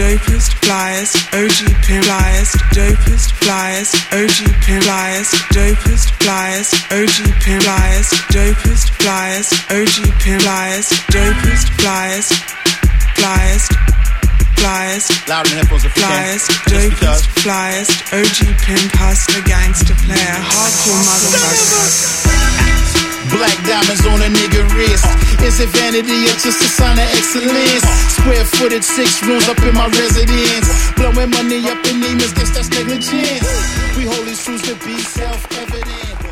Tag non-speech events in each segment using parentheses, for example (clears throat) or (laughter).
dopest, flyest, OG pimp, flyest, dopest, flyest, OG pimp, flyest, dopest, flyest, OG pimp, flyest, dopest, flyest, OG pimp, flyest, dopest, flyest, flyest, flyest, Loud the headphones can. flyest, dopest, flyest, OG pimp, hustler, gangster player, hardcore motherfucker. Black diamonds on a nigga wrist. Is it vanity or just a sign of excellence? Square footed, six rooms up in my residence. Blowing money up in demons, guess that's negligence. We hold these truths to be self.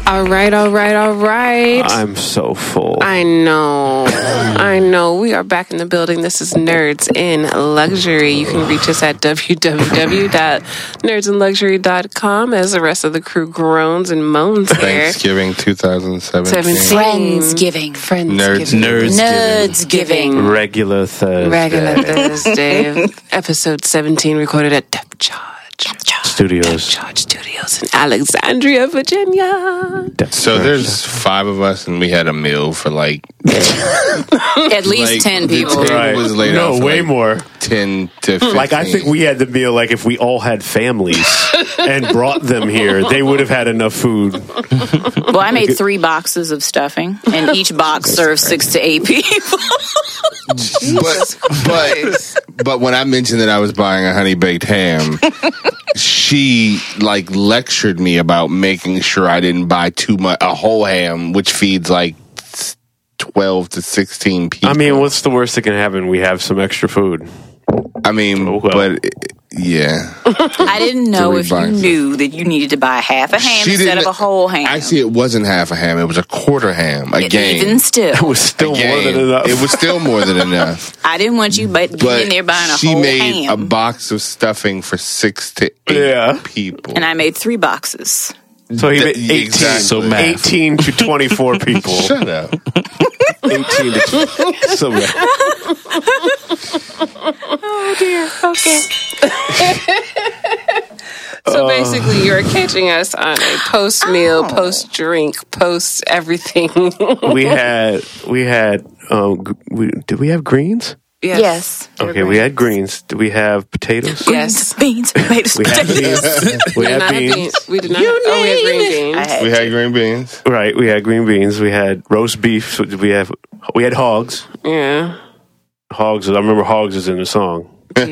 All right, all right, all right. I'm so full. I know. (coughs) I know. We are back in the building. This is Nerds in Luxury. You can reach us at www.nerdsinluxury.com as the rest of the crew groans and moans here. Thanksgiving 2017. Seventeen. Friendsgiving. Friendsgiving. Nerds. Nerds giving. Regular Thursday. Regular Thursday. (laughs) Episode 17 recorded at Depth Charge. Studios. Charge Studios in Alexandria, Virginia. So there's five of us, and we had a meal for like (laughs) At least like, 10 the people. table was laid out No, for, way like, more. ten to 15. Like I think we had the meal like if we all had families and brought them here, they would have had enough food. Well, I made three boxes of stuffing, and (laughs) each box serves six to eight people. (laughs) but but but when I mentioned that I was buying a honey baked ham, she like lectured me about making sure I didn't buy too much a whole ham, which feeds like twelve to sixteen people. I mean, what's the worst that can happen? We have some extra food. I mean, Oh, well. but yeah, I didn't know if you boxes. knew that you needed to buy half a ham She instead didn't- of a whole ham. Actually, it wasn't half a ham; it was a quarter ham. A game. Even still, It was still A more than enough. It was still more than (laughs) enough. I didn't want you but But getting in there buying a whole ham. she whole made ham. a box of stuffing for six to eight Yeah. people. and I made three boxes. so he Th- made 18, exactly. So math. 18 to 24 (laughs) people. Shut up. 18 to (laughs) so (laughs) Okay. (laughs) So basically, you're catching us on a post meal, post drink, post everything. (laughs) we had we had um we, did we have greens? Yes. Okay, we had greens. Did we have potatoes? Yes. Beans, tomatoes, We had beans. We We did had not have beans. beans. We did not. oh, we had green beans. Had We to. had green beans. Right, we had green beans. We had roast beef. So we have we had hogs. Yeah. Hogs. I remember hogs is in the song. Uh,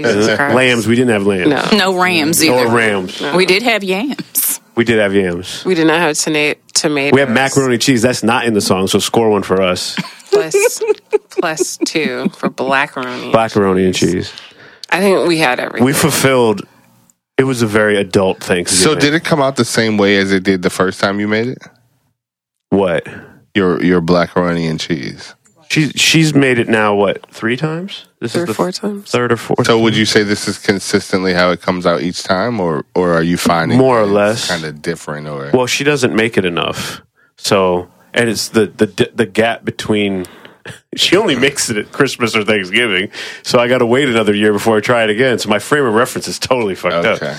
lambs. We didn't have lambs. No. No rams either. Or rams. We did have yams. We did have yams. We did not have tona- tomatoes. We have macaroni and cheese. That's not in the song, so score one for us. plus, plus two for blackaroni. Macaroni and cheese. I think we had everything. We fulfilled. It was a very adult thing. So did it come out the same way as it did the first time you made it? what? Your your blackaroni and cheese. She's she's made it now. What three times? This Three is or the four times. third or fourth. So would you say this is consistently how it comes out each time, or or are you finding More or less. kind of different? Or Well, she doesn't make it enough. So, and it's the the the gap between. (laughs) She only makes it at Christmas or Thanksgiving, so I got to wait another year before I try it again. So my frame of reference is totally fucked okay, up.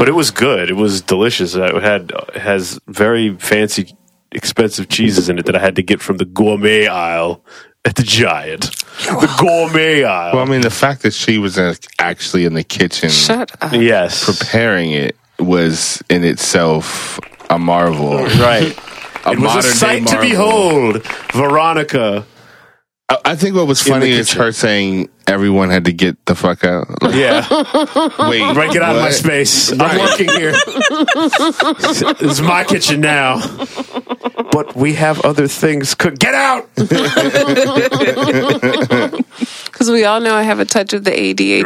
But it was good. It was delicious. It had has very fancy, expensive cheeses in it that I had to get from the gourmet aisle at the Giant. The gourmet aisle. well, I mean, the fact that she was in, actually in the kitchen Shut up. yes, preparing it was in itself a marvel. right. A It was a modern-day sight to behold. Veronica. I, I think what was funny is kitchen. her saying everyone had to get the fuck out. Like, Yeah. (laughs) wait, Right, get out of my what? space. I'm Right. working here. this is my kitchen now. But we have other things. Cook. Get out. (laughs) Because we all know I have a touch of the ADHD.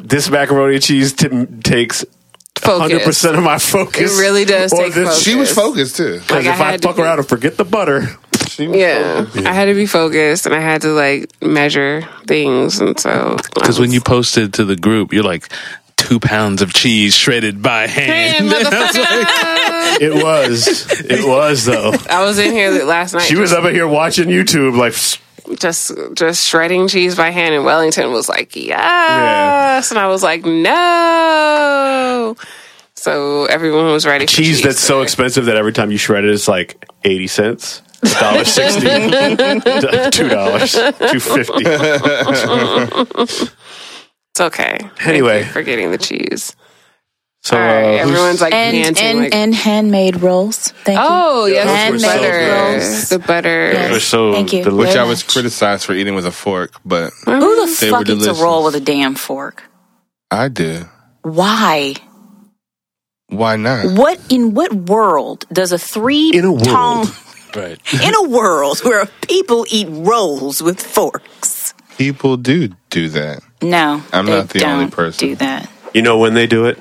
Right. This macaroni and cheese t- takes hundred percent of my focus. It really does Or take this- focus. She was focused too. Because Like, I if I, had to fuck be- around and forget the butter, She was Yeah, focused. I had to be focused, and I had to like measure things, and so Because when you posted to the group, you're like two pounds of cheese shredded by hand. (laughs) it was. It (laughs) was though. I was in here last night. She was up in here watching YouTube, like just just shredding cheese by hand, and Wellington was like, "Yes," and I was like, "No." So everyone was ready. For cheese that's so expensive that every time you shred it, it's like eighty cents, dollar sixty, (laughs) two dollars, two fifty. It's okay. Anyway. you for getting the cheese. So All right, uh, everyone's like and panting. and, like, and handmade rolls. Thank you. oh yes, Handmade the butter, rolls. the butter. Yes. They're so Thank you. delicious. Which I was criticized for eating with a fork, but Who the They fuck eats a roll with a damn fork? I do. Why? Why not? What in what world does a three In a world. tone (laughs) Right. (laughs) in a world where people eat rolls with forks? People do do that. No, I'm they not the only don't person. Do that. You know when they do it?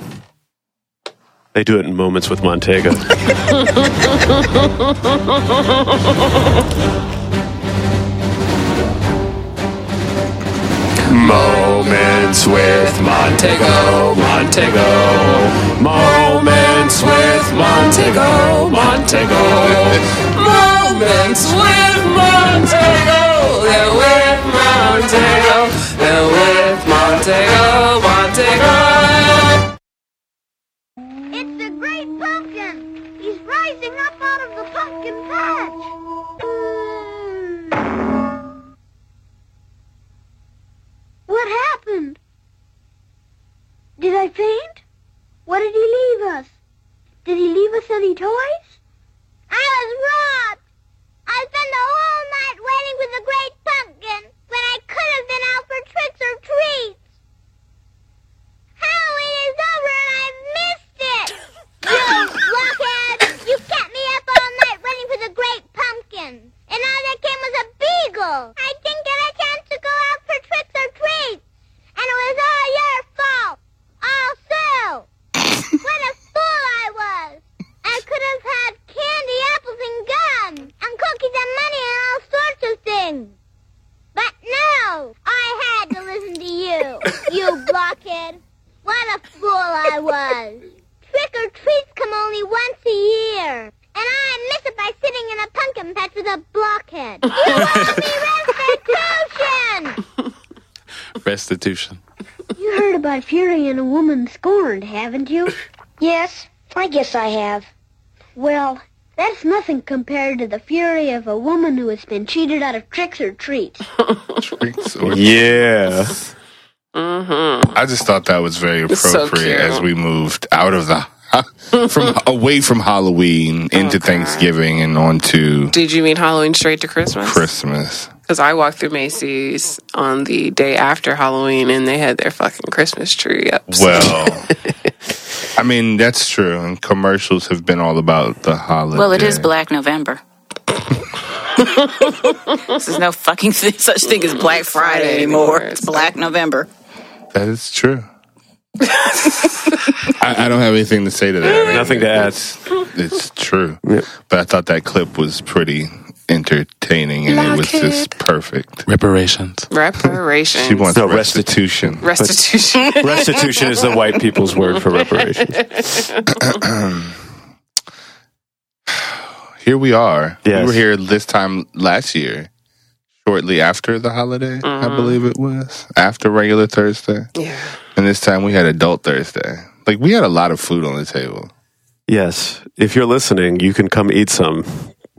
They do it in moments with Montego. (laughs) Moments with Montego, Montego. Moments with Montego, Montego. Moments with Montego. They're with Montego. They're with Montego. Montego. It's the great pumpkin! He's rising up out of the pumpkin patch! Hmm. What happened? Did I faint? What did he leave us? Did he leave us any toys? I was robbed! I spent the whole night waiting for the great pumpkin when I could have been out for tricks or treats! Halloween is over and I've missed it! You blockhead! You kept me up all night waiting for the great pumpkin. And all that came was a beagle. I didn't get a chance to go out for tricks or treats. And it was all your fault. Also. what a. I could have had candy, apples, and gum. And cookies and money and all sorts of things. But no, I had to listen to you, (laughs) you blockhead. What a fool I was. Trick or treats come only once a year. And I miss it by sitting in a pumpkin patch with a blockhead. You (laughs) owe me restitution! (laughs) Restitution. You heard about Fury and a woman scorned, haven't you? Yes, I guess I have. Well, that's nothing compared to the fury of a woman who has been cheated out of tricks or treats. (laughs) Tricks or- yeah. Mm-hmm. I just thought that was very It's so appropriate as we moved out of the (laughs) from away from Halloween into Thanksgiving and on to Did you mean Halloween straight to Christmas? Christmas. Because I walked through Macy's on the day after Halloween and they had their fucking Christmas tree up. Well, (laughs) I mean that's true, and commercials have been all about the holiday. Well, it is Black November. There's no fucking th- such thing as Black Friday anymore. It's Black November. That is true. (laughs) I, I don't have anything to say to that. I mean, Nothing to add. It's, it's true, but I thought that clip was pretty entertaining, and it was just perfect. Reparations. Reparations. She wants No, restitution. (laughs) restitution. Restitution is the white people's word for reparations. (clears throat) Here we are. Yes. We were here this time last year, shortly after the holiday, I mm-hmm. believe it was after regular Thursday, yeah. and this time we had adult Thursday. Like we had a lot of food on the table. Yes. If you're listening, you can come eat some.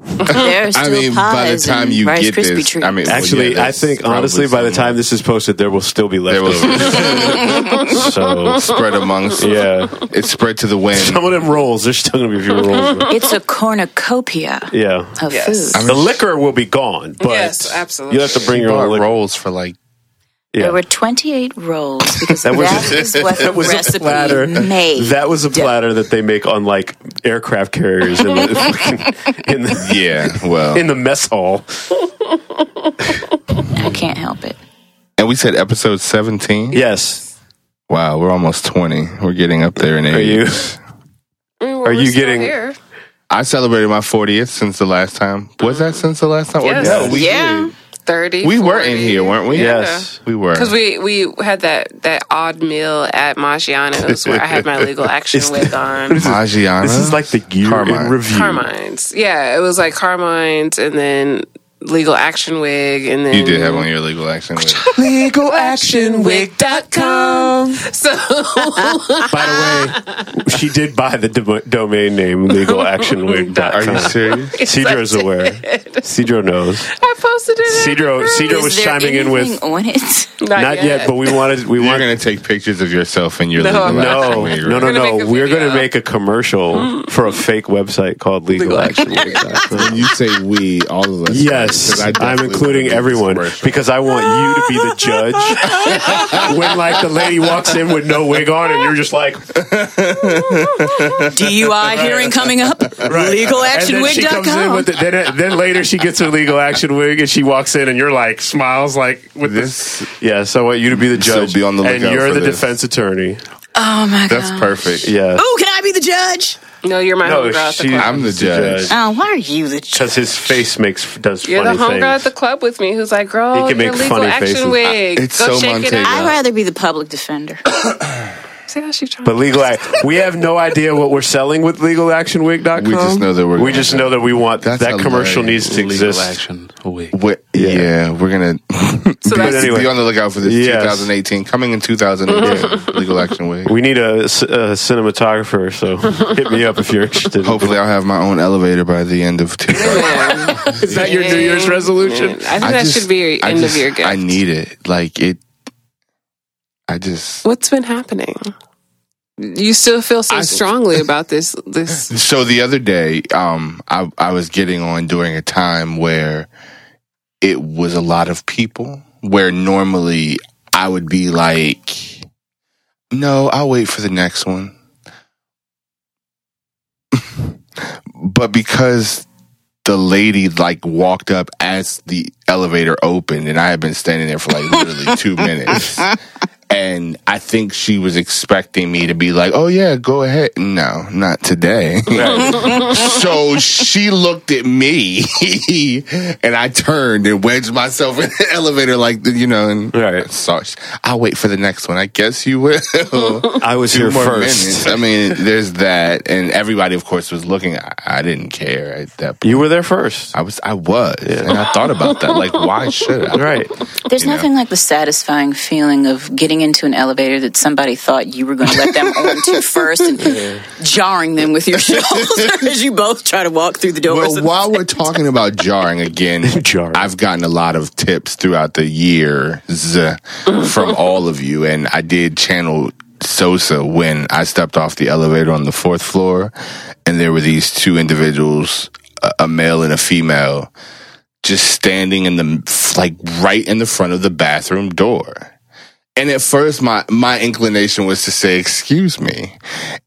(laughs) There's I mean, by the time you Rice get Krispie this, treats. I mean, well, Actually, yeah, I there's think honestly, by the probably time this is posted, there will still be there leftovers. was (laughs) so spread amongst. (laughs) yeah, it spread to the wind. some of them rolls. There's still gonna be a few rolls. it's a cornucopia Yeah, of Yes. food. the liquor will be gone, but Yes, absolutely. you have to bring your Bought own liquor. rolls for like Yeah. There were 28 rolls because That (laughs) that, was- is (laughs) what that was the a recipe platter. made. That was a platter that they make on like aircraft carriers in the in the, (laughs) yeah, well, in the mess hall. I can't help it. and we said episode seventeen. Yes. Wow, we're almost twenty. We're getting up there in age. Are you? I mean, well, Are you getting- here? I celebrated my 40th since the last time. Was that since the last time? Or Yes. no, we Yeah. did. 30. We were in here, weren't we? Yes. we were. Because we, we had that, that odd meal at Maggiano's where I had my legal (laughs) action Is- wig on. Maggiano. This is like the year Carmine. in review. Carmine's. Yeah, it was like Carmine's and then legal action wig, and then You did have on your legal action. (laughs) wig. legalactionwig.com. So (laughs) By the way, she did buy the do- domain name legalactionwig.com Are you legalactionwig.com. serious? (laughs) Cedro's aware. Cedro knows. I posted it. Cedro, Cedro was chiming in with on it? not yet, but we wanted we You're gonna take pictures of yourself and your No, legal action no, wig, no, no. We're gonna make no. a We're going to make a commercial for a fake website called Legal Action legalactionwig.com. When you say we, all of us. Yes, 'cause I I'm including everyone because I want you to be the judge. (laughs) when like the lady walks in with no wig on, and you're just like DUI hearing coming up. And then she comes in LegalActionWig.com. with the, then, uh, then later she gets her legal action wig and she walks in and you're like smiles like with This- this. Yeah, so I want you to be the So judge be on the and you're the this. defense attorney. Oh my god. That's perfect. Yeah, Oh, can I be the judge? No, you're my No, homegirl at the she- club. I'm the judge. Oh, why are you the judge? because his face makes does You're the homegirl at the club with me who's like, girl, He can your legal funny action faces. wig. It's Go so check it out. I'd rather be the public defender. (coughs) See how she trying But legal, act, we have no idea what we're selling with legalactionwig.com. We just know that we're we just know that we want That's that commercial needs to Legal exist. action. Wait. What, yeah. we're gonna (laughs) (laughs) So be, that's- anyway. be on the lookout for this. Yes. 2018 coming in 2018. legal action wig. We need a cinematographer, so (laughs) hit me up if you're interested. Hopefully, I'll have my own elevator by the end of 2000. is that your New Year's resolution? I think that just- should be your end just- of year gift. I need it. Like it. I just. What's been happening? You still feel so I- strongly about this. This (laughs) So the other day, um, I I was getting on during a time where it was a lot of people. Where normally I would be like, "No, I'll wait for the next one." (laughs) but because the lady like walked up as the elevator opened, and I had been standing there for like literally two (laughs) minutes. And I think she was expecting me to be like, "Oh yeah, go ahead." No, not today. (laughs) so she looked at me, (laughs) and I turned and wedged myself in the elevator, like you know. And Right. so I'll wait for the next one. I guess you will. (laughs) I was Two here first. minutes. I mean, there's that, and everybody, of course, was looking. I, I didn't care at that point. You were there first. I was, I was, and I thought about that. Like, why should I? Right. There's You know. nothing like the satisfying feeling of getting into an elevator that somebody thought you were going to let them (laughs) onto first and jarring them with your (laughs) shoulder as you both try to walk through the doors. Well, while we're talking about jarring again, (laughs) Jarring. I've gotten a lot of tips throughout the years uh, from all of you, and I did channel Sosa when I stepped off the elevator on the fourth floor, and there were these two individuals, a, a male and a female, just standing in the like right in the front of the bathroom door. And at first, my my inclination was to say, "Excuse me,"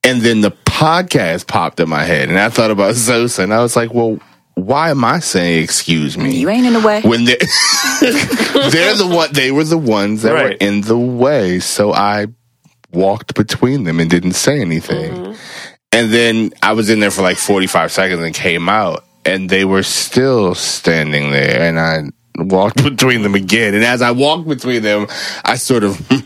and then the podcast popped in my head, and I thought about (laughs) Sosa, and I was like, "Well, why am I saying excuse me?" you ain't in the way. when they (laughs) they're the one, they were the ones that were in the way, so I walked between them and didn't say anything. Mm-hmm. And then I was in there for like forty five seconds and came out, and they were still standing there, and I walked between them again. And as I walked between them, I sort of. (laughs) and,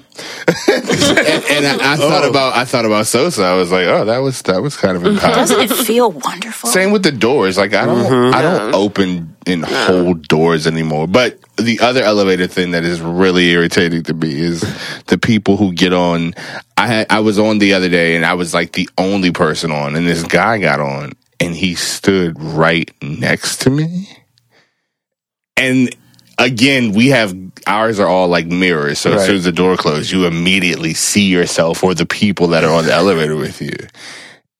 and I, I thought Oh. about I thought about Sosa. I was like, oh, that was that was kind of mm-hmm. empowering. Doesn't it feel wonderful? Same with the doors. Like I don't, mm-hmm. I don't open and hold doors anymore. But the other elevator thing that is really irritating to me is the people who get on. I had, I was on the other day and I was like the only person on, and this guy got on and he stood right next to me. And again, we have ours are all like mirrors. So as soon as the door closed, you immediately see yourself or the people that are on the elevator with you.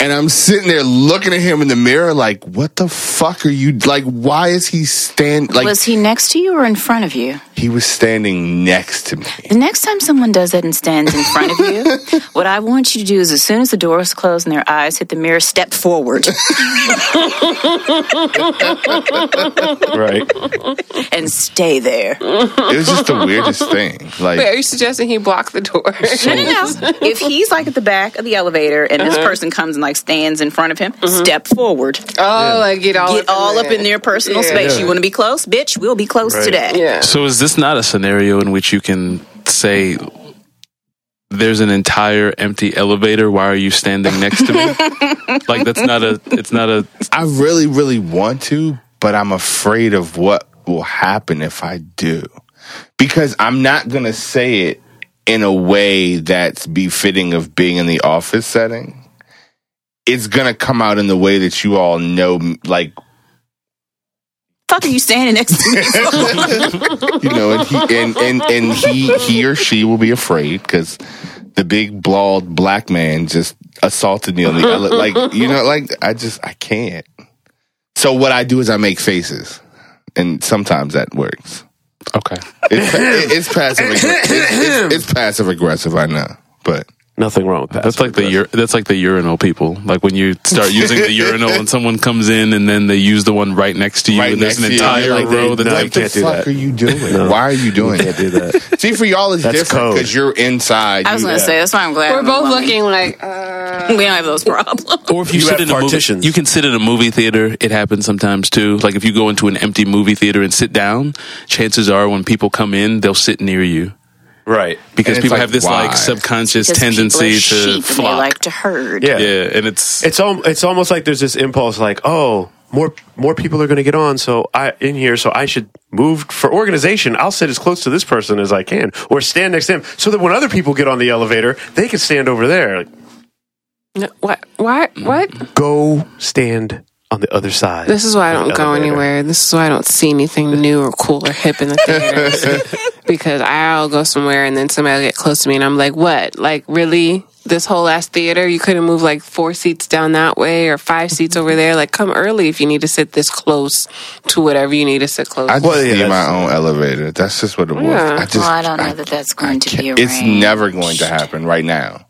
And I'm sitting there looking at him in the mirror, like, what the fuck are you like? Why is he stand like was he next to you or in front of you? he was standing next to me? The next time someone does that and stands in front of you, (laughs) what I want you to do is as soon as the doors close and their eyes hit the mirror, step forward (laughs) Right. and stay there. It was just the weirdest thing. Wait, Like are you suggesting he blocked the door? No, no, no. If he's like at the back of the elevator and this uh-huh. person comes and like stands in front of him, mm-hmm. step forward. oh, like get all Get all up in their personal Yeah. space. You want to be close, bitch? We'll be close Right. today. Yeah. So is this not a scenario in which you can say there's an entire empty elevator? Why are you standing next to me? (laughs) like that's not a. It's not a. I really, really want to, but I'm afraid of what will happen if I do. Because I'm not going to say it in a way that's befitting of being in the office setting. It's going to come out in the way that you all know, like, Fuck are you standing next to me? (laughs) (laughs) you know, and he, and, and, and he, he or she will be afraid because the big bald black man just assaulted me on the, ele- like, you know, like, I just, I can't. So what I do is I make faces and sometimes that works. Okay. It's, it's passive. Aggr- it's, it's, it's passive aggressive. I know, but Nothing wrong with that. That's like the ur- that's like the urinal people. Like when you start using the urinal and someone comes in and then they use the one right next to you Right and there's an next you. entire Like they- row that no, like you what the can't do fuck that. are you doing? No. Why are you doing can't that? do that. See, for y'all, it's That's different code. because you're inside. I was going to say, that's why I'm glad. We're I'm both woman. looking like, (laughs) uh, We don't have those problems. Or if you, You sit have in a movie, partitions. you can sit in a movie theater. It happens sometimes too. Like if you go into an empty movie theater and sit down, chances are when people come in, they'll sit near you right. because people like, have this why? like subconscious Because tendency are to sheep and they flock. like to herd. Yeah. yeah, and it's It's al- it's almost like there's this impulse, like, oh, more more people are going to get on, so I in here, so I should move for organization. I'll sit as close to this person as I can, or stand next to him, so that when other people get on the elevator, they can stand over there. Like, no, what? What? What? go stand on the other side. This is why I don't go elevator. anywhere. This is why I don't see anything new or cool or hip in the theaters. (laughs) because I'll go somewhere and then somebody will get close to me and I'm like, what? Like, really? This whole ass theater? You couldn't move like four seats down that way or five seats over there? Like, come early if you need to sit this close to whatever you need to sit close I to. just Well, yeah, need my own elevator. That's just what it was. Yeah. I just, Well, I don't know that that's going to be can't- It's never going to happen right now.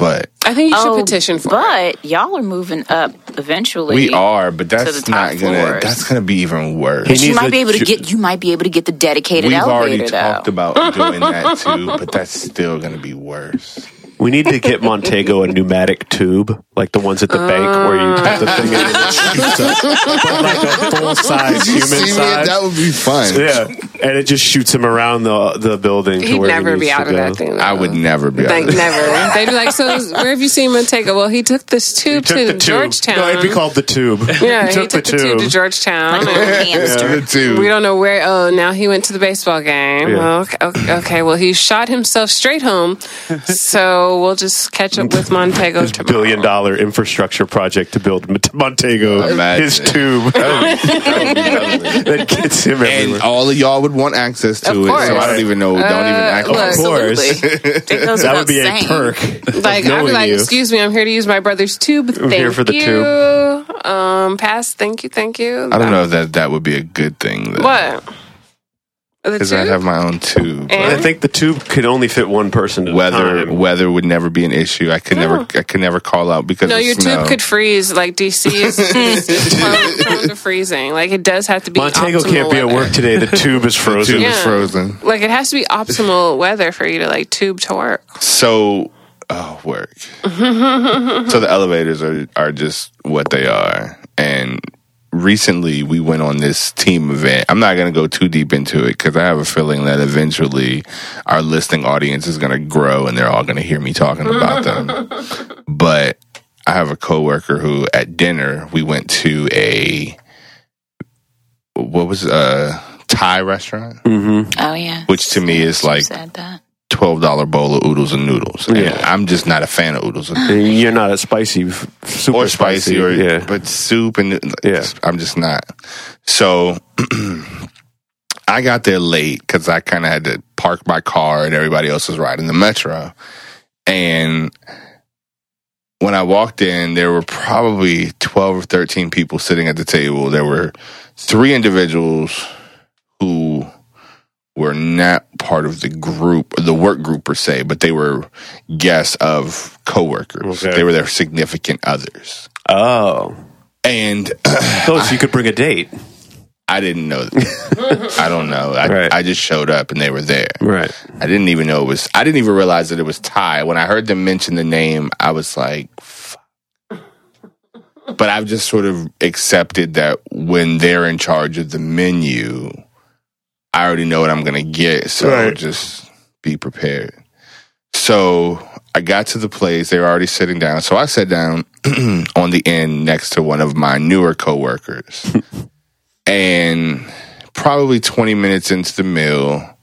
But I think you should Oh, petition for it. But y'all are moving up eventually. we are, but that's the top not gonna. floors. That's gonna be even worse. But you might a be able to get. You might be able to get the dedicated We've elevator already though. talked about doing that too, but (laughs) that's still gonna be worse. We need to get Montego a pneumatic tube, like the ones at the bank where you put the thing in and (laughs) it shoots up, but like a full size human see me? size. That would be fun. yeah, and it just shoots him around the the building. to He'd where he never be needs to out of go. that thing. Though. I would never be. Like able to- never. They'd be like, "So where have you seen Montego?" Well, he took this tube Took to the tube. Georgetown. No, it'd be called the tube. Yeah, he took took the tube to Georgetown. Like a and- hamster. the tube. we don't know where. Oh, now he went to the baseball game. Yeah. Okay, okay, okay, well, he shot himself straight home. so we'll just catch up with Montego His tomorrow. billion dollar infrastructure project to build Mont- Montego, Imagine. his tube (laughs) that gets him everywhere. and all of y'all would want access to Of it. So course. I don't even know. Don't even act look, like of course, Absolutely. (laughs) It goes that without would be a saying. perk. Like I'd knowing be like, you. "Excuse me, I'm here to use my brother's tube. Thank here for the you. tube. Um, pass. Thank you. Thank you. I don't know if that that would be a good thing. Though. What? The Because I have my own tube. And- I think the tube could only fit one person at Weather a time. weather would never be an issue. I could never oh. I could never call out because No, of your snow. tube could freeze. Like DC is, (laughs) is prone, prone to freezing. Like it does have to be. Montego can't be at work today. The tube is The frozen. tube Yeah. is frozen. Like it has to be optimal weather for you to like tube to work. So oh work. (laughs) so the elevators are are just what they are. And recently we went on this team event. I'm not going to go too deep into it because I have a feeling that eventually our listening audience is going to grow and they're all going to hear me talking about them. (laughs) But I have a coworker who at dinner we went to a what was a Thai restaurant, Mm-hmm. Oh yeah. which to me is like said that. Twelve dollar bowl of oodles and noodles. And Yeah. I'm just not a fan of oodles and noodles. You're not a spicy, super or spicy, or yeah. but soup and Yeah. I'm just not. So (clears throat) I got there late because I kind of had to park my car and everybody else was riding the metro. And when I walked in, there were probably twelve or thirteen people sitting at the table. There were three individuals who were not part of the group, the work group per se, but they were guests of coworkers. Okay. They were their significant others. oh, And (clears throat) so you could bring a date, I didn't know that. I don't know. I, Right. I just showed up and they were there. right? I didn't even know it was, I didn't even realize that it was Thai. When I heard them mention the name, I was like, fuck. But I've just sort of accepted that when they're in charge of the menu, I already know what I'm going to get. So Right. just be prepared. So I got to the place. They were already sitting down. So I sat down (clears throat) on the end next to one of my newer coworkers. (laughs) and probably 20 minutes into the meal,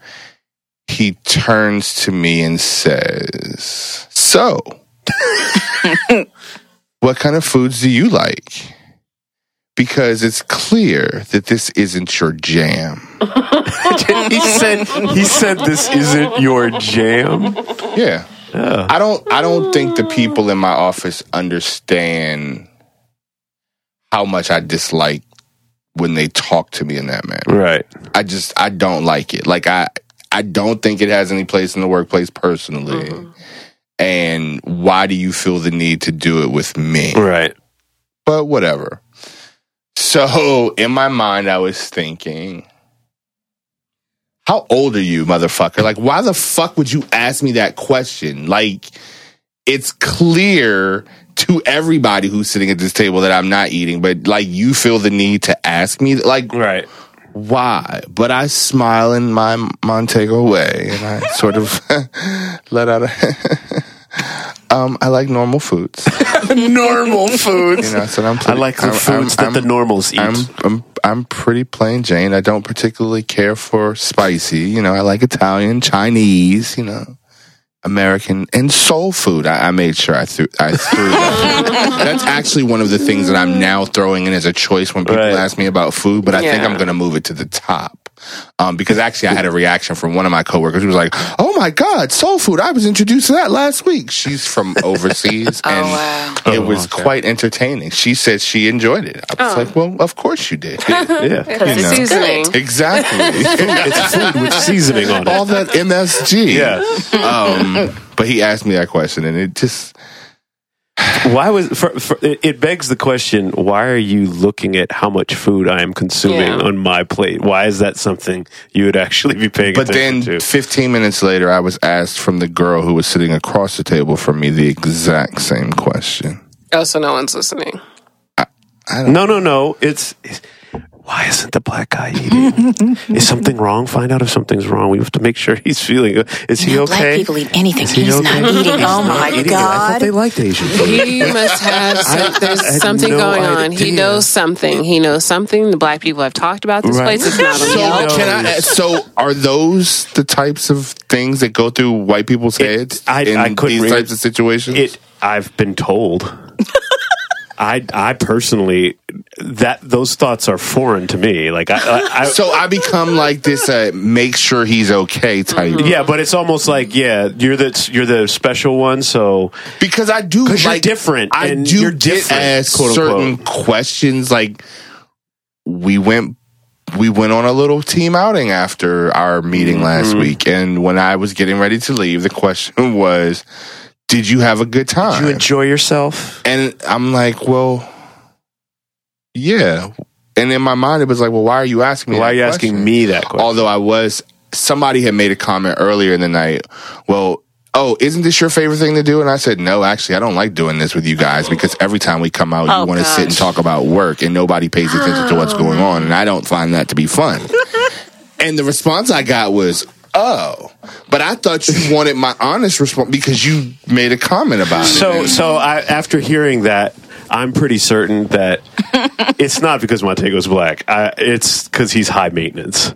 he turns to me and says, So, (laughs) what kind of foods do you like? Because it's clear that this isn't your jam. (laughs) he said he said this isn't your jam. Yeah. I don't I don't think the people in my office understand how much I dislike when they talk to me in that manner. Right. I just I don't like it. Like I I don't think it has any place in the workplace personally. Mm-hmm. And why do you feel the need to do it with me? Right. But whatever. So in my mind I was thinking how old are you, motherfucker? Like, why the fuck would you ask me that question? Like, it's clear to everybody who's sitting at this table that I'm not eating, but like, you feel the need to ask me, like, Right. why? But I smile in my Montego way and I sort of (laughs) let out a. um, I like normal foods. (laughs) Normal foods. You know, so I'm I like the I'm- foods I'm- that the normals eat. I'm, I'm I'm pretty plain Jane. I don't particularly care for spicy. You know, I like Italian, Chinese. You know, American and soul food. I, I made sure I threw I threw that. (laughs) That's actually one of the things that I'm now throwing in as a choice when people Right. ask me about food. But I think I'm going to move it to the top. Um, because actually, I had a reaction from one of my coworkers who was like, "Oh my god, soul food! I was introduced to that last week." She's from (laughs) overseas, and wow. it Oh, was okay. quite entertaining. She said she enjoyed it. I was like, "Well, of course you did." yeah. (laughs) Because You know. it's Seasoning. exactly. (laughs) it's food with seasoning on All that MSG. Yeah. Um, but he asked me that question, and it just Why was for, for, it it begs the question? Why are you looking at how much food I am consuming Yeah. on my plate? Why is that something you would actually be paying But then, attention to? 15 minutes later, I was asked from the girl who was sitting across the table from me the exact same question. Oh, so no one's listening. No, no, no. It's, it's why isn't the black guy eating? (laughs) is something wrong? Find out if something's wrong. We have to make sure he's feeling. good. Is he No, okay? Black people eat anything. Is he He's okay? not eating. He's oh not my eating it. I thought god. they liked Asian food. He must have some, there's I had something no going on. He knows something. He knows something. The black people have talked about this Right. place. It's not (laughs) So, on can I, so are those the types of things that go through white people's It- heads I- in I couldn't these types it. of situations? It. I've been told. (laughs) I I personally that those thoughts are foreign to me. Like I, I, I so I become like this uh, make sure he's okay type. yeah, but it's almost like yeah, you're the you're the special one. So Because I do 'Cause you're different, I and do you're get different, asked quote, certain unquote. questions. Like we went, we went on a little team outing after our meeting last Mm-hmm. week, and when I was getting ready to leave, the question (laughs) was, "Did you have a good time?" Did you enjoy yourself. and I'm like, "Well, yeah." And in my mind, it was like, "Well, why are you asking me? Why are that you asking question? me that question? Although I was, somebody had made a comment earlier in the night. Well, oh, isn't this your favorite thing to do? And I said, no, actually, I don't like doing this with you guys because every time we come out, Oh, you want to sit and talk about work and nobody pays attention to what's going oh. on. And I don't find that to be fun. (laughs) and the response I got was, oh, but I thought you wanted my honest response because you made a comment about it. So And- so I, after hearing that, I'm pretty certain that (laughs) it's not because Montego's black. I, it's because he's high maintenance.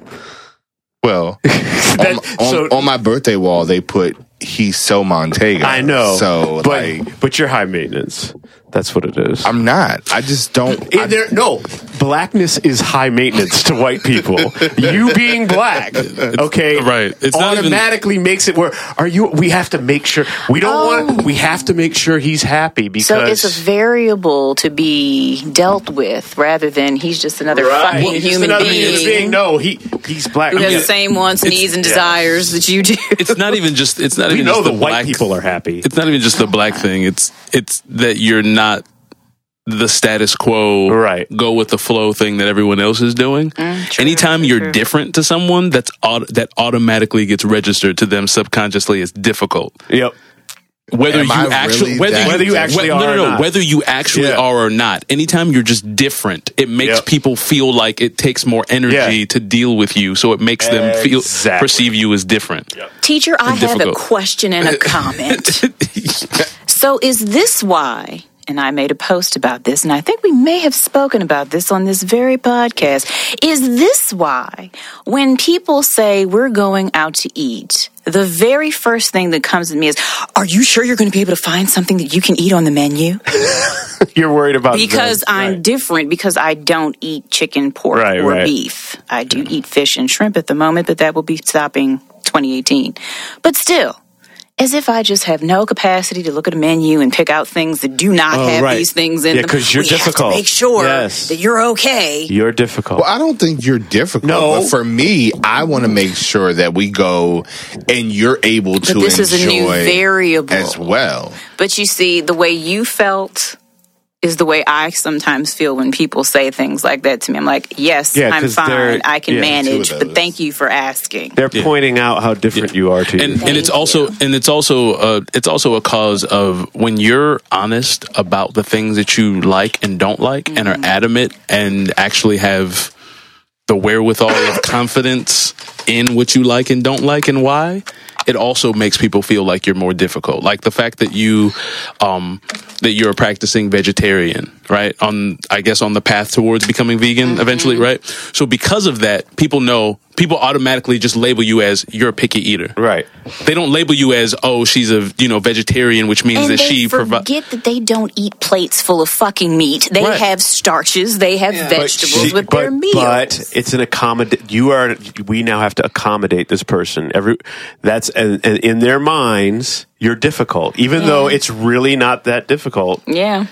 well, (laughs) on, That- on- so- on my birthday wall, they put, he's so Montego. I know. So, but like, but you're high maintenance. That's what it is. I'm not. I just don't. (laughs) I- In there, no, blackness is high maintenance to white people. (laughs) you being black, okay, right. It's not even- automatically makes it where are you? We have to make sure we don't want. Oh. We have to make sure he's happy because So it's a variable to be dealt with rather than he's just another Right. fucking He's just human another being, human being. No, he he's black. who has Yeah. the same wants, It's- needs, and yeah. desires that you do. It's not even just. It's not We even know just the, the white black, people are happy. It's not even just the black thing. It's it's that you're not the status quo, Right. Go with the flow thing that everyone else is doing. Mm, true, Anytime you're true. different to someone, that's aut- that automatically gets registered to them subconsciously as difficult. Yep. Whether Am you I actually really whether that you, Whether you actually no, are no, or no, whether you actually Yeah. are or not. Anytime you're just different, it makes Yep. people feel like it takes more energy Yeah. to deal with you, so it makes them feel perceive you as different. Teacher, I have a question and a (laughs) comment. so is this why? And I made a post about this, and I think we may have spoken about this on this very podcast. Is this why when people say we're going out to eat, the very first thing that comes to me is, Are you sure you're going to be able to find something that you can eat on the menu? (laughs) You're worried about Because. I'm different, because I don't eat chicken, pork, Right, or right. beef. I do eat fish and shrimp at the moment, but that will be stopping 2018. But still, as if I just have no capacity to look at a menu and pick out things that do not Oh, have right. these things in Yeah, them. 'cause you're we Have difficult. to make sure Yes. that you're okay. You're difficult. Well, I don't think you're difficult. No. But for me, I want to make sure that we go and you're able to this is a new variable. as well. But you see, the way you felt is the way I sometimes feel when people say things like that to me. I'm like, yes, Yeah, I'm fine. I can yeah, manage, those. but thank you for asking. They're pointing out how different you are to you. and and it's also and it's also uh, it's also a cause of when you're honest about the things that you like and don't like and Mm-hmm. are adamant and actually have the wherewithal of confidence in what you like and don't like and why it also makes people feel like you're more difficult. Like the fact that you um that you're a practicing vegetarian right? On i guess on the path towards becoming vegan eventually Mm-hmm. right? So because of that people know people automatically just label you as you're a picky eater right. they don't label you as oh she's a you know vegetarian which means And that they she provides forget that they don't eat plates full of fucking meat. They Right. have starches. They have vegetables she- with but, their meals. But it's an accommodate. You are. We now have to accommodate this person. Every that's and, and in their minds, you're difficult, even though it's really not that difficult. yeah.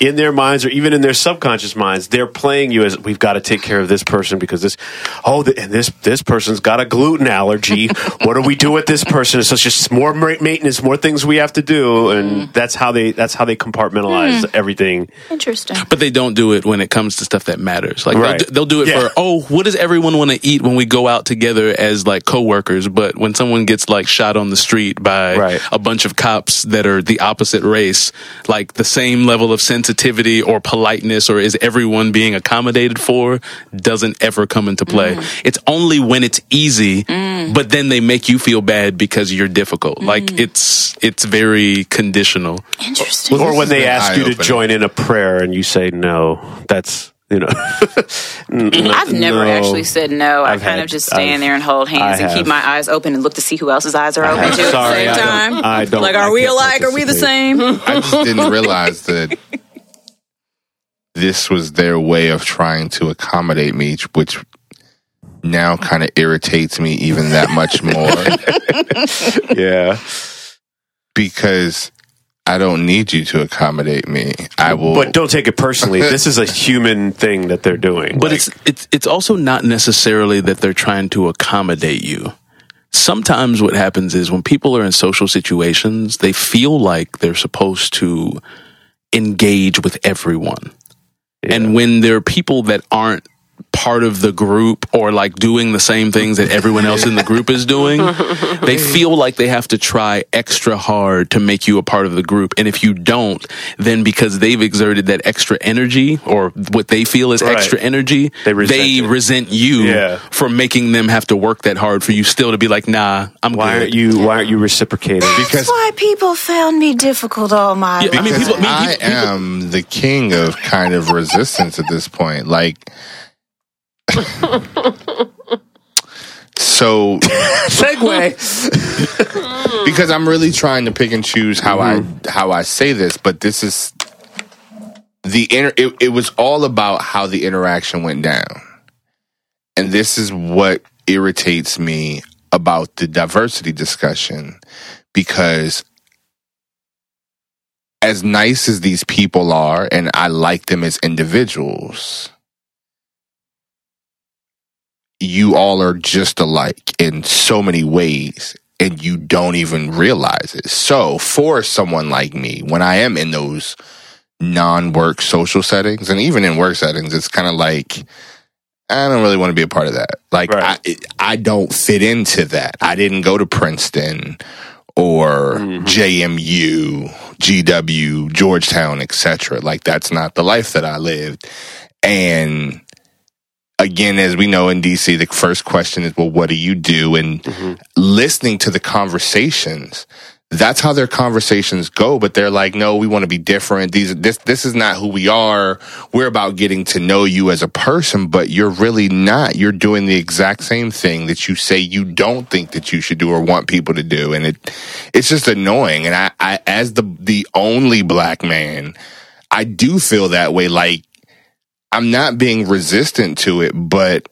In their minds, or even in their subconscious minds, they're playing you as we've got to take care of this person because this. Oh, th- and this this person's got a gluten allergy. (laughs) what do we do with this person? So it's just more maintenance, more things we have to do, and mm. that's how they that's how they compartmentalize mm. everything. Interesting. but they don't do it when it comes to stuff that matters like Right. they'll, they'll do it Yeah. for oh what does everyone want to eat when we go out together as like coworkers but when someone gets like shot on the street by Right. a bunch of cops that are the opposite race like the same level of sensitivity or politeness or is everyone being accommodated for doesn't ever come into play mm-hmm. it's only when it's easy mm. but then they make you feel bad because you're difficult mm. like it's it's very conditional Interesting. or when they ask you to eye-opening. join in a prayer and you say no that's you know (laughs) I've never No. actually said no. I I've kind had- of just stand I've- there and hold hands I and keep my eyes open and look to see who else's eyes are open have. too at the same I don't- time. I don't- Like, I are we alike? Are we the same? I just didn't realize that this was their way of trying to accommodate me, which now kind of irritates me even that much more (laughs) yeah because I don't need you to accommodate me. I will. but don't take it personally (laughs) this is a human thing that they're doing But Like, it's it's it's also not necessarily that they're trying to accommodate you. Sometimes what happens is when people are in social situations, they feel like they're supposed to engage with everyone. And when there are people that aren't part of the group or like doing the same things that everyone else in the group is doing, (laughs) they feel like they have to try extra hard to make you a part of the group. And if you don't, then because they've exerted that extra energy or what they feel is Right. extra energy, They resent it. resent you Yeah. for making them have to work that hard for you still to be like, nah, I'm why good. aren't you why aren't you reciprocating because That's why people found me difficult all my Yeah, I mean, people- I I mean, people- am the king of kind of resistance at this point. Like, so (laughs) segue because I'm really trying to pick and choose how I mm-hmm. how I say this, but this is the inter. It, it was all about how the interaction went down, and this is what irritates me about the diversity discussion because as nice as these people are, and I like them as individuals. You all are just alike in so many ways and you don't even realize it. So, for someone like me, when I am in those non work social settings, and even in work settings, it's kind of like, I don't really want to be a part of that. Like, Right. I, I don't fit into that. I didn't go to Princeton or mm-hmm. JMU, GW, Georgetown, etc. Like, that's not the life that I lived. And again, as we know in DC, the first question is, well, what do you do? And mm-hmm. listening to the conversations that's how their conversations go. But they're like, no, we want to be different. These, this, this is not who we are. We're about getting to know you as a person, but you're really not. You're doing the exact same thing that you say you don't think that you should do or want people to do. And it, it's just annoying. And I, I, as the, the only black man, I do feel that way. Like, I'm not being resistant to it, but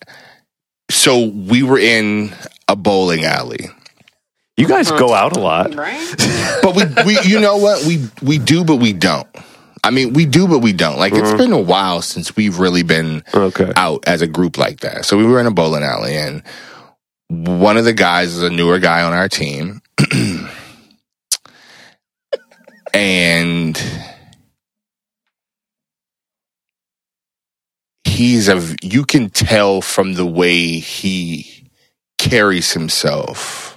so we were in a bowling alley. You guys go out a lot. Right? But we, we you know what? We we do but we don't. I mean, we do but we don't. Like it's uh-huh. been a while since we've really been Okay. out as a group like that. So we were in a bowling alley and one of the guys is a newer guy on our team. (clears throat) and he's a you can tell from the way he carries himself.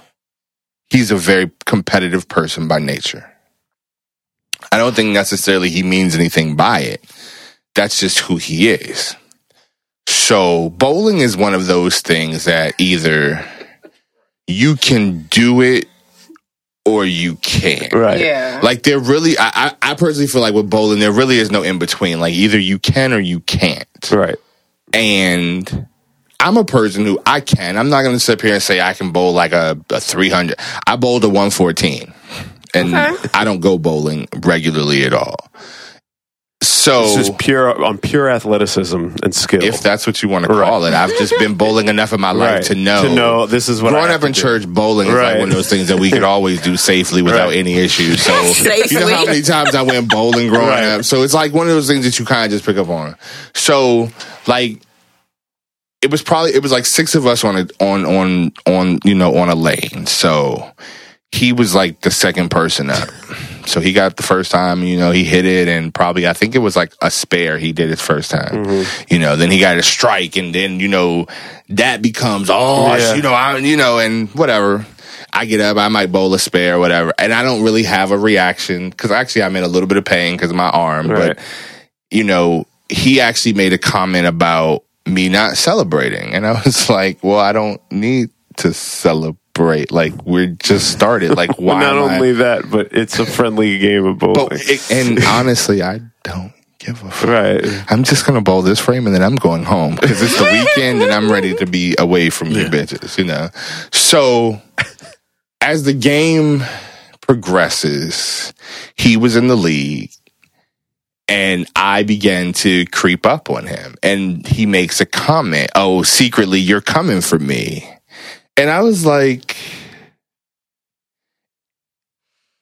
He's a very competitive person by nature. I don't think necessarily he means anything by it. That's just who he is. So bowling is one of those things that either you can do it or you can't Right. Yeah. like there really I, I i personally feel like with bowling there really is no in between like either you can or you can't Right. and I'm a person who I can. I'm not going to sit here and say I can bowl like a, a 300. I bowled a 114, and Okay. I don't go bowling regularly at all. So It's just pure on pure athleticism and skill. if that's what you want to Right. call it, I've just been bowling enough in my life Right. to know. To know this is what I Growing have up in do. church, bowling is like one of those things that we could always do safely without Right. any issues. So (laughs) you know how many times I went bowling growing Right. up. So it's like one of those things that you kind of just pick up on. So like it was probably it was like six of us on a on on on you know on a lane. So he was like the second person up. So he got the first time, you know, he hit it and probably I think it was like a spare he did his first time. Mm-hmm. You know, then he got a strike and then, you know, that becomes oh Yeah. you know, I you know, and whatever. I get up, I might bowl a spare, or whatever, and I don't really have a reaction because actually I'm in a little bit of pain because of my arm. Right. But you know, he actually made a comment about me not celebrating, and I was (laughs) like, "Well, I don't need to celebrate. Like we're just started. Like (laughs) why?" Not am I- only that, but it's a friendly game of bowling. but it, and (laughs) honestly, I don't give a fuck. right. I'm just gonna bowl this frame and then I'm going home because it's the weekend and I'm ready to be away from you Yeah. bitches, you know. So as the game progresses, he was in the league and I began to creep up on him and he makes a comment, "Oh, secretly you're coming for me." And I was like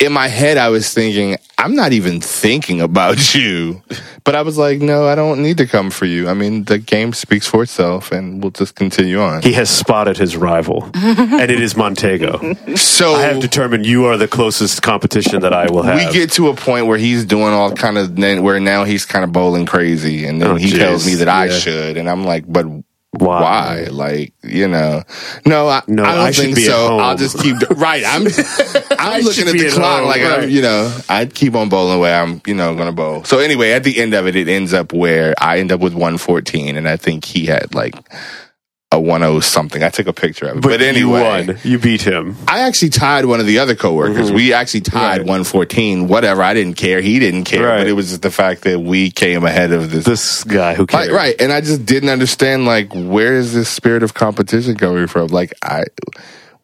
in my head, I was thinking, I'm not even thinking about (laughs) you. But I was like, no, I don't need to come for you. I mean, the game speaks for itself and we'll just continue on. He has spotted his rival, (laughs) and it is Montego. So I have determined you are the closest competition that I will have. we get to a point where he's doing all kind of, where now he's kind of bowling crazy. And then Oh, he jeez. tells me that I Yeah. should. And I'm like, but Why? why? Like, you know, no, I, No, I don't I should think be so. I'll just keep, right. I'm, (laughs) I'm looking at the clock home, like I'm, you know, I'd keep on bowling where I'm, you know, gonna bowl. So anyway, at the end of it, it ends up where I end up with 114 and I think he had like a 10 something. I took a picture of it. but, But, anyway, you won. You beat him. I actually tied one of the other coworkers. We actually tied Mm-hmm. Right. 114. Whatever. I didn't care. He didn't care. Right. But it was just the fact that we came ahead of this. This guy who cares. Like, right. And I just didn't understand, like, where is this spirit of competition coming from? Like, I,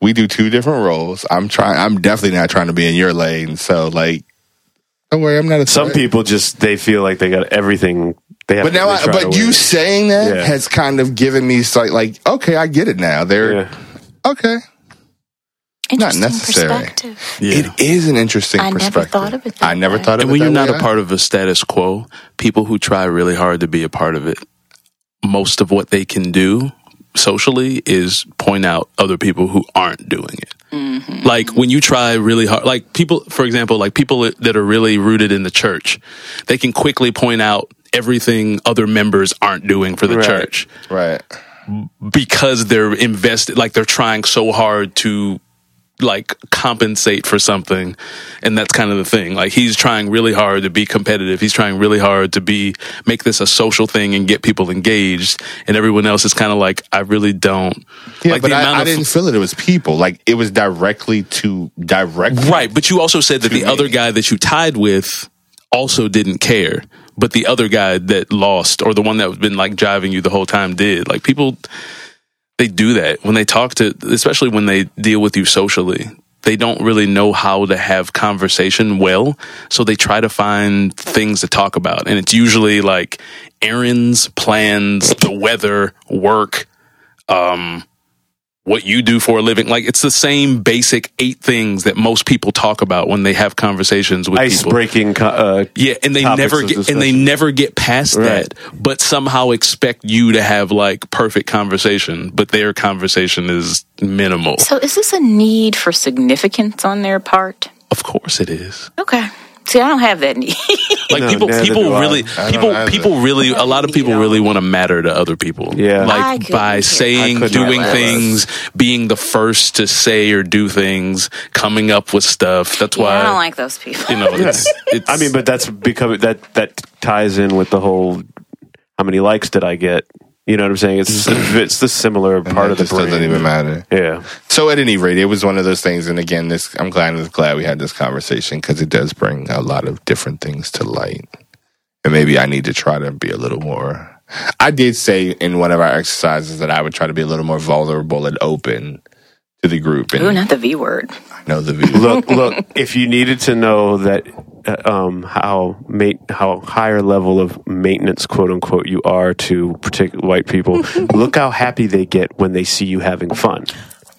we do two different roles. I'm trying, I'm definitely not trying to be in your lane. So, like, don't worry, I'm not a Some people just they feel like they got everything. They have But now, I, but you saying that Yeah. has kind of given me like, like, okay, I get it now. They're Yeah. okay. Not necessary. perspective. Yeah. It is an interesting perspective. I never thought of it that I never way. thought of and it. when you're not way. a part of a status quo, people who try really hard to be a part of it, most of what they can do socially is point out other people who aren't doing it. Mm-hmm. Like when you try really hard, like people, for example, like people that are really rooted in the church, they can quickly point out everything other members aren't doing for the Right. right. because they're invested, like they're trying so hard to like compensate for something and that's kind of the thing like he's trying really hard to be competitive he's trying really hard to be make this a social thing and get people engaged and everyone else is kind of like i really don't Yeah, like but I, I didn't feel it. It was people. Like it was directly to direct Right, but you also said that the me. other guy that you tied with also didn't care, but the other guy that lost or the one that's been like driving you the whole time did. Like people they do that when they talk to especially when they deal with you socially. They don't really know how to have conversation well, so they try to find things to talk about. And it's usually like errands, plans, the weather, work, um what you do for a living. Like it's the same basic eight things that most people talk about when they have conversations with Ice people. breaking. co- Uh, Yeah, and they never of get and they never get past Right. that, but somehow expect you to have like perfect conversation, but their conversation is minimal. So is this a need for significance on their part? Of course it is. Okay. See, I don't have that need. (laughs) Like No, people people really people people really a lot of people really want to matter to other people. Yeah. Like by saying, doing care less. things, being the first to say or do things, coming up with stuff. That's why yeah, I don't like those people. you know it's, it's I mean, but that's because that that ties in with the whole how many likes did I get? You know what I'm saying? It's mm-hmm. it's the similar part of the just brain. doesn't even matter. Yeah, So at any rate, it was one of those things. And again, this I'm glad I'm glad we had this conversation because it does bring a lot of different things to light. And maybe I need to try to be a little more. I did say in one of our exercises that I would try to be a little more vulnerable and open to the group. And Ooh, not the V word. I know the view. look, look. If you needed to know that um, how mate how higher level of maintenance, quote unquote, you are to particular white people, (laughs) look how happy they get when they see you having fun.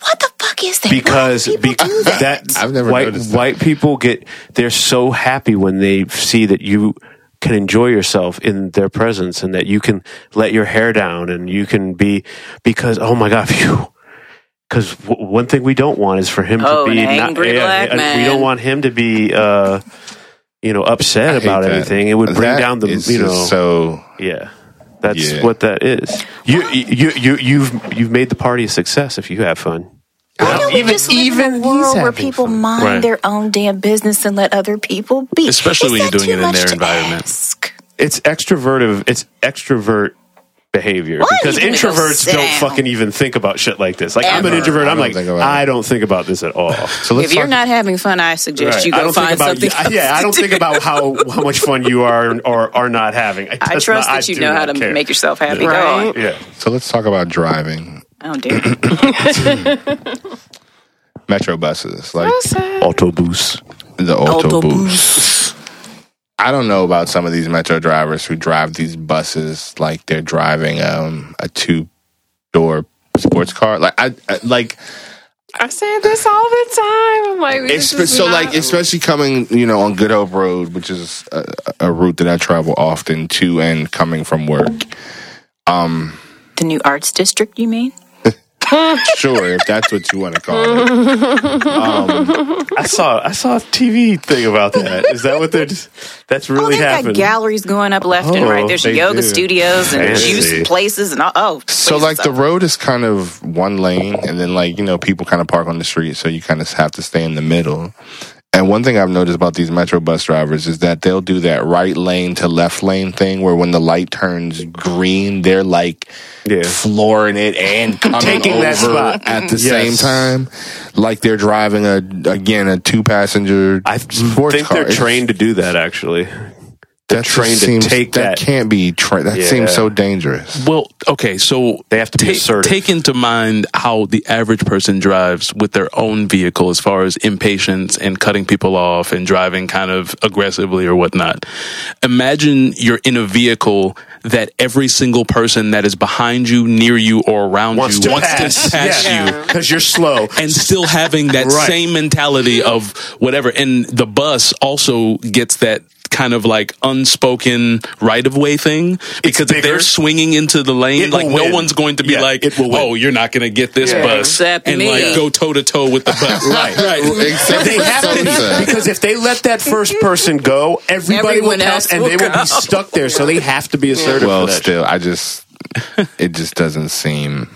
What the fuck is that? because Why do people be- do that? that I've never white noticed that. white people get they're so happy when they see that you can enjoy yourself in their presence and that you can let your hair down and you can be because oh my god (laughs) phew because w- one thing we don't want is for him Oh, to be an not angry black uh, we don't want him to be uh you know upset about that. anything it would bring That down the is you know so yeah that's Yeah. what that is you you you you've you've made the party a success if you have fun Why don't we Even- just live even in a world where people fun. mind Right. their own damn business and let other people be? Especially Is when you're doing it in their environment. ask? it's extrovertive it's extrovert behavior Why because you gonna go introverts don't down? fucking even think about shit like this like i'm an introvert I i'm don't like think about i don't think about this at all (laughs) so let's If you're talk- not having fun, I suggest Right. you I go don't think find about something. yeah, else yeah, I don't do. think about how how much fun you are or are not having. I, I trust not- that you know how to care. make yourself happy. Right. Yeah, so let's talk about driving Oh dear. (laughs) (laughs) metro buses like autobus. the Autobus. autobus. I don't know about some of these metro drivers who drive these buses like they're driving um, a two door sports car. Like I, I like I say this all the time. I'm like, this so not- like especially coming you know on Good Hope Road, which is a, a route that I travel often to and coming from work. Um, The new arts district, you mean? (laughs) sure, if that's what you want to call it. Um, I saw I saw a TV thing about that. Is that what they're? Just, that's Oh, really they've happening. got galleries going up left and Oh, right. There's yoga do. studios and Fancy. juice places and all. Oh, So like the up. road is kind of one lane, and then like you know people kind of park on the street, so you kind of have to stay in the middle. And one thing I've noticed about these metro bus drivers is that they'll do that right lane to left lane thing, where when the light turns green, they're like Yeah. flooring it and (laughs) coming Taking over that spot. at the Yes. same time, like they're driving a again a two passenger. I think car. they're It's- trained to do that. Actually, that just trained to seems- take that. can't be. Tra- that Yeah. seems so dangerous. Well, okay, so They have to be take, assertive. take into mind how the average person drives with their own vehicle as far as impatience and cutting people off and driving kind of aggressively or whatnot. Imagine you're in a vehicle that every single person that is behind you, near you, or around wants you to wants pass, to pass Yeah. you (laughs) because you're slow. and still having that Right. same mentality of whatever. And the bus also gets that kind of like unspoken right of way thing because if they're swinging into the lane, It like will no win. one's going to be Yeah, like, it "Oh, you're not going to get this Yeah. bus," Except and me. like go toe to toe with the bus. (laughs) Right. right. Except they have to because if they let that first person go, everybody Everyone will else pass and will they will go. be stuck there. So they have to be assertive. well still i just it just doesn't seem.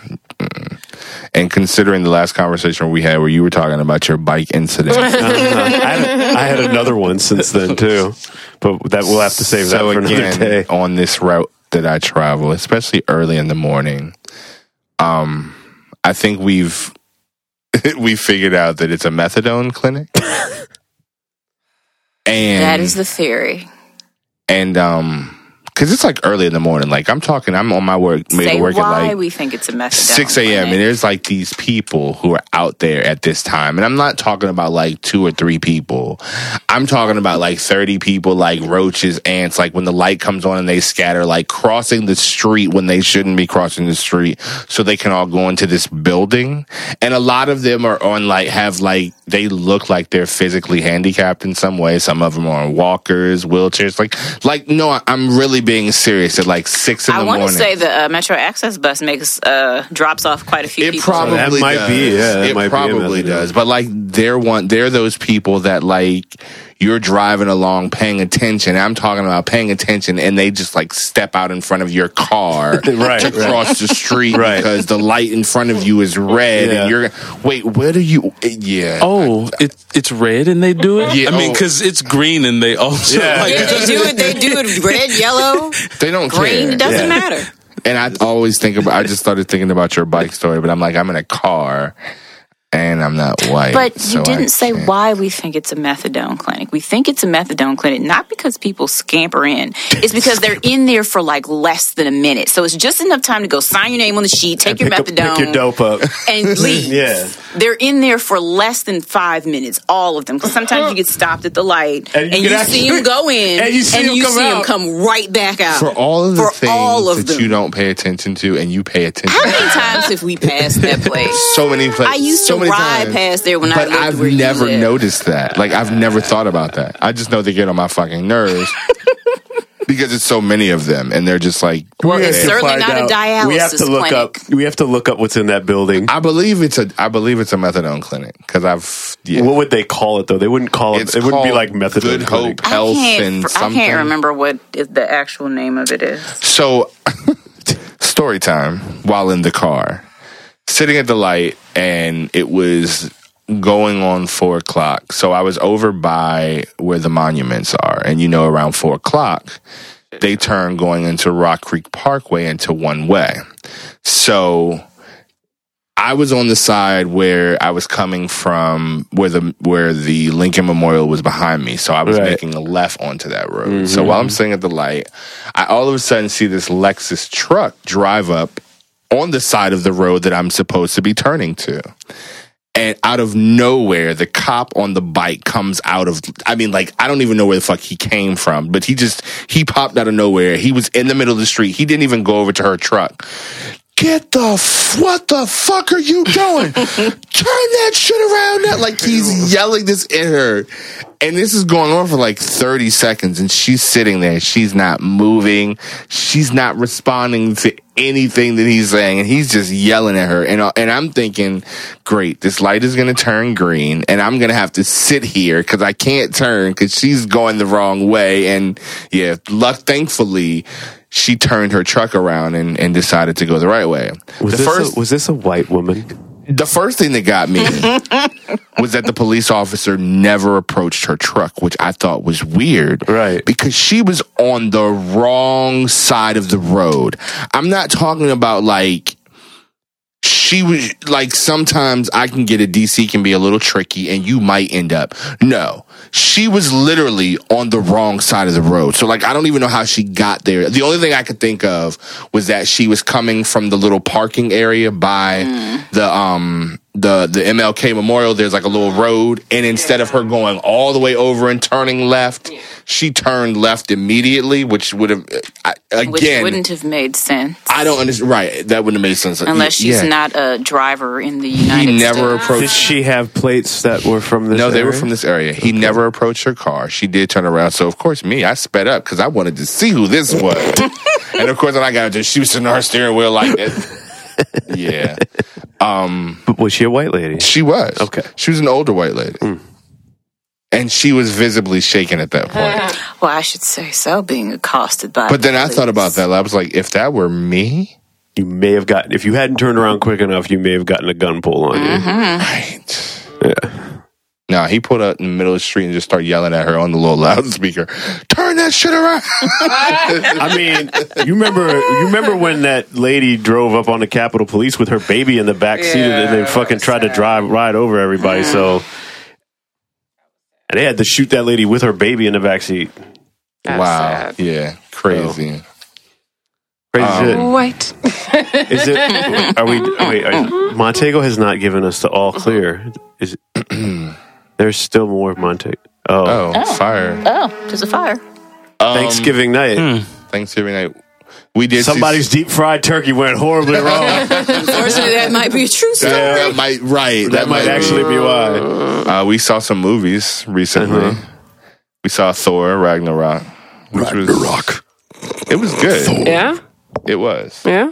And considering the last conversation we had where you were talking about your bike incident. (laughs) I, had, I had another one since then too, but that we'll have to save that so for another again, day. on this route that I travel, especially early in the morning, um, I think we've (laughs) we figured out that it's a methadone clinic. and that is the theory. and um because it's like early in the morning like i'm talking i'm on my work way Say to work why at like we think it's a mess. 6 a.m. and there's like these people who are out there at this time. And I'm not talking about like two or three people. I'm talking about like 30 people, like roaches, ants, like when the light comes on and they scatter, like crossing the street when they shouldn't be crossing the street so they can all go into this building. And a lot of them are on like, have like, they look like they're physically handicapped in some way. Some of them are on walkers, wheelchairs. Like, like, no, I'm really being serious at like six in I the want to say the uh, Metro Access bus makes uh, drops off quite a few It people. probably That might does. be, yeah, that it might be probably method, does. But like, they're one. They're those people that like you're driving along, paying attention. I'm talking about paying attention, and they just like step out in front of your car (laughs) Right, to right. cross the street (laughs) Right. because the light in front of you is red, Yeah. and you're wait. Where are you? Eh, yeah. Oh, it, it's red and they do it. Yeah, I mean, oh. because it's green and they also Yeah. like. Yeah, they do it. They do it red, (laughs) yellow, they don't green. care. It doesn't Yeah. matter. And I always think about. I just started thinking about your bike story, but I'm like, I'm in a car, and I'm not white. But you so I didn't say can't. why we think it's a methadone clinic. We think it's a methadone clinic not because people scamper in. It's because they're in there for like less than a minute. So it's just enough time to go sign your name on the sheet, take your pick, up- methadone, pick your dope up. and (laughs) leave. Yeah. They're in there for less than five minutes, all of them. Because sometimes you get stopped at the light And and you you, can see them go (laughs) in and you see them come them out. come right back out. for all of the For things all of that them. you don't pay attention to, and you pay attention. How many times have we passed that (laughs) place? so many places. I used so to many ride times. past there when I but lived I've where never live. noticed that. Like I've never thought about that. I just know they get on my fucking nerves (laughs) because it's so many of them, and they're just like. Well, it's certainly Find not a out. dialysis We have to look clinic. up. We have to look up what's in that building. I believe it's a. I believe it's a methadone clinic because I've. Yeah. What would they call it though? They wouldn't call it. It's it wouldn't be like methadone. Good clinic. Hope Health I can't, and fr- I can't remember what is the actual name of it is. So, (laughs) story time while in the car, sitting at the light, and it was going on four o'clock. So I was over by where the monuments are, and you know, around four o'clock, they turn going into Rock Creek Parkway into one way. So I was on the side where I was coming from, where the where the Lincoln Memorial was behind me. So I was Right. making a left onto that road. So mm-hmm. while I'm sitting at the light, I all of a sudden see this Lexus truck drive up on the side of the road that I'm supposed to be turning to. And out of nowhere, the cop on the bike comes out of, I mean, like, I don't even know where the fuck he came from, but he just, he popped out of nowhere. He was in the middle of the street. He didn't even go over to her truck. Get the, f- what the fuck are you doing? (laughs) Turn that shit around now. Like, he's yelling this at her. And this is going on for like 30 seconds, and she's sitting there. She's not moving. She's not responding to anything that he's saying, and he's just yelling at her. And uh, and I'm thinking, great, this light is going to turn green, and I'm going to have to sit here because I can't turn because she's going the wrong way. And yeah, luck, thankfully. She turned her truck around and, and decided to go the right way. Was the this first a, was this a white woman? the first thing that got me (laughs) was that the police officer never approached her truck, which I thought was weird. Right. Because she was on the wrong side of the road. I'm not talking about like she was like sometimes I can get a DC can be a little tricky and you might end up. No. She was literally on the wrong side of the road. So like I don't even know how she got there. The only thing I could think of was that she was coming from the little parking area by the um the the MLK Memorial, there's like a little road, and instead of her going all the way over and turning left, she turned left immediately, which would have I- Which again. wouldn't have made sense I don't understand. Right, that wouldn't have made sense unless she's Yeah. not a driver in the United He never States. approached. Did she have plates that were from this? No, they were from this area. He never approached her car. She did turn around. So of course, me, I sped up because I wanted to see who this was. (laughs) and of course, when I got to, she was sitting on her steering wheel like that. Yeah, um, But was she a white lady? she was. Okay. she was an older white lady, hmm. and she was visibly shaken at that point. (laughs) Well, I should say so, being accosted by. But then I police. thought about that. I was like, if that were me, you may have gotten if you hadn't turned around quick enough, you may have gotten a gun pulled on you. Right. Mm-hmm. Yeah. No, he pulled up in the middle of the street and just started yelling at her on the little (laughs) loudspeaker. Turn that shit around. (laughs) I mean, you remember you remember when that lady drove up on the Capitol Police with her baby in the back seat and they fucking tried to drive right over everybody. So, and they had to shoot that lady with her baby in the back seat. That's wow. sad. Yeah. Crazy. Crazy Um, shit. What? Is it? Are we? Wait, are, (laughs) Montego has not given us the all clear. Is (clears throat) there's still more Montego? Oh, Oh, fire. Oh, there's a fire. Um, Thanksgiving night. Thanksgiving night. We did see- Somebody's deep fried turkey went horribly (laughs) wrong. Unfortunately, that might be a true story. that, that might right. that might actually be why. Uh, we saw some movies recently. Uh-huh. We saw Thor Ragnarok, which was It was good. Yeah, It was. yeah.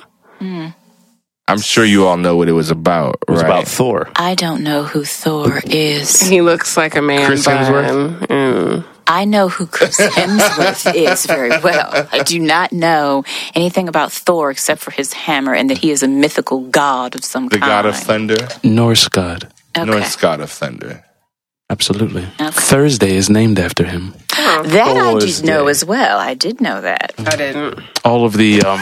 I'm sure you all know what it was about. It was right? about Thor. I don't know who Thor is. He looks like a man. Chris. Hemsworth? Mm. I know who Chris (laughs) Hemsworth is very well. I do not know anything about Thor except for his hammer and that he is a mythical god of some the kind. The god of Thunder, Norse god. Okay. Norse God of Thunder. Absolutely. Okay. Thursday is named after him. That I Thor's did know as well. I did know that. I didn't. All of the um,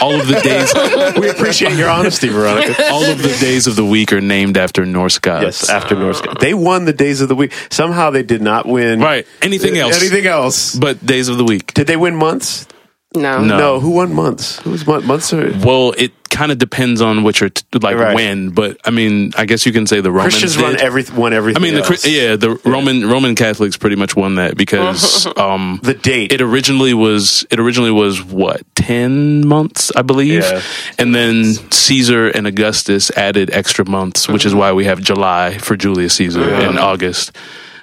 all of the days, (laughs) We appreciate your honesty, Veronica. all of the days of the week are named after Norse gods. Yes, after Norse. gods. They won the days of the week. Somehow they did not win. Right. Anything else? Anything else? But days of the week. Did they win months? No. No. No. Who won months? Who was mon- months? Or Well, it kind of depends on what you're t- like Right. when, but I mean, I guess you can say the Romans Christians did. run every won everything. I mean, else. Chri- yeah, the Roman Roman Catholics pretty much won that because (laughs) um, the date. it originally was it originally was what ten months, I believe, Yeah. and then Caesar and Augustus added extra months, which is why we have July for Julius Caesar and August.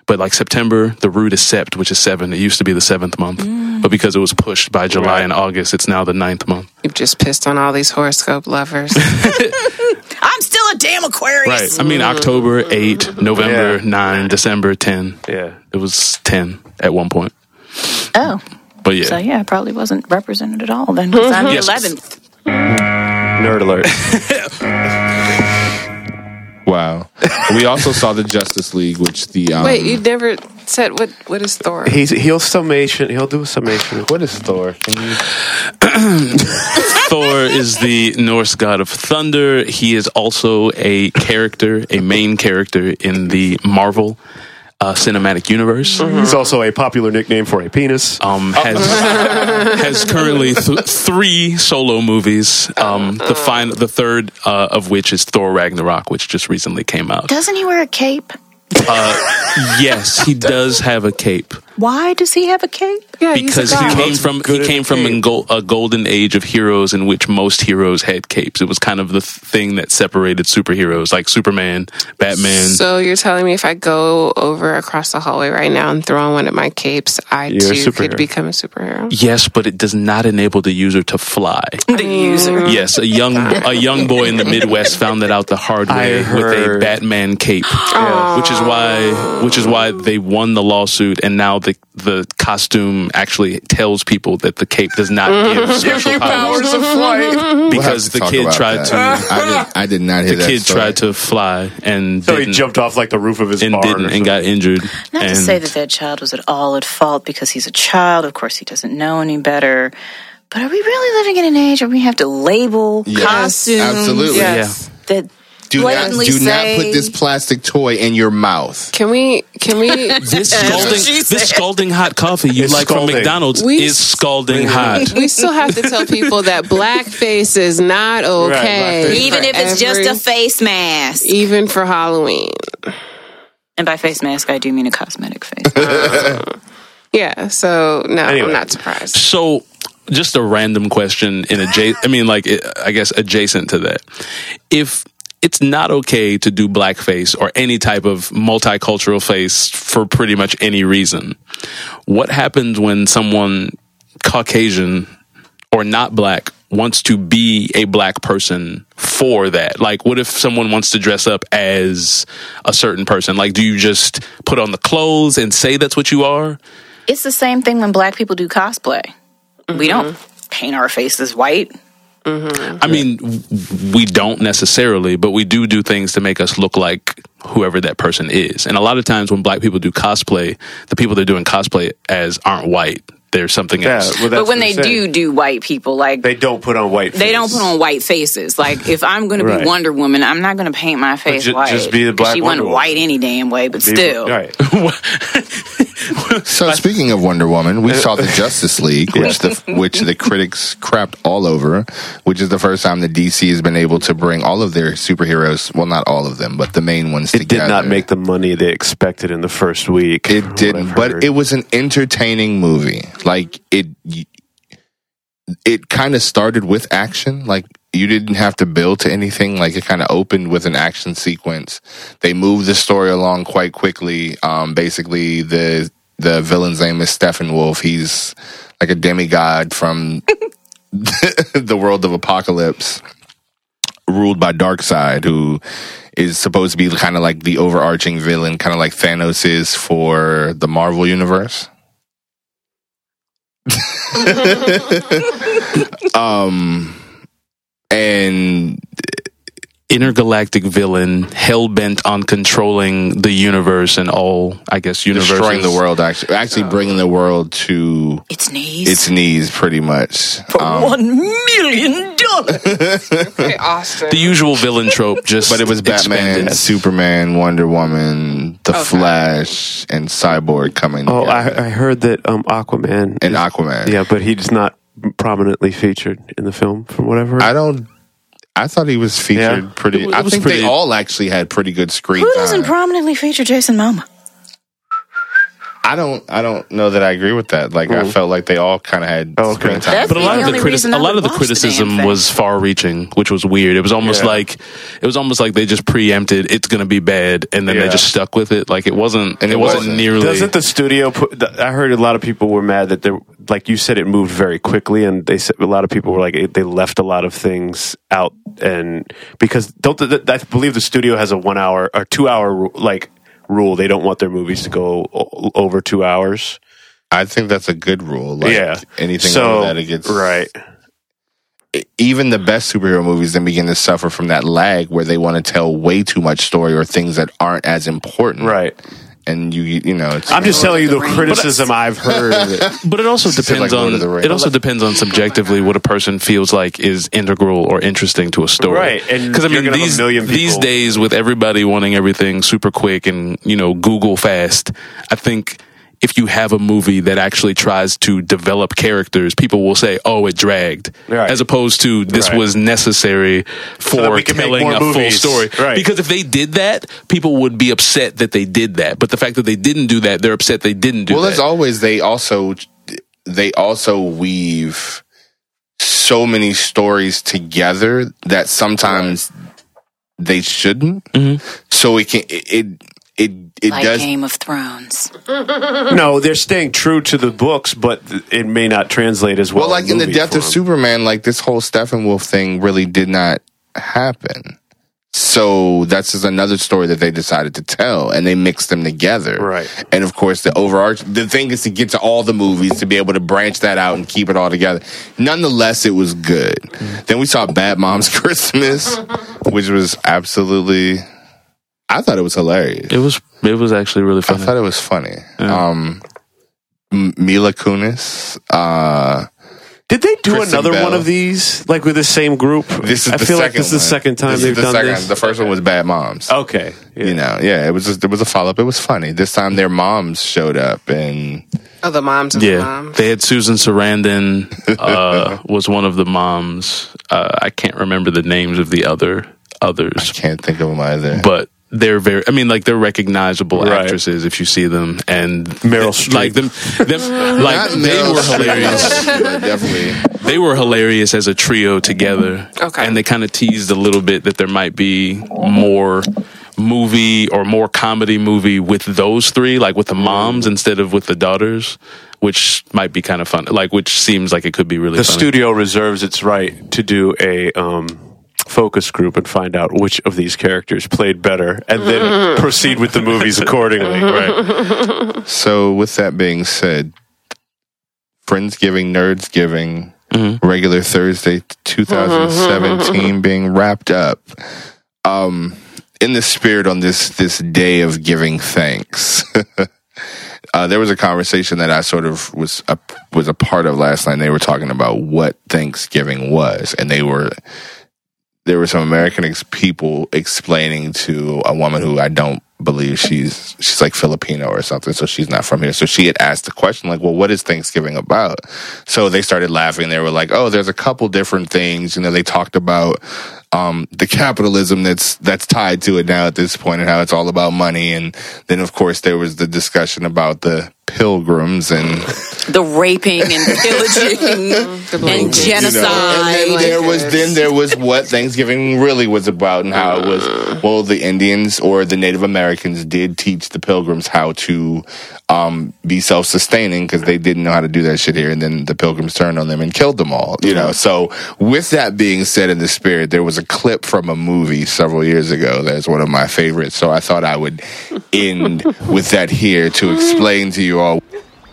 But like September, the root is sept, which is seven. It used to be the seventh month, mm. but because it was pushed by July Right. and August, it's now the ninth month. You've just pissed on all these horoscope lovers. (laughs) I'm still a damn Aquarius. Right. I mean, October eight, November Yeah. nine, December ten. yeah. It was ten at one point. Oh, But yeah, so yeah, I probably wasn't represented at all then. 'cause (laughs) I'm the Yes. 11th. Nerd alert. (laughs) Wow. we also saw the Justice League, which the um, Wait, you never said what? What is Thor? He's he'll summation. He'll do a summation. what is Thor? Can you? (coughs) Thor is the Norse god of thunder. He is also a character, a main character in the Marvel uh, cinematic universe. He's also a popular nickname for a penis. Um, has (laughs) has currently th- three solo movies. Um, the fin- the third uh, of which is Thor Ragnarok, which just recently came out. Doesn't he wear a cape? yes, he (laughs) does have a cape. Why does he have a cape? yeah, he's a because he came from good he came from a, cape. a golden age of heroes in which most heroes had capes. It was kind of the thing that separated superheroes, like Superman, Batman. So you're telling me if I go over across the hallway right now and throw on one of my capes, I You're a too superhero. could become a superhero? yes, but it does not enable the user to fly. (laughs) The user. Mm. yes, a young (laughs) a young boy in the Midwest found that out the hard I way with a heard. Batman cape, (gasps) which is why which is why they won the lawsuit, and now the the costume actually tells people that the cape does not give (laughs) special powers of flight. (laughs) because the kid tried that. to. Uh, I did, I did not hear the that kid story. tried to fly and So he didn't, jumped off like the roof of his and barn didn't and got injured. Not and to say that that child was at all at fault because he's a child. Of course, he doesn't know any better. But are we really living in an age where we have to label Yes, costumes absolutely. Yes. that Do not, blatantly do not put this plastic toy in your mouth. Can we? Can we? (laughs) this (laughs) scalding, this scalding hot coffee you It's like scalding. from McDonald's We- is scalding hot. we still have to tell people that (laughs) blackface is not okay, blackface. even if it's every- just a face mask. even for Halloween. And by face mask, I do mean a cosmetic face. Yeah. So no, Anyway. I'm not surprised. So, just a random question in adjacent. I mean, like, I guess adjacent to that. If it's not okay to do blackface or any type of multicultural face for pretty much any reason, what happens when someone Caucasian or not black wants to be a black person for that? Like, what if someone wants to dress up as a certain person? Like, do you just put on the clothes and say that's what you are? it's the same thing when black people do cosplay. We don't mm-hmm. paint our faces white. Mm-hmm. I mean, we don't necessarily, but we do do things to make us look like whoever that person is. And a lot of times when black people do cosplay, the people they're doing cosplay as aren't white. They're something Yeah, else. well, but when they I'm do do white people, like they don't put on white. they don't put on white faces. Like if I'm going to be Wonder Woman, I'm not going to paint my face ju- white. just be the black She Wonder wasn't Woman. white any damn way, but still. Right. (laughs) (laughs) So speaking of Wonder Woman, we saw the Justice League, which the which the critics crapped all over, which is the first time that DC has been able to bring all of their superheroes, well not all of them, but the main ones It together. did not make the money they expected in the first week. It didn't, but it was an entertaining movie. Like it, it kind of started with action. Like you didn't have to build to anything. Like it kind of opened with an action sequence. They moved the story along quite quickly. Um, basically, the the villain's name is Steppenwolf. He's like a demigod from (laughs) the world of Apokolips, ruled by Darkseid, who is supposed to be kind of like the overarching villain, kind of like Thanos is for the Marvel universe. (laughs) (laughs) um, and Intergalactic villain, hell bent on controlling the universe and all, I guess, universes. destroying the world, actually, actually bringing the world to Its knees. its knees, pretty much. Um, one million dollars. (laughs) Hey, Austin. The usual villain trope, (laughs) just but it was Batman, expanded. Superman, Wonder Woman, The Flash, and Cyborg coming. Oh, together. I, I heard that um, Aquaman. and is- Aquaman. Yeah, but he's not prominently featured in the film, from whatever. I don't. I thought he was featured Yeah. pretty. It was- I it was think pretty- they all actually had pretty good screen Who doesn't time. prominently feature Jason Momoa? I don't. I don't know that I agree with that. Like I felt like they all kind of had Oh, okay. screen time. That's But a lot of only the criti- reason I a lot of the watch the criticism was far-reaching, which was weird. It was almost Yeah. like it was almost like they just preempted it's going to be bad, and then they just stuck with it. Like it wasn't. And it it wasn't, wasn't. nearly. Doesn't the studio put? the- I heard a lot of people were mad that there, like you said, it moved very quickly, and they said a lot of people were like they left a lot of things out, and because don't the, the- I believe the studio has a one hour or two hour like rule. They don't want their movies to go o- over two hours. I think that's a good rule. Like yeah, anything so, over that, it gets right. Even the best superhero movies then begin to suffer from that lag where they want to tell way too much story or things that aren't as important. Right. And you, you know, it's, I'm just telling you the the criticism I've heard. (laughs) But it also depends like on the Rings. it also depends on subjectively what a person feels like is integral or interesting to a story. Right, and because I mean gonna have a these these days with everybody wanting everything super quick and you know Google fast, I think if you have a movie that actually tries to develop characters, people will say, "Oh, it dragged," Right. as opposed to this Right. was necessary for we can make telling more a full story. Right. Because if they did that, people would be upset that they did that. But the fact that they didn't do that, they're upset they didn't do that. well, that. as always, they also they also weave so many stories together that sometimes they shouldn't. Mm-hmm. So it can it it it, it Like does. Game of Thrones. (laughs) no, they're staying true to the books, but it may not translate as well. Well, like in the death of form. Superman, like this whole Steppenwolf thing really did not happen. So that's just another story that they decided to tell, and they mixed them together. Right. And of course, the overarch the thing is to get to all the movies to be able to branch that out and keep it all together. Nonetheless, it was good. Mm-hmm. Then we saw Bad Moms (laughs) Christmas, which was absolutely. I thought it was hilarious. it was it was actually really funny. I thought it was funny. Yeah. Um, Mila Kunis. Uh, Did they do Kristen another Bell. one of these, like with the same group? This is I the feel second like this is the second time This they've the done second- this. The first one was Bad Moms. okay, yeah. You know, yeah, it was just, it was a follow up. It was funny. This time their moms showed up and Oh, the moms of the Yeah, moms. they had Susan Sarandon (laughs) uh, was one of the moms. Uh, I can't remember the names of the other others, I can't think of them either. but they're very. I mean, like they're recognizable Right. actresses if you see them, and Meryl Streep. like them, them (laughs) like Not they Meryl were Streep, hilarious. definitely. They were hilarious as a trio together. Okay. and they kind of teased a little bit that there might be more movie or more comedy movie with those three, like with the moms instead of with the daughters, which might be kind of fun. Like, which seems like it could be really the funny. studio reserves its right to do a um, focus group and find out which of these characters played better, and then (laughs) proceed with the movies accordingly. (laughs) Right? So with that being said, Friendsgiving, Nerdsgiving, Mhm. regular Thursday, 2017 (laughs) being wrapped up. Um, in the spirit on this this day of giving thanks. uh, there was a conversation that I sort of was a, was a part of last night. And they were talking about what Thanksgiving was, and they were there were some American ex- people explaining to a woman who I don't believe she's she's like Filipino or something, so she's not from here. So she had asked the question like, "Well, what is Thanksgiving about?" So they started laughing. They were like, "Oh, there's a couple different things." You know, they talked about um, the capitalism that's that's tied to it now at this point, and how it's all about money. And then, of course, there was the discussion about the pilgrims and The raping and (laughs) pillaging and genocide. you know, and then there was then there was what Thanksgiving really was about and how it was. Well, the Indians or the Native Americans did teach the Pilgrims how to um, be self sustaining because they didn't know how to do that shit here, and then the Pilgrims turned on them and killed them all. You know. So with that being said, in the spirit, there was a clip from a movie several years ago that's one of my favorites. So I thought I would end (laughs) with that here to explain to you all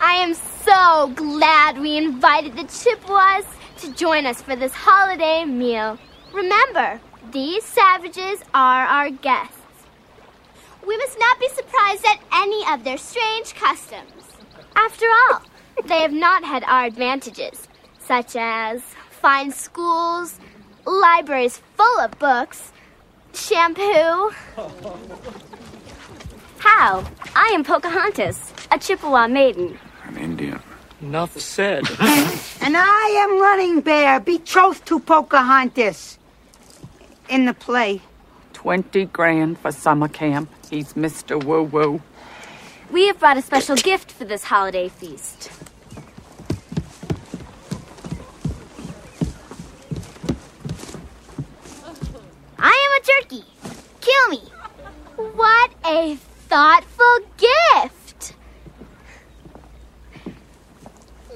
I am so glad we invited the Chippewas to join us for this holiday meal. Remember, these savages are our guests. We must not be surprised at any of their strange customs. After all, they have not had our advantages, such as fine schools, libraries full of books, shampoo. How? I am Pocahontas, a Chippewa maiden. An Indian. Enough said. (laughs) And I am Running Bear, betrothed to Pocahontas. In the play. 20 grand for summer camp. He's Mr. Woo Woo. We have brought a special gift for this holiday feast. I am a turkey. Kill me. What a thoughtful gift.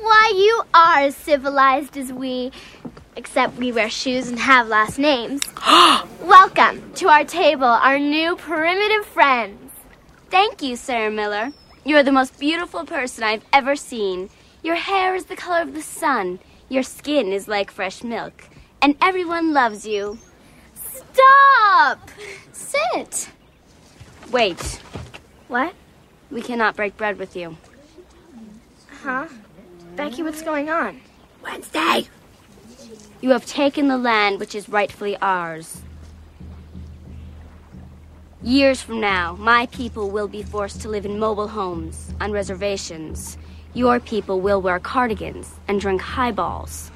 Why, you are as civilized as we, except we wear shoes and have last names. (gasps) (gasps) (gasps) Welcome to our table, our new primitive friends. Thank you, Sarah Miller. You're the most beautiful person I've ever seen. Your hair is the color of the sun. Your skin is like fresh milk. And everyone loves you. Stop! Sit. Wait, What? we cannot break bread with you. Huh? Becky, what's going on? Wednesday. You have taken the land which is rightfully ours. Years from now, my people will be forced to live in mobile homes, on reservations. Your people will wear cardigans and drink highballs.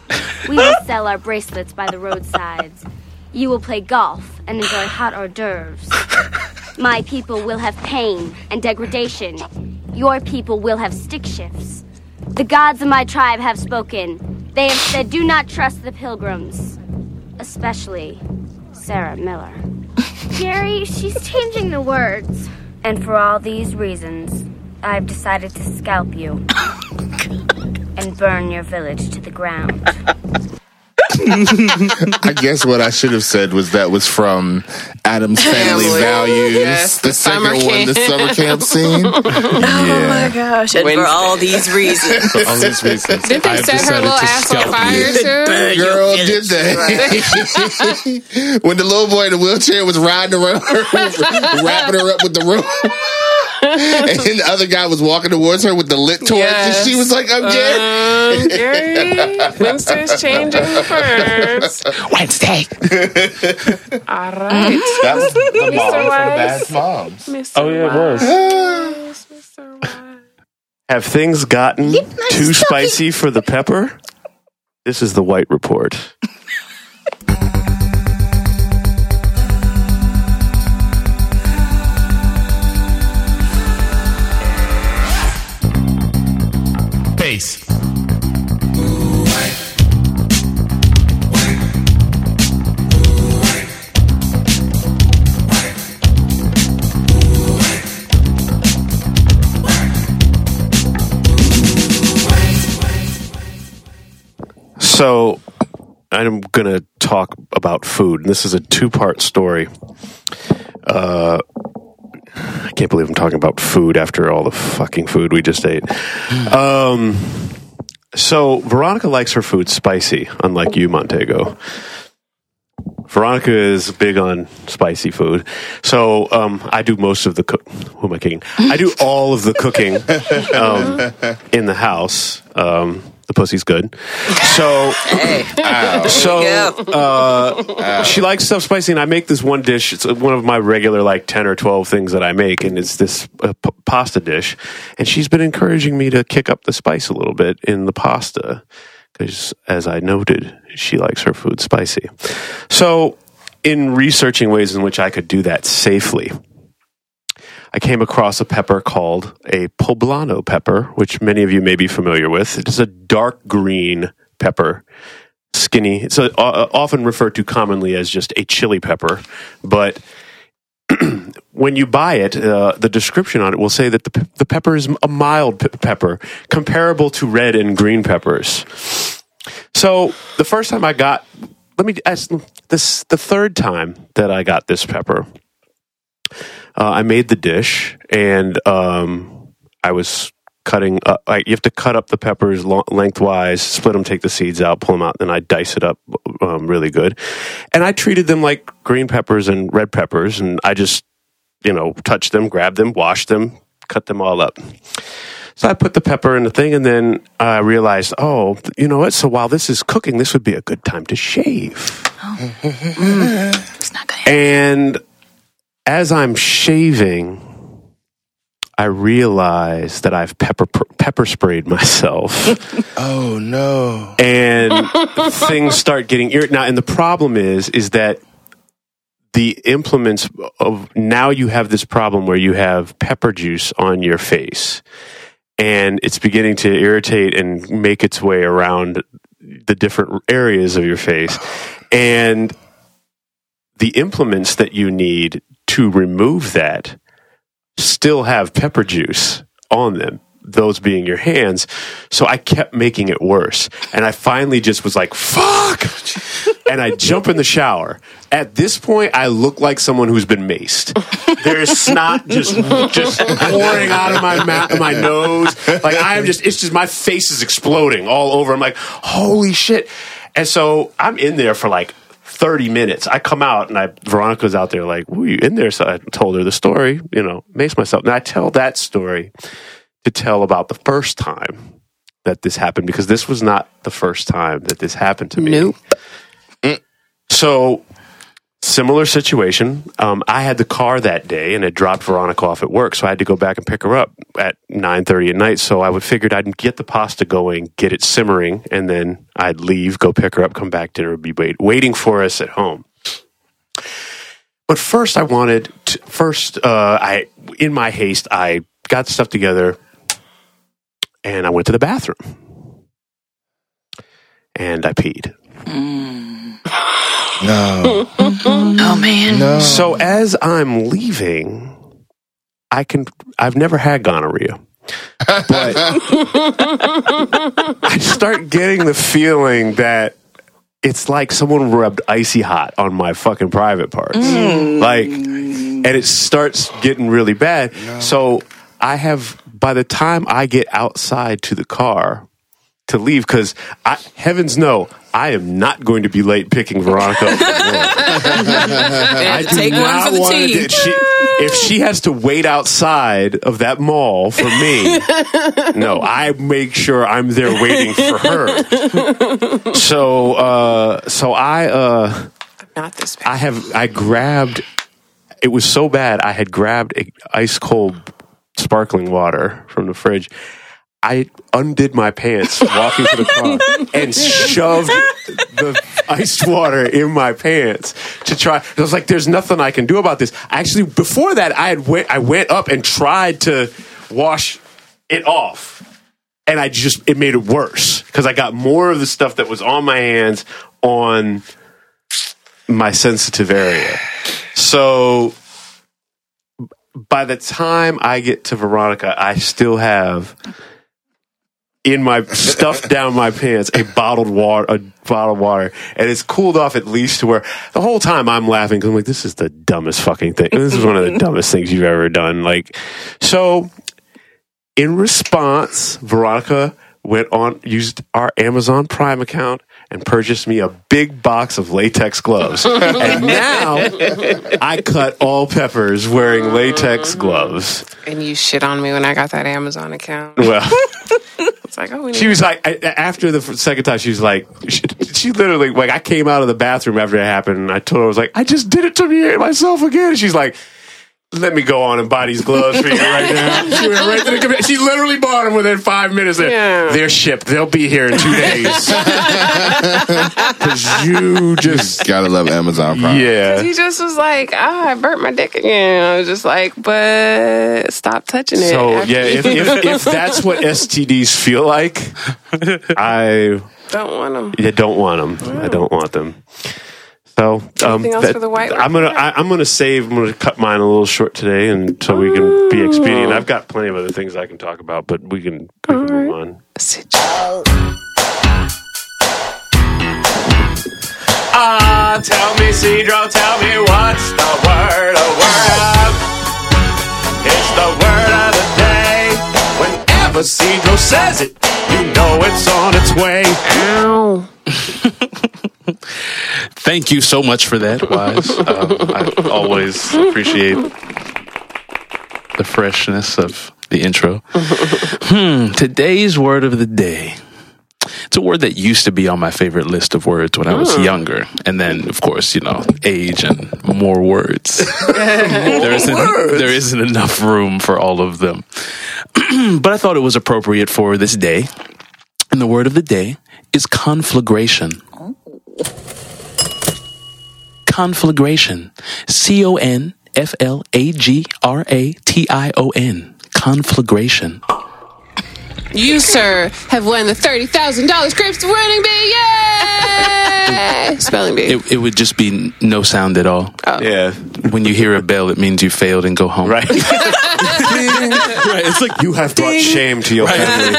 We will (laughs) sell our bracelets by the roadsides. You will play golf and enjoy hot hors d'oeuvres. My people will have pain and degradation. Your people will have stick shifts. The gods of my tribe have spoken. They have said, do not trust the pilgrims, especially Sarah Miller. Gary, she's changing the words. And for all these reasons, I've decided to scalp you (coughs) and burn your village to the ground. (laughs) I guess what I should have said was that was from Addams (laughs) Family, Family. Values, Yes, the, the second summer one, the summer camp scene. (laughs) Oh my gosh. And for all these reasons. For all these reasons, Did they I've set her little ass on fire you. too? Girl did that. when the little boy in the wheelchair was riding around her, wrapping her up with the rope. (laughs) and then the other guy was walking towards her with the lit torch, and she was like, I'm Gary. Um, Gary, Winston's changing first. Wednesday. All right. That was the mom for the bad moms. Mr. Oh yeah, it was. Wise, Mr. Wise. Have things gotten too spicy for the pepper? This is the White Report. So I'm going to talk about food. And this is a two part story. Uh, I can't believe I'm talking about food after all the fucking food we just ate. Um, So Veronica likes her food spicy, unlike you, Montego. Veronica is big on spicy food. So um, I do most of the cook. Who am I kicking? I do all of the cooking (laughs) um, in the house. Um, the pussy's good. So, so uh, she likes stuff spicy, and I make this one dish. It's one of my regular like ten or twelve things that I make, and it's this uh, p- pasta dish. And she's been encouraging me to kick up the spice a little bit in the pasta because, as I noted, she likes her food spicy. So, in researching ways in which I could do that safely, I came across a pepper called a poblano pepper, which many of you may be familiar with. It is a dark green pepper, skinny. It's a, uh, often referred to commonly as just a chili pepper, but (clears throat) when you buy it, uh, the description on it will say that the, the pepper is a mild pe- pepper, comparable to red and green peppers. So the first time I got, let me ask this, the third time that I got this pepper, uh, I made the dish and um, I was cutting. Uh, I, you have to cut up the peppers lo- lengthwise, split them, take the seeds out, pull them out, then I dice it up um, really good. And I treated them like green peppers and red peppers, and I just you know touched them, grabbed them, washed them, cut them all up. So I put the pepper in the thing, and then I realized, oh, you know what? So while this is cooking, this would be a good time to shave. Oh, (laughs) it's not good. And as I'm shaving, I realize that I've pepper pepper sprayed myself. (laughs) Oh no! and things start getting ir- now. And the problem is, is that the implements of now you have this problem where you have pepper juice on your face, and it's beginning to irritate and make its way around the different areas of your face, and the implements that you need to remove that still have pepper juice on them those being your hands. So i kept making it worse. And i finally just was like fuck! And i jump in the shower. At this point i look like someone who's been maced. There's snot just just pouring out of my mouth my nose. Like i am just it's just my face is exploding all over. I'm like holy shit. And so i'm in there for like 30 minutes. I come out and I Veronica's out there like, were you in there? So I told her the story, you know, mace myself. And I tell that story to tell about the first time that this happened because this was not the first time that this happened to me. Nope. So similar situation. Um, I had the car that day and had dropped Veronica off at work, so I had to go back and pick her up at nine thirty at night. So I would figured I'd get the pasta going, get it simmering, and then I'd leave, go pick her up, come back, dinner would be wait, waiting for us at home. But first, I wanted to, first. Uh, I in my haste, I got stuff together, and I went to the bathroom, and I peed. No. Oh man. No. So as I'm leaving, I can. I've never had gonorrhea, but I start getting the feeling that it's like someone rubbed icy hot on my fucking private parts, mm. like, and it starts getting really bad. So I have. By the time I get outside to the car to leave, because heavens no, I am not going to be late picking Veronica up. from work. (laughs) I do Take one for the team. do- she- if she has to wait outside of that mall for me, (laughs) no, I make sure I'm there waiting for her. So, uh, so I, uh, Not this bad. I have, I grabbed. It was so bad. I had grabbed a ice cold sparkling water from the fridge. I undid my pants walking to the car (laughs) and shoved the iced water in my pants to try. I was like, "There's nothing I can do about this." Actually, before that, I had went, I went up and tried to wash it off, and I just it made it worse because I got more of the stuff that was on my hands on my sensitive area. So by the time I get to Veronica, I still have in my stuffed down my pants a bottled water, a bottled water, and it's cooled off at least to where the whole time I'm laughing because I'm like, this is the dumbest fucking thing. This is one of the (laughs) dumbest things you've ever done. Like, so in response, Veronica went on used our Amazon Prime account and purchased me a big box of latex gloves. (laughs) and now I cut all peppers wearing latex gloves. And you shit on me when I got that Amazon account. Well, (laughs) It's like, oh, we she was like, I, after the second time, she was like, she, she literally, like, I came out of the bathroom after it happened, and I told her, I was like, I just did it to me myself again. And she's like, let me go on and buy these gloves for you right now. (laughs) She went right to the computer. She literally bought them within five minutes. Yeah. They're shipped. They'll be here in two days. (laughs) (laughs) Because you just, Gotta love Amazon Prime. yeah. he just was like, oh, I burnt my dick again. I was just like, but stop touching it. So after yeah, if, if, if that's what STDs feel like, I don't want them. yeah, don't want them. I don't want them. So um, Anything else for the I'm gonna I, I'm gonna save. I'm gonna cut mine a little short today, and so we can be expedient. I've got plenty of other things I can talk about, but we can, we can move on. Ah, tell me, Cedro, tell me what's the word, a word of. It's the word of the day. Whenever Cedro says it, you know it's on its way. Ow. (laughs) Thank you so much for that, Wise. (laughs) Um, I always appreciate the freshness of the intro. Hmm, today's word of the day. It's a word that used to be on my favorite list of words when I was younger. And then, of course, you know, age and more words. (laughs) there, isn't, there isn't enough room for all of them. (clears throat) but I thought it was appropriate for this day. And the word of the day is conflagration. Conflagration. C O N F L A G R A T I O N. Conflagration. You, sir, have won the $30,000 Grapes to Winning Bee. Yay! (laughs) Spelling bee. It, it would just be no sound at all. Oh. Yeah, When you hear a bell, it means you failed and go home. right. (laughs) (laughs) right. It's like You have brought shame to your family. (laughs)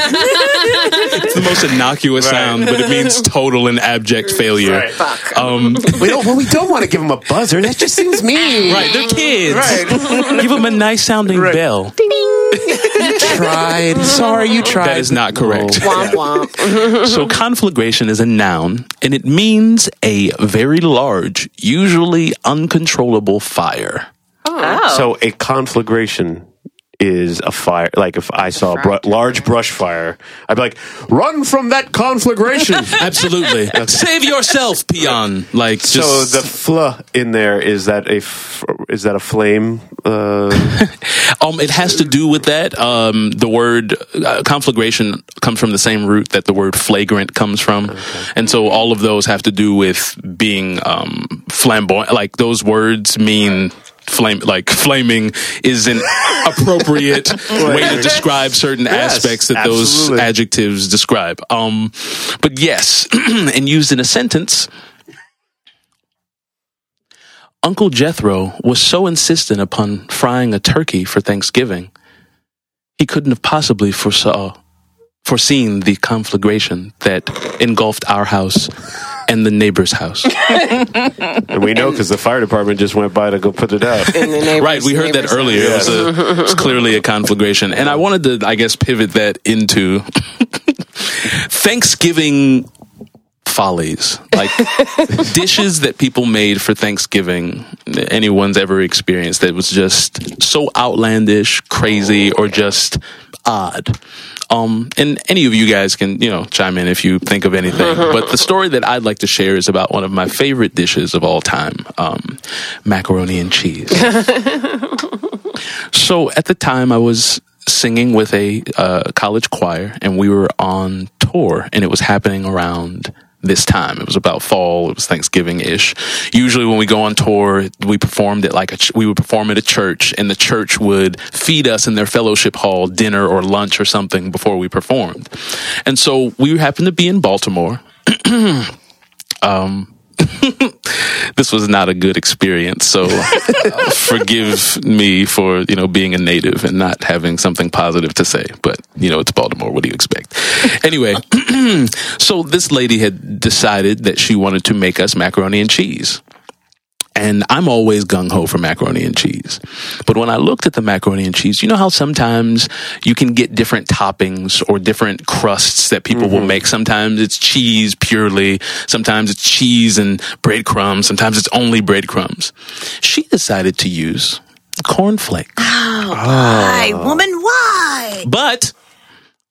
it's the most innocuous Right. sound, but it means total and abject failure. Right. Fuck. Um, (laughs) We don't. Well, we don't want to give them a buzzer. That just seems mean. right, they're kids. Right. Give them a nice sounding bell. You tried. Sorry, you tried. That is not correct. womp womp. So conflagration is a noun and it means a very large, usually uncontrollable fire. Oh. So a conflagration is a fire. Like if I saw a bru- large brush fire, I'd be like, "Run from that conflagration!" (laughs) Absolutely. (laughs) Save yourself, peon. Like just so the fl in there is that a f- is that a flame? Uh, (laughs) Um, it has to do with that. Um, the word uh, conflagration comes from the same root that the word flagrant comes from, and so all of those have to do with being um, flamboyant. Like those words mean flame. Like flaming is an (laughs) appropriate way to describe certain Yes, aspects that those adjectives describe. Um, but yes, (clears throat) and used in a sentence. Uncle Jethro was so insistent upon frying a turkey for Thanksgiving, he couldn't have possibly foresaw, foreseen the conflagration that engulfed our house and the neighbor's house. (laughs) and we know because the fire department just went by to go put it out. (laughs) In the neighbors, right, we heard that neighbors' earlier. It was, a, it was clearly a conflagration. And I wanted to, I guess, pivot that into (laughs) Thanksgiving follies, like dishes that people made for Thanksgiving. Anyone's ever experienced that was just so outlandish, crazy, or just odd. Um, and any of you guys can, you know, chime in if you think of anything. (laughs) but the story that I'd like to share is about one of my favorite dishes of all time, um, macaroni and cheese. (laughs) so at the time, I was singing with a uh, college choir, and we were on tour, and it was happening around this time. It was about fall. It was Thanksgiving ish. Usually, when we go on tour, we performed at like a ch- we would perform at a church, and the church would feed us in their fellowship hall dinner or lunch or something before we performed. And so we happened to be in Baltimore. (clears throat) um, (laughs) this was not a good experience. So uh, (laughs) forgive me for, you know, being a native and not having something positive to say. But, you know, it's Baltimore. What do you expect? (laughs) Anyway, (clears throat) so this lady had decided that she wanted to make us macaroni and cheese. And I'm always gung ho for macaroni and cheese. But when I looked at the macaroni and cheese, you know how sometimes you can get different toppings or different crusts that people will mm-hmm. make. Sometimes it's cheese purely. Sometimes it's cheese and breadcrumbs. Sometimes it's only breadcrumbs. She decided to use cornflakes. Oh, oh. Why, woman, why? But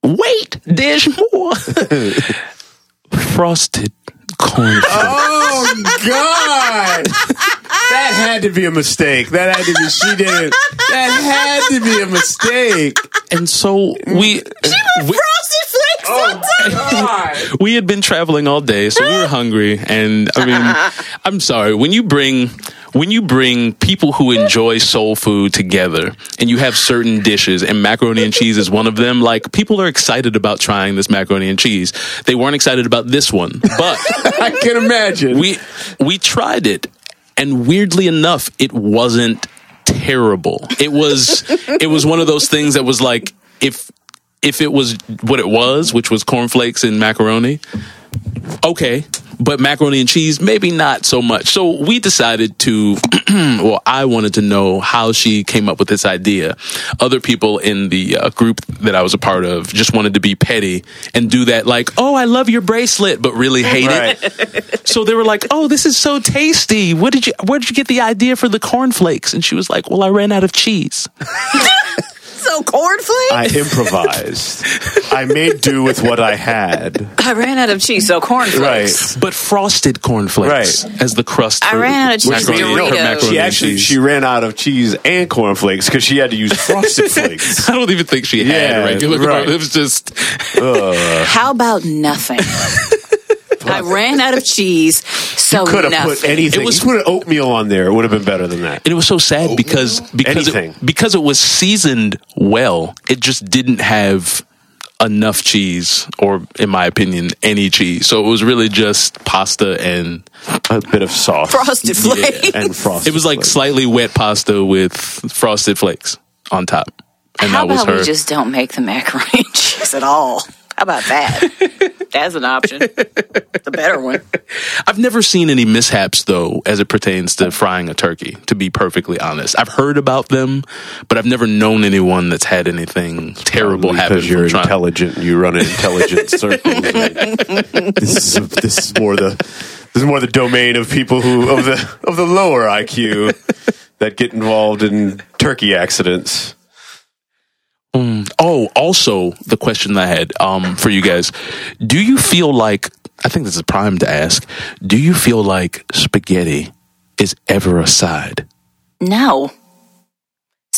wait, there's more. (laughs) (laughs) Frosted (laughs) Oh God! that had to be a mistake. That had to be. She didn't. That had to be a mistake. And so we, we Frosted Flakes on top. Oh, (laughs) we had been traveling all day, so we were hungry. And I mean, (laughs) I'm sorry when you bring when you bring people who enjoy soul food together, and you have certain dishes, and macaroni and cheese is one of them. Like people are excited about trying this macaroni and cheese. They weren't excited about this one, but (laughs) I can imagine. we we tried it and weirdly enough it wasn't terrible it was it was one of those things that was like if if it was what it was which was cornflakes and macaroni okay but macaroni and cheese maybe not so much so we decided to (clears throat) well i wanted to know how she came up with this idea other people in the uh, group that i was a part of just wanted to be petty and do that like oh i love your bracelet but really hate it (laughs) so they were like, "Oh, this is so tasty. What did you? Where did you get the idea for the cornflakes?" And she was like, "Well, I ran out of cheese." (laughs) So cornflakes? I improvised. I made do with what I had. I ran out of cheese, so cornflakes. Right. But frosted cornflakes Right. as the crust. I ran out of cheese macaroni- Doritos. for macaroni She and actually cheese. she ran out of cheese and cornflakes because she had to use frosted (laughs) flakes. I don't even think she had Yeah, regular. right. It was just How about nothing? (laughs) I ran out of cheese, so Could have nothing. put anything. It was- you put an oatmeal on there. It would have been better than that. And it was so sad because because Anything. it, because it was seasoned well, it just didn't have enough cheese, or in my opinion, any cheese. So it was really just pasta and A bit of sauce Frosted flakes. and frosted. it was like flakes. slightly wet pasta with frosted flakes on top. And How that was about her. we just don't make the macaroni and cheese at all? How about that? (laughs) That's an option. The better one. (laughs) I've never seen any mishaps though, as it pertains to frying a turkey. To be perfectly honest, I've heard about them, but I've never known anyone that's had anything terrible happen. because you're intelligent. and You run an intelligent (laughs) circle. this is this is more the this is more the domain of people who of the of the lower IQ that get involved in turkey accidents. Oh, also the question I had um, for you guys: Do you feel like I think this is prime to ask? Do you feel like spaghetti is ever a side? No.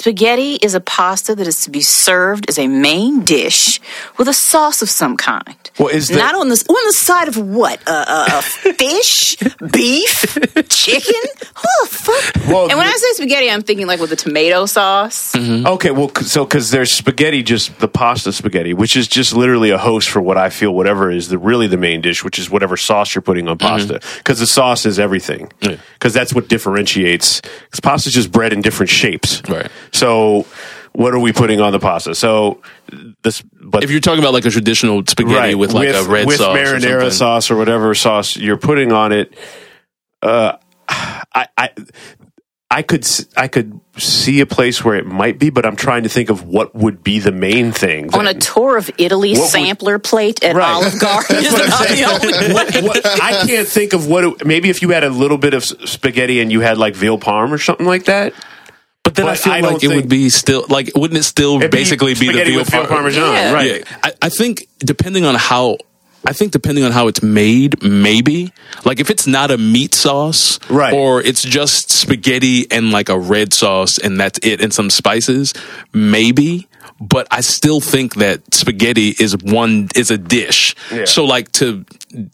Spaghetti is a pasta that is to be served as a main dish with a sauce of some kind. Well, is the- not on the on the side of what? Uh, uh, uh, fish, (laughs) beef, chicken. Oh fuck! Well, and when the- I say spaghetti, I'm thinking like with a tomato sauce. Okay, well, so because there's spaghetti, just the pasta spaghetti, which is just literally a host for what I feel whatever is the really the main dish, which is whatever sauce you're putting on pasta. Because the sauce is everything. Because that's what differentiates. Because pasta is just bread in different shapes. Right. So, what are we putting on the pasta? So this, but If you're talking about like a traditional spaghetti with like a red with sauce, or marinara something. sauce or whatever sauce you're putting on it, uh, (sighs) I, I, I could, s- I could see a place where it might be, but I'm trying to think of what would be the main thing. On a tour of Italy What would- sampler plate at Right. Olive Garden is (laughs) That's what I'm (laughs) the only What- what- I can't think of what. It, maybe if you had a little bit of spaghetti and you had like veal parm or something like that. But then I feel I like it would be still like wouldn't it still It'd be basically be, the veal, par- parmesan, Yeah. right? I, I think depending on how I think depending on how it's made, maybe like if it's not a meat sauce, Right. or it's just spaghetti and like a red sauce and that's it and some spices, maybe. But I still think that spaghetti is one is a dish. Yeah. So like to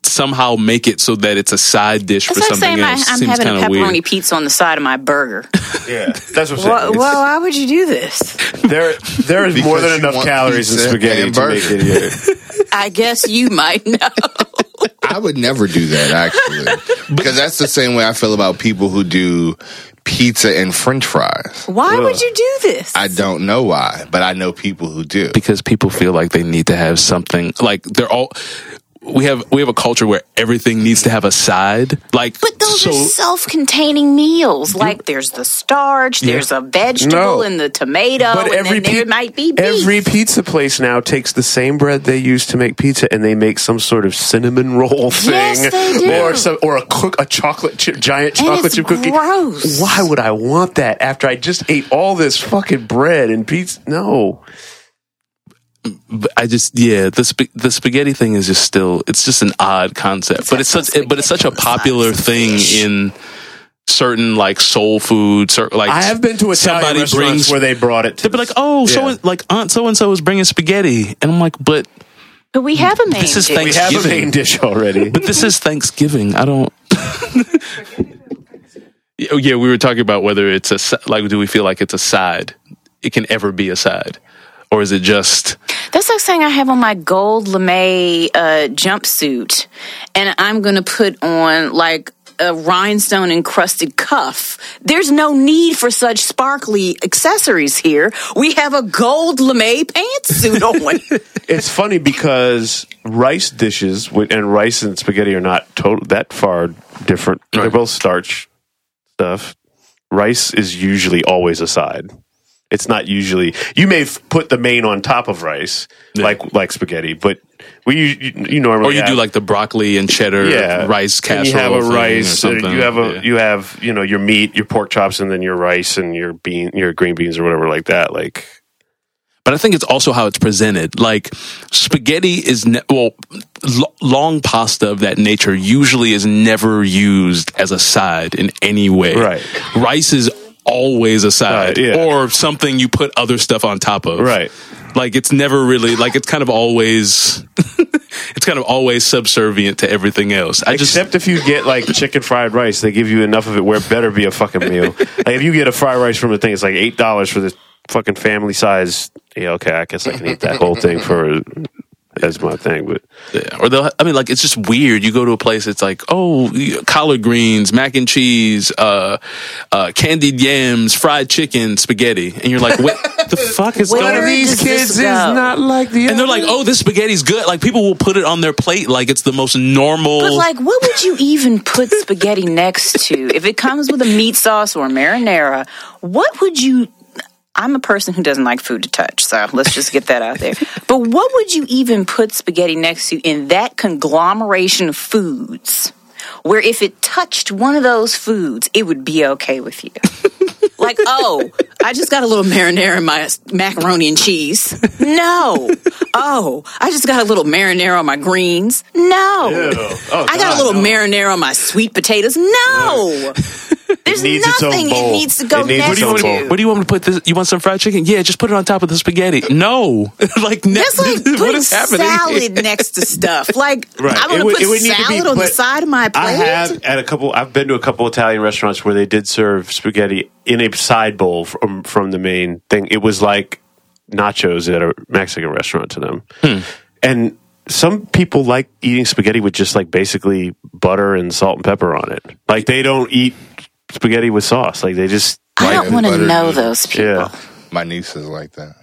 somehow make it so that it's a side dish It's for like something saying I, else I'm seems having a kind of pepperoni weird. pizza on the side of my burger. (laughs) Yeah, that's what I'm saying. well, well, why would you do this? there, there is more than enough calories in spaghetti and to make burger. it. Yeah. (laughs) I guess you might know. (laughs) I would never do that actually, because that's the same way I feel about people who do pizza and French fries. Why would you do this? I don't know why, but I know people who do. because people feel like they need to have something like they're all we have we have a culture where everything needs to have a side. Like, But those so are self-containing meals. Like there's the starch, Yeah. there's a vegetable No. in the tomato, But and every then there pi- might be beef. Every pizza place now takes the same bread they use to make pizza, and they make some sort of cinnamon roll thing, Yes, they do. or some, or a cook a chocolate chip, giant chocolate it's chip cookie. gross. Why would I want that after I just ate all this fucking bread and pizza? No, but I just yeah the sp- the spaghetti thing is just still it's just an odd concept, but it's such it, but it's such a popular thing in certain like soul food. Certain, like I have been to Italian somebody restaurants brings where they brought it. To They'd be like, oh, so Yeah. like Aunt so and so is bringing spaghetti, and I'm like, but But we have a main this is dish. we have a main dish already. but this is Thanksgiving. I don't. Yeah, (laughs) yeah, we were talking about whether it's a like, do we feel like it's a side? It can ever be a side, or is it just? That's like saying I have on my gold lame uh, jumpsuit, and I'm going to put on like a rhinestone encrusted cuff. There's no need for such sparkly accessories here. We have a gold lame pantsuit on. (laughs) it's funny because rice dishes and rice and spaghetti are not total that far different. They're both starch stuff. Rice is usually always a side. It's not usually. You may put the main on top of rice, Yeah. like like spaghetti, but we you, you normally Or you do like the broccoli and cheddar yeah rice And casserole. you have a or rice. uh. You have a Yeah. you have you know your meat, your pork chops, and then your rice and your bean, your green beans or whatever like that. Like but I think it's also how it's presented. Like spaghetti is ne- well, l- long pasta of that nature usually is never used as a side in any way. Right. Rice is always a side, Right, yeah. or something you put other stuff on top of. Right. Like it's never really like it's kind of always. (laughs) it's kind of always subservient to everything else. I just Except if you get like chicken fried rice, they give you enough of it where it better be a fucking meal. (laughs) like if you get a fried rice from the thing, it's like eight dollars for this fucking family size. Yeah, okay, I guess I can eat that whole thing for as my thing. But Yeah, or they'll. I mean, like it's just weird. You go to a place, it's like, oh, collard greens, mac and cheese, uh, uh, candied yams, fried chicken, spaghetti, and you're like, what (laughs) the fuck is Where going? on? does this go? like the And they're like, oh, this spaghetti's good. Like people will put it on their plate like it's the most normal. But like, what would you even put spaghetti next to? If it comes with a meat sauce or a marinara, what would you? I'm a person who doesn't like food to touch, so let's just get that out there. (laughs) But what would you even put spaghetti next to in that conglomeration of foods? Where if it touched one of those foods, it would be okay with you. (laughs) like, oh, I just got a little marinara in my macaroni and cheese. No. Oh, I just got a little marinara on my greens. No. Oh, I got a little marinara on my sweet potatoes. No. (laughs) (laughs) There's needs its own nothing it needs to go It needs next its to. bowl. Where do you want me to put this? You want some fried chicken? Yeah, just put it on top of the spaghetti. No, (laughs) like ne- That's like (laughs) putting is happening? salad next to stuff. Like Right. I'm gonna would- put it would need to be salad on the side of my plate. I have at a couple. I've been to a couple Italian restaurants where they did serve spaghetti in a side bowl from um, from the main thing. It was like nachos at a Mexican restaurant to them, hmm. and some people like eating spaghetti with just like basically butter and salt and pepper on it. Like they don't eat spaghetti with sauce. Like they just I like don't want to know noodles. those people. yeah. My niece is like that.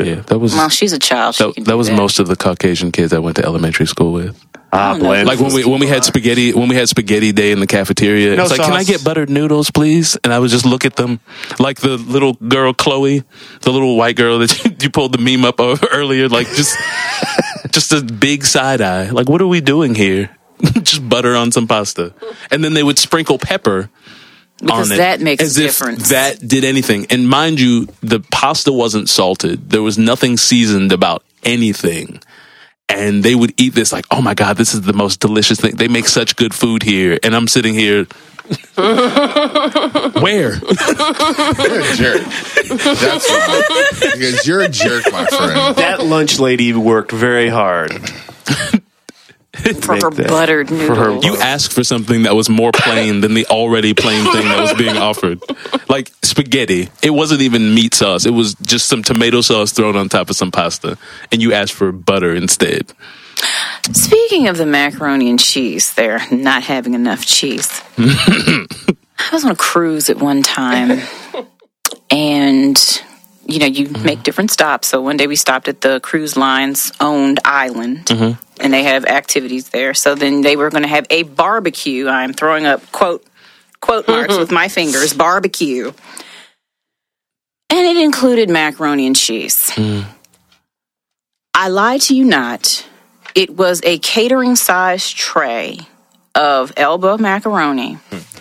Yeah, that was Well, she's a child. She that, can that do was most of the Caucasian kids I went to elementary school with. Ah, don't bland. Like when we when we had spaghetti when we had spaghetti day in the cafeteria, No it's like, can I get buttered noodles, please? And I would just look at them, like the little girl Chloe, the little white girl that (laughs) you, you pulled the meme up of earlier, like just (laughs) just a big side eye. Like, what are we doing here? (laughs) just butter on some pasta, and then they would sprinkle pepper. Because on it, that makes as a if difference. That did anything, and mind you, the pasta wasn't salted. There was nothing seasoned about anything and they would eat this like, oh my god, this is the most delicious thing. They make such good food here, and I'm sitting here. (laughs) Where? You're a jerk. That's why. Because you're a jerk, my friend. that lunch lady worked very hard. (laughs) for her that- buttered for her noodles. You asked for something that was more plain than the already plain (laughs) thing that was being offered. Like spaghetti. It wasn't even meat sauce. It was just some tomato sauce thrown on top of some pasta. And you asked for butter instead. Speaking of the macaroni and cheese, they're not having enough cheese. (laughs) I was on a cruise at one time, and you know, you make different stops. So one day we stopped at the cruise line's owned island, mm-hmm. And they have activities there. So then they were going to have a barbecue. I'm throwing up quote quote marks mm-hmm. with my fingers, barbecue. And it included macaroni and cheese. Mm. I lie to you not. It was a catering size tray of elbow macaroni hmm.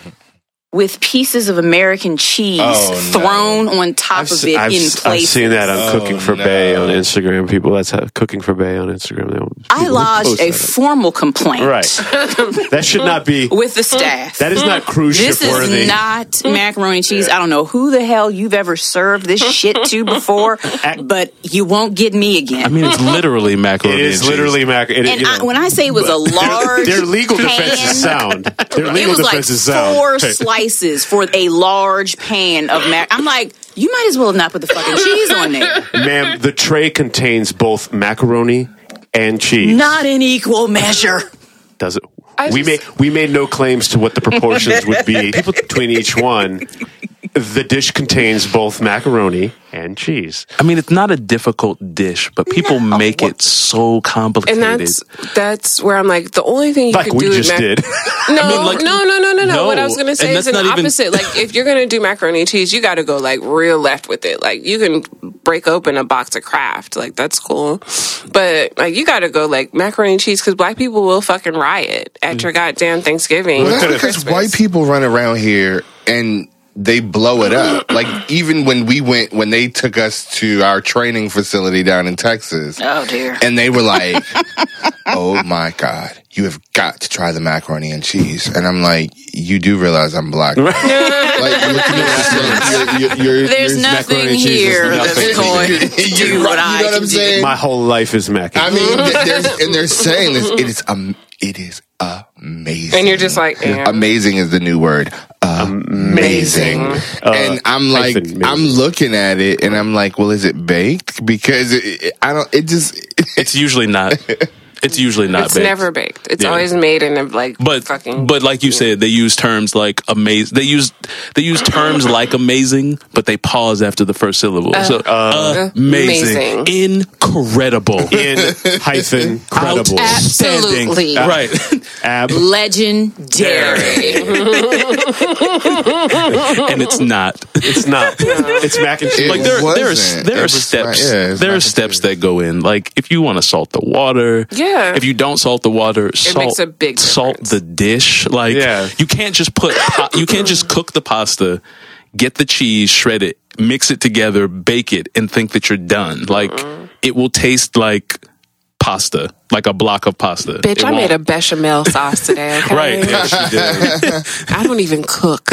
With pieces of American cheese Oh, no. thrown on top of se- it I've, in s- I've seen that on Oh, Cooking for no. Bay on Instagram. People that's how, Cooking for Bae on Instagram. They I people lodged a formal complaint right. (laughs) that should not be. with the staff. That is not cruise This ship worthy. is not macaroni and cheese. I don't know who the hell you've ever served this shit to (laughs) before, but you won't get me again. I mean, it's literally macaroni. it is and cheese. It's literally macaroni. It, and you I, know, when I say it was a (laughs) large, their legal pan, defense is sound. Their it legal was like defense is sound. four Hey. Slices for a large pan of mac. I'm like, you might as well have not put the fucking cheese on there. Ma'am, the tray contains both macaroni and cheese. Not in equal measure. Does it? I we just- made we made no claims to what the proportions would be (laughs) between each one. The dish contains both macaroni and cheese. I mean, it's not a difficult dish, but people make it so complicated. And that's that's where I'm like the only thing you Like could we do just with mac- did. (laughs) No, mean, like- no, no, no, no, no. What I was gonna say is that's an not even- opposite. like if you're gonna do macaroni and cheese, you got to go like real left with it. Like you can break open a box of Kraft, like that's cool, but like you got to go like macaroni and cheese because black people will fucking riot at your goddamn Thanksgiving. Well, that's because white people run around here and they blow it up. (clears throat) like even when we went, when they took us to our training facility down in Texas, Oh dear. and they were like, (laughs) "Oh my god, you have got to try the macaroni and cheese." And I'm like, "You do realize I'm black, right?" like looking at your, your, your, There's your nothing macaroni and cheese here nothing that's going to You do know what I what can I'm saying? My whole life is mac. I mean, there's, and they're saying this. It is um, it is amazing. And you're just like, amazing is the new word. Amazing. Amazing. Uh, and I'm like, amazing. I'm looking at it, and I'm like, well, is it baked? Because it, it- I don't. It just. (laughs) it's usually not. (laughs) It's usually not. It's baked. never baked. It's Yeah. always made in a like But fucking. but like you said, they use terms like amazing. They use they use terms like amazing, but they pause after the first syllable. so uh, amazing, amazing. incredible, (laughs) In hyphen credible. outstanding, Absolutely. right? (laughs) Ab. Legendary. (laughs) and it's not. It's not. It's mac and cheese. It Like there, there's wasn't. there It are steps. not- yeah, there are steps cheese. that go in. Like if you want to salt the water, Yeah. If you don't salt the water, salt makes a big salt difference. the dish. Like Yeah. you can't just put you can't just cook the pasta, get the cheese, shred it, mix it together, bake it, and think that you're done. Like it will taste like pasta, like a block of pasta. Bitch, It I made a bechamel sauce today. (laughs) Okay? right. Yeah, she did. (laughs) I don't even cook.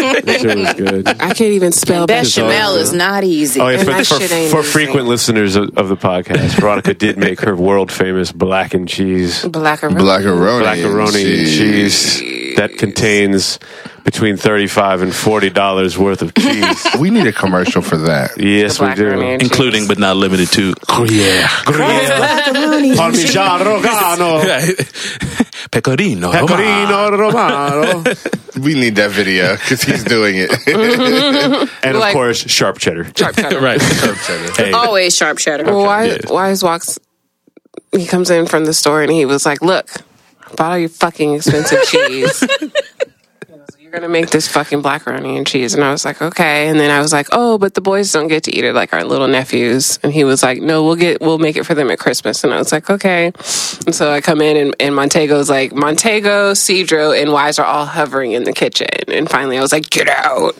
It good. (laughs) I can't even spell Bechamel bechamel. is not easy. Oh, yeah, And for, for, shit for easy. frequent listeners of, of the podcast, Veronica did make her world famous black and cheese Blackaroni. Blackaroni. blackaroni and cheese that contains between thirty-five and forty dollars worth of cheese. We need a commercial for that. yes, we do. blackaroni and cheese. Including but not limited to Gruyere. Parmigiano Reggiano, (laughs) Pecorino. (laughs) Pecorino Romano, (laughs) We need that video because he's doing it. and of Like- course sharp cheddar. Sharp cheddar. right. Hey, Always sharp cheddar. Well, why? Yeah. Why is walks? He comes in from the store and he was like, "Look, I bought all your fucking expensive cheese. You're gonna make this fucking blackaroni and cheese." And I was like, "Okay." And then I was like, "Oh, but the boys don't get to eat it like our little nephews." And he was like, "No, we'll get, we'll make it for them at Christmas." And I was like, "Okay." And so I come in and, and Montego's like, Montego, Cedro, and Wise are all hovering in the kitchen. And finally, I was like, "Get out,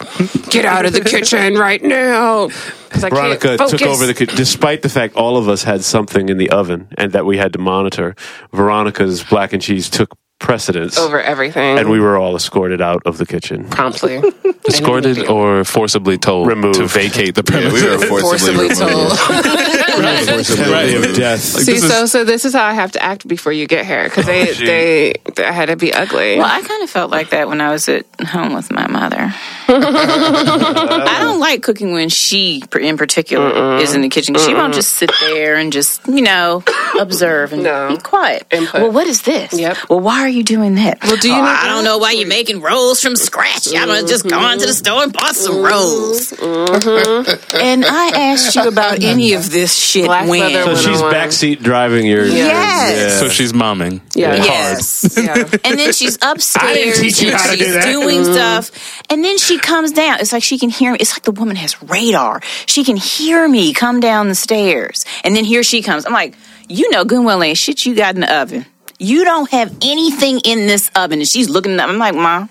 get out of the kitchen right now. Veronica took over the kitchen, despite the fact all of us had something in the oven and that we had to monitor. Veronica's black and cheese took precedence, over everything. and we were all escorted out of the kitchen. promptly (laughs) Escorted or forcibly told Removed. to vacate the Yeah, premises. we were forcibly, forcibly told. (laughs) Forcibly Penalty removed. of death. See, so so this is how I have to act before you get here because oh, they, they they I had to be ugly. Well, I kind of felt like that when I was at home with my mother. (laughs) I don't like cooking when she, in particular, is in the kitchen. She won't just sit there and just, you know, (coughs) observe and No. be quiet. Input. Well, what is this? Yep. Well, why are you doing that? Well, do you "Oh, know I don't know why you're making rolls from scratch. I'm gonna just gone to the mm-hmm. store and bought some mm-hmm. rolls. Mm-hmm. And I asked you about (laughs) any of this shit Black when? So she's backseat driving your. Yes. So she's momming. Yeah. Hard. Yes. and then she's (laughs) upstairs teach you and how to she's do that. doing stuff. And then she comes down. It's like she can hear me. It's like the woman has radar. She can hear me come down the stairs. And then here she comes. I'm like, you know good and well ain't shit you got in the oven. You don't have anything in this oven. And she's looking up. I'm like, Mom,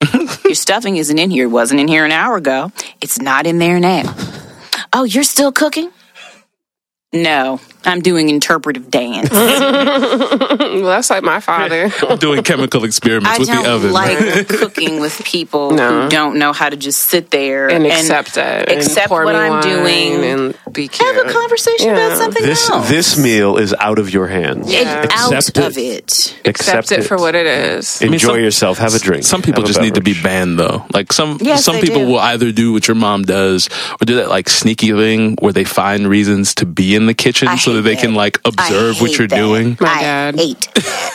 (laughs) your stuffing isn't in here. It wasn't in here an hour ago. It's not in there now. Oh, you're still cooking? No, I'm doing interpretive dance. (laughs) Well, that's like my father. (laughs) I'm doing chemical experiments I with don't the oven. like (laughs) cooking with people No. who don't know how to just sit there and accept it. accept pour what I'm doing. And be cute. have a conversation Yeah. about something This else. this meal is out of your hands. Yeah. out Accept of it. it. Accept it for what it is. mean, Enjoy some- yourself. Have a drink. Some people Have a just need to be banned though. Like some Yes, some people do. will either do what your mom does or do that like sneaky thing where they find reasons to be in the kitchen I so that hate they can like observe what you're that. doing. My I dad. hate.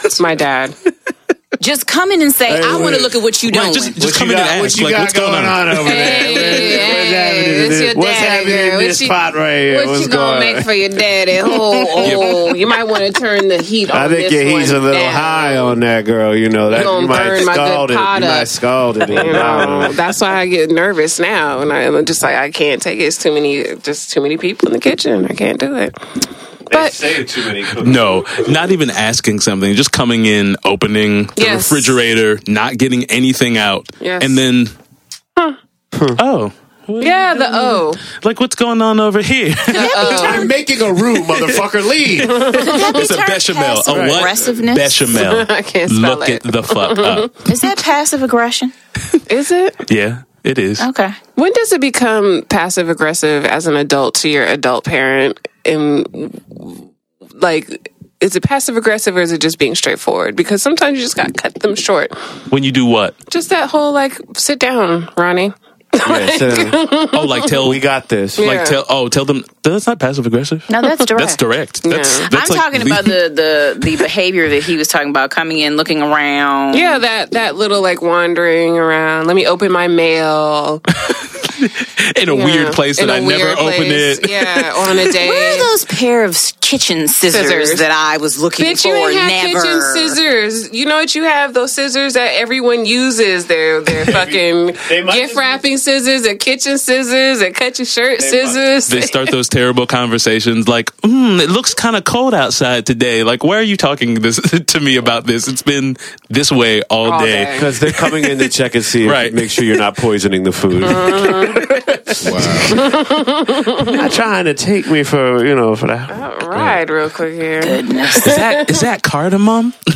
It's (laughs) my dad. (laughs) Just come in and say, Hey, "I want to look at what you Right, doing." just just What come you in got- and what you like got what's going on. over there? Hey, What's happening in this- What's happening in What this you- pot right here? What What's you gonna make for your daddy? (laughs) Oh, oh, you might want to turn the heat on. I think your heat's a little down. high on that girl. You know that gonna you might my good scald it. You might scald it. (laughs) You know, that's why I get nervous now, and I'm just like, I can't take it. It's too many, just too many people in the kitchen. I can't do it. But say too many. No, not even asking something, just coming in, opening the Yes. refrigerator, not getting anything out, Yes. and then oh, yeah, the O. like what's going on over here? I'm making a room, (laughs) motherfucker. Leave. it's a bechamel. A passive what? aggressiveness? Bechamel. (laughs) I can't spell Look it. it the fuck up. (laughs) Is that passive aggression? Is it? Yeah, it is. Okay. When does it become passive aggressive as an adult to your adult parent? And like, is it passive aggressive or is it just being straightforward? Because sometimes you just got to cut them short. When you do what? Just that whole like, sit down, Ronnie. (laughs) Yeah, so (laughs) Oh, like tell we got this. Yeah. like tell oh tell them that's not passive aggressive. No, that's direct. (laughs) That's direct. That's, Yeah. that's I'm like talking the- about the, the the behavior that he was talking about, coming in, looking around. Yeah, that that little like wandering around. Let me open my mail. (laughs) in a Yeah. weird place In that I never weird open it. Yeah, on a (laughs) day. Where are those pair of kitchen scissors, Scissors. that I was looking Bitch, for? you ain't have Never. kitchen scissors. You know what you have? Those scissors that everyone uses. They're they're fucking They gift wrapping scissors, they're kitchen scissors, they cut your shirt scissors. They start those terrible conversations like, mm, "It looks kind of cold outside today." Like, why are you talking this (laughs) to me about this? It's been this way all, All day. day. Because they're coming in to check and see, if, Right. make sure you're not poisoning the food. Wow. not trying to take me for you know for that. All right, real quick here. Goodness. Is that is that cardamom? (laughs)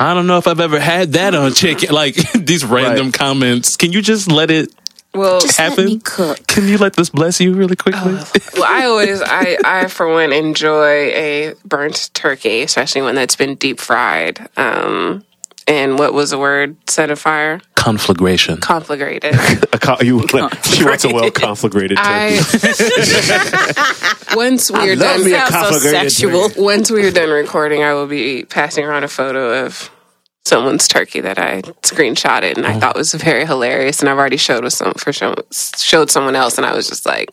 I don't know if I've ever had that on chicken. Like (laughs) these random Right. comments. Can you just let it Well, Just let happen? me cook. Can you let this bless you really quickly? well, I always, I, I for one enjoy a burnt turkey, especially when that's been deep fried. Um, and what was the word? Set afire, Conflagration. conflagrated. (laughs) A co- you, she wants a well conflagrated turkey. I (laughs) once we're done, so sexual. turkey. once we're done recording, I will be passing around a photo of someone's turkey that I screenshotted and I oh. thought was very hilarious. And I've already showed with some for show, showed someone else, and I was just like,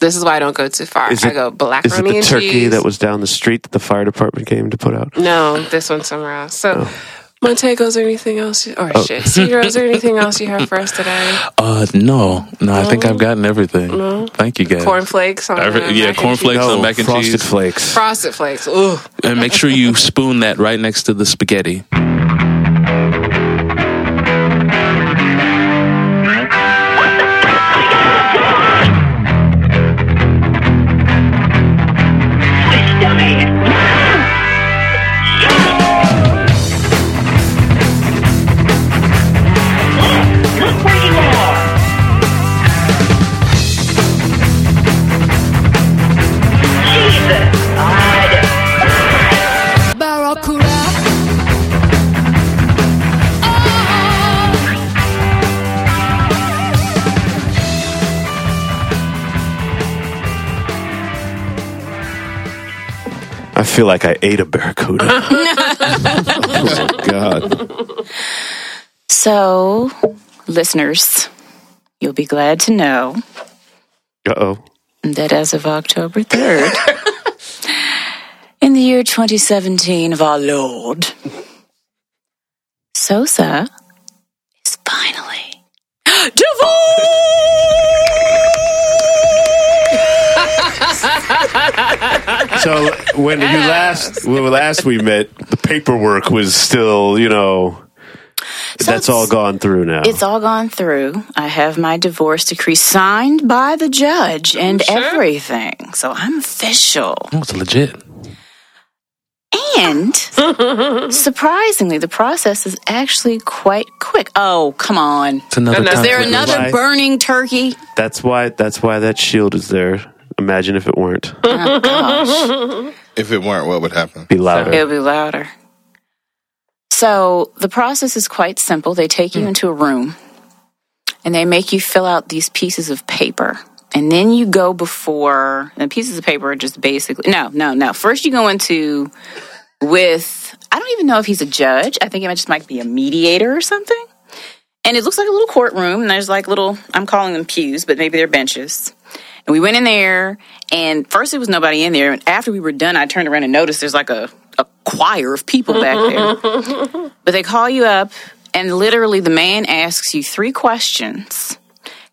"This is why I don't go too far." I go Is it the turkey cheese. that was down the street that the fire department came to put out? no, this one's somewhere else. So. Oh. Montego, is there anything else? You, or shit, Cedro, is there anything else you have for us today? (laughs) Uh, no, no. I think I've gotten everything. No. Thank you, guys. Cornflakes on Every- yeah, mac and cornflakes cheese? on mac and frosted cheese. flakes. frosted flakes. Ooh, and make sure you spoon that right next to the spaghetti. Feel like I ate a barracuda. (laughs) (laughs) oh my god. So, listeners, you'll be glad to know Uh oh. that as of October 3rd, in the year 2017 of our Lord, Sosa is finally (laughs) So when you last when last we met, the paperwork was still, you know, that's all gone through now. It's all gone through. I have my divorce decree signed by the judge and everything. So I'm official. Oh, it's legit. And (laughs) surprisingly, the process is actually quite quick. Oh, come on. It's another Is there another burning turkey? That's why that's why that shield is there. Imagine if it weren't. (laughs) Oh, gosh. If it weren't, what would happen? Be louder. It'll be louder. So the process is quite simple. They take you hmm. into a room and they make you fill out these pieces of paper. And then you go before, and pieces of paper are just basically, no, no, no. First you go into with, I don't even know if he's a judge. I think it just might be a mediator or something. And it looks like a little courtroom. And there's like little, I'm calling them pews, but maybe they're benches. And we went in there, and first there was nobody in there. And after we were done, I turned around and noticed there's like a, a choir of people back there. (laughs) but they call you up, and literally the man asks you three questions.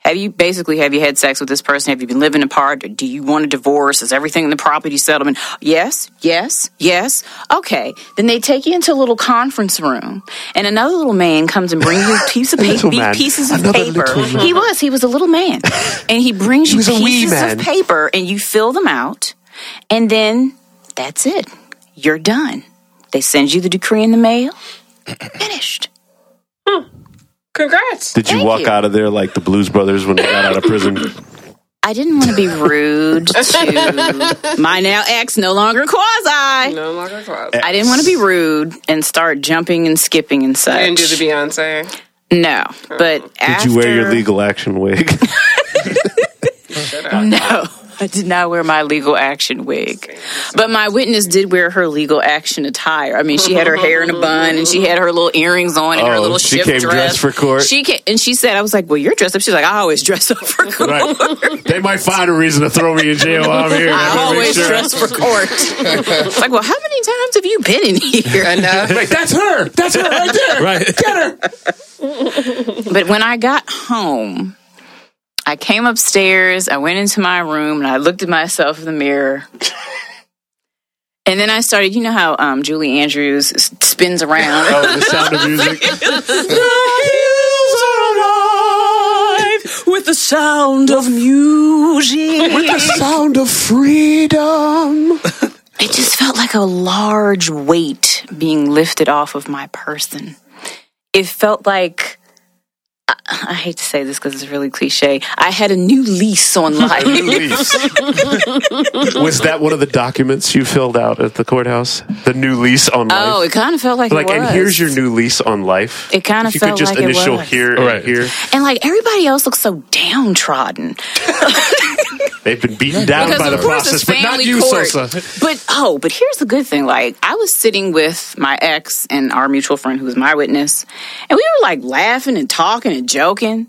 Have you basically have you had sex with this person? Have you been living apart? Do you want a divorce? Is everything in the property settlement? Yes, yes, yes. Okay. Then they take you into a little conference room, and another little man comes and brings you a (laughs) piece of Little paper, man. pieces of Another paper. He was, he was a little man, (laughs) and he brings you was pieces of paper, and you fill them out, and then that's it. You're done. They send you the decree in the mail. Finished. Hmm. Congrats. Did you Thank walk you. out of there like the Blues Brothers when they got out of prison? I didn't want to be rude (laughs) to my now ex, no longer quasi. No longer class. I didn't want to be rude and start jumping and skipping and such. I didn't do the Beyonce. no, but oh. Did you wear your legal action wig? (laughs) No, I did not wear my legal action wig. But my witness did wear her legal action attire. I mean, she had her hair in a bun and she had her little earrings on and her Oh, little she shift came dress. dressed for court? She came, and she said, "I was like, well, you're dressed up." She's like, "I always dress up for (laughs) court. right. They might find a reason to throw me in jail while I'm here. (laughs) I I'm always sure. dress for court." it's like, well, how many times have you been in here? I know. Like, that's her. That's her right there. Right. Get her. But when I got home, I came upstairs, I went into my room, and I looked at myself in the mirror. (laughs) And then I started, you know how um, Julie Andrews s- spins around. Oh, the sound of music. (laughs) with the sound of music. With the sound of freedom. It just felt like a large weight being lifted off of my person. It felt like I, I hate to say this because it's really cliche. I had a new lease on life. (laughs) Was that one of the documents you filled out at the courthouse? The new lease on oh, life. oh, it kind of felt like, like, it was. and here's your new lease on life. It kinda If you felt could just like it initial was. here Right. and here. and like everybody else looks so downtrodden. (laughs) They've been beaten down Because by the process, but not you, court. Sosa. But oh, but here's the good thing. Like I was sitting with my ex and our mutual friend who was my witness, and we were like laughing and talking and joking.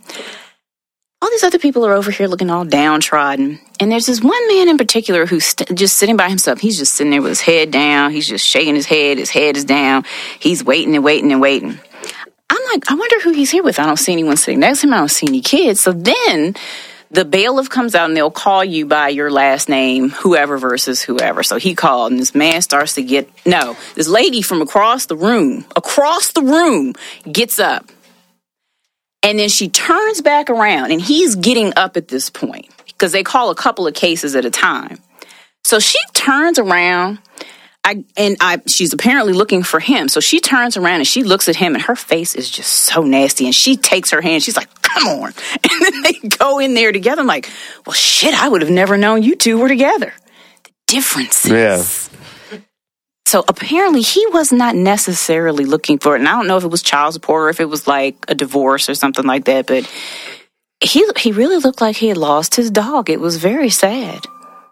All these other people are over here looking all downtrodden. And there's this one man in particular who's st- just sitting by himself. He's just sitting there with his head down. He's just shaking his head. His head is down. He's waiting and waiting and waiting. I'm like, I wonder who he's here with. I don't see anyone sitting next to him. I don't see any kids. So then the bailiff comes out and they'll call you by your last name, whoever versus whoever. So he called, and this man starts to get no, this lady from across the room, across the room, gets up. And then she turns back around, and he's getting up at this point because they call a couple of cases at a time. So she turns around. I and I she's apparently looking for him. So she turns around and she looks at him and her face is just so nasty. And she takes her hand, she's like, come on. (laughs) And then they go in there together. I'm like, well shit, I would have never known you two were together. The differences. Yeah. So apparently he was not necessarily looking for it. And I don't know if it was child support or if it was like a divorce or something like that, but he he really looked like he had lost his dog. It was very sad.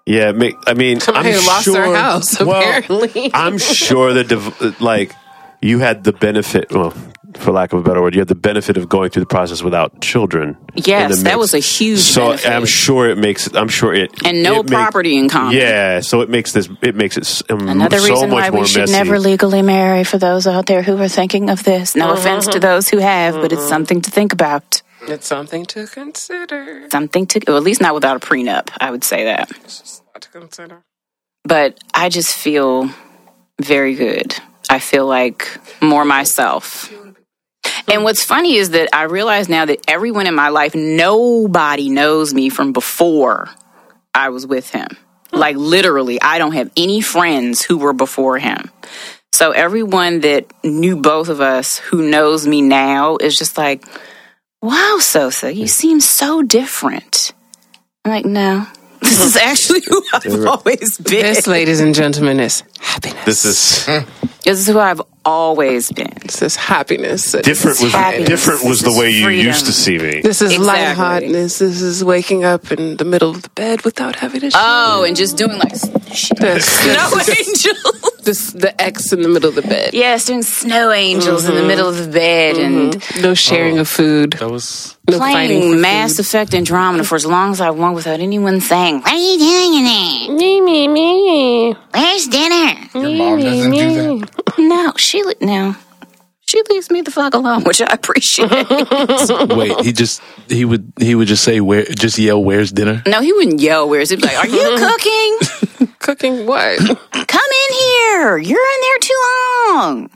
Yeah, I mean, (laughs) Somebody I'm lost sure, their house, well, apparently. (laughs) I'm sure that div- like you had the benefit, well, for lack of a better word, you had the benefit of going through the process without children. Yes, that was a huge So benefit. I'm sure it makes. I'm sure it And no it make- property in common. Yeah, so it makes this. It makes it um, Another so reason much why more we should messy. never legally marry for those out there who are thinking of this. No offense to those who have, but it's something to think about. It's something to consider. Something to, or at least not without a prenup, I would say that. Just to consider. But I just feel very good. I feel like more myself. And what's funny is that I realize now that everyone in my life, nobody knows me from before I was with him. Like literally, I don't have any friends who were before him. So everyone that knew both of us who knows me now is just like, wow, Sosa, you seem so different. I'm like, no, (laughs) this is actually who I've always been. This, ladies and gentlemen, is happiness. This is This is who I've always been. This is happiness. different. Was happiness. different was the This is way you freedom. used to see me. This is Exactly. lightheartedness. This is waking up in the middle of the bed without having to. Oh, and just doing like This, (laughs) snow angels. This, the X in the middle of the bed. Yes, doing snow angels in the mm-hmm. middle of the bed and mm-hmm. No sharing oh, of food. That was No fighting for playing Mass food. Effect Andromeda for as long as I want without anyone saying, What are you doing in there? Me, me, me. Where's dinner? Your mom doesn't do that. No, she li- no. She leaves me the fuck alone, (laughs) which I appreciate. wait. He just he would he would just say where just yell where's dinner. no, he wouldn't yell. Where's it? Like, are you (laughs) cooking? (laughs) Cooking what? (clears throat) Come in here. You're in there too long.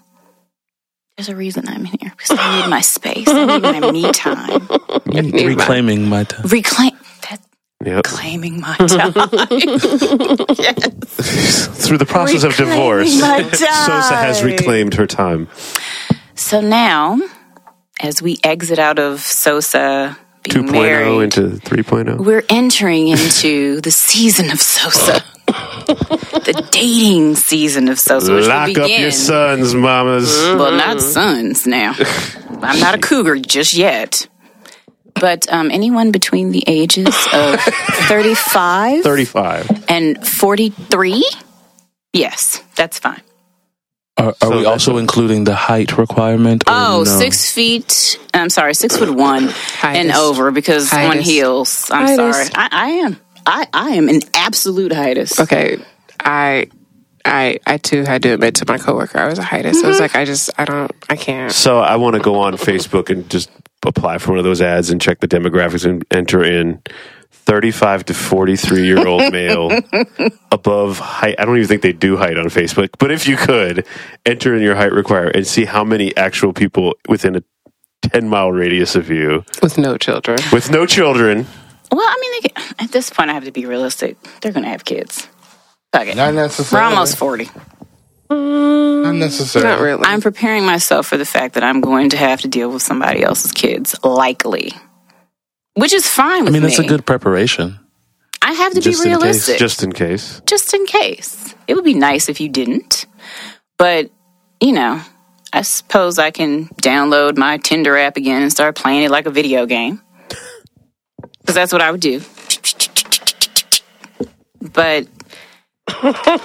There's a reason I'm in here because I need my space. I need my me time. Reclaiming my time. Reclaim that Yep. claiming my time. Through the process of divorce, my Sosa has reclaimed her time. So now, as we exit out of Sosa being 2.0 married, into 3.0. we're entering into the season of Sosa. (laughs) the dating season of Sosa, which Lock will up your sons, mamas. Well, not sons now. I'm not a cougar just yet. But um, anyone between the ages of (laughs) 35 35. and 43, yes, that's fine. Are, are So we that's also including the height requirement? or Oh, no? six feet. I'm sorry, six foot one and over because on heels. I'm Hiatus. sorry. I, I am. I, I am an absolute hiatus. Okay, I, I, I too had to admit to my coworker I was a hiatus. I was mm-hmm. like, I just, I don't, I can't. So I want to go on Facebook and just apply for one of those ads and check the demographics and enter in 35 to 43 year old male (laughs) above height. I don't even think they do height on Facebook, but if you could enter in your height requirement and see how many actual people within a 10 mile radius of you With no children. with no children. Well, I mean, they get, at this point, I have to be realistic. They're going to have kids. Fuck it. Not We're almost 40. Not mm, necessarily. Not really. I'm preparing myself for the fact that I'm going to have to deal with somebody else's kids, likely. Which is fine I mean, that's a good preparation. I have to just be in case, realistic. Just in case. just in case. It would be nice if you didn't. But, you know, I suppose I can download my Tinder app again and start playing it like a video game. (laughs) Because that's what I would do. But,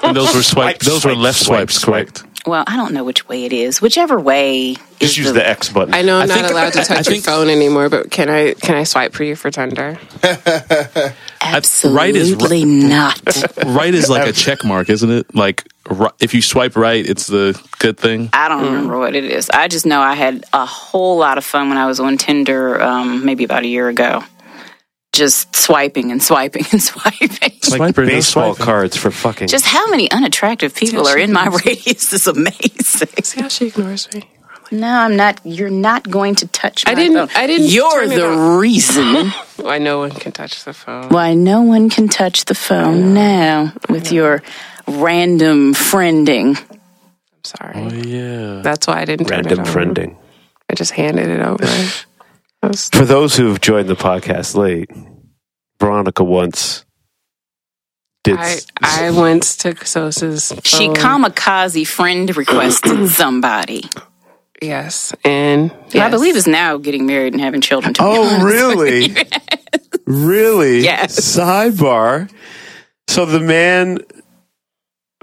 And those were swipe. Swipe, Those were left swipe, swipes, correct? Well, I don't know which way it is. Whichever way Just is use the X button. I know I'm I not think- allowed to I touch your think- phone anymore, but can I can I swipe for you for Tinder? absolutely right is ri- not. (laughs) Right is like a check mark, isn't it? Like ri- if you swipe right, it's the good thing. I don't remember what it is. I just know I had a whole lot of fun when I was on Tinder um, maybe about a year ago. Just swiping and swiping and (laughs) swiping. like Swiper, no baseball swiping. cards for fucking. Just how many unattractive people are in my radius (laughs) is amazing. See how she ignores me. No, I'm not. You're not going to touch. My I didn't- phone. I didn't You're the reason (laughs) Why no one can touch the phone? why no one can touch the phone now with your random friending. I'm sorry. Oh yeah. That's why I didn't turn random it on. friending. I just handed it over. I was- For those who've joined the podcast late, Veronica once did. I, I once took Sosa's phone. She kamikaze friend requested somebody. Yes, and who I believe is now getting married and having children. To Oh, honest. really? (laughs) really? Yes. Sidebar. So the man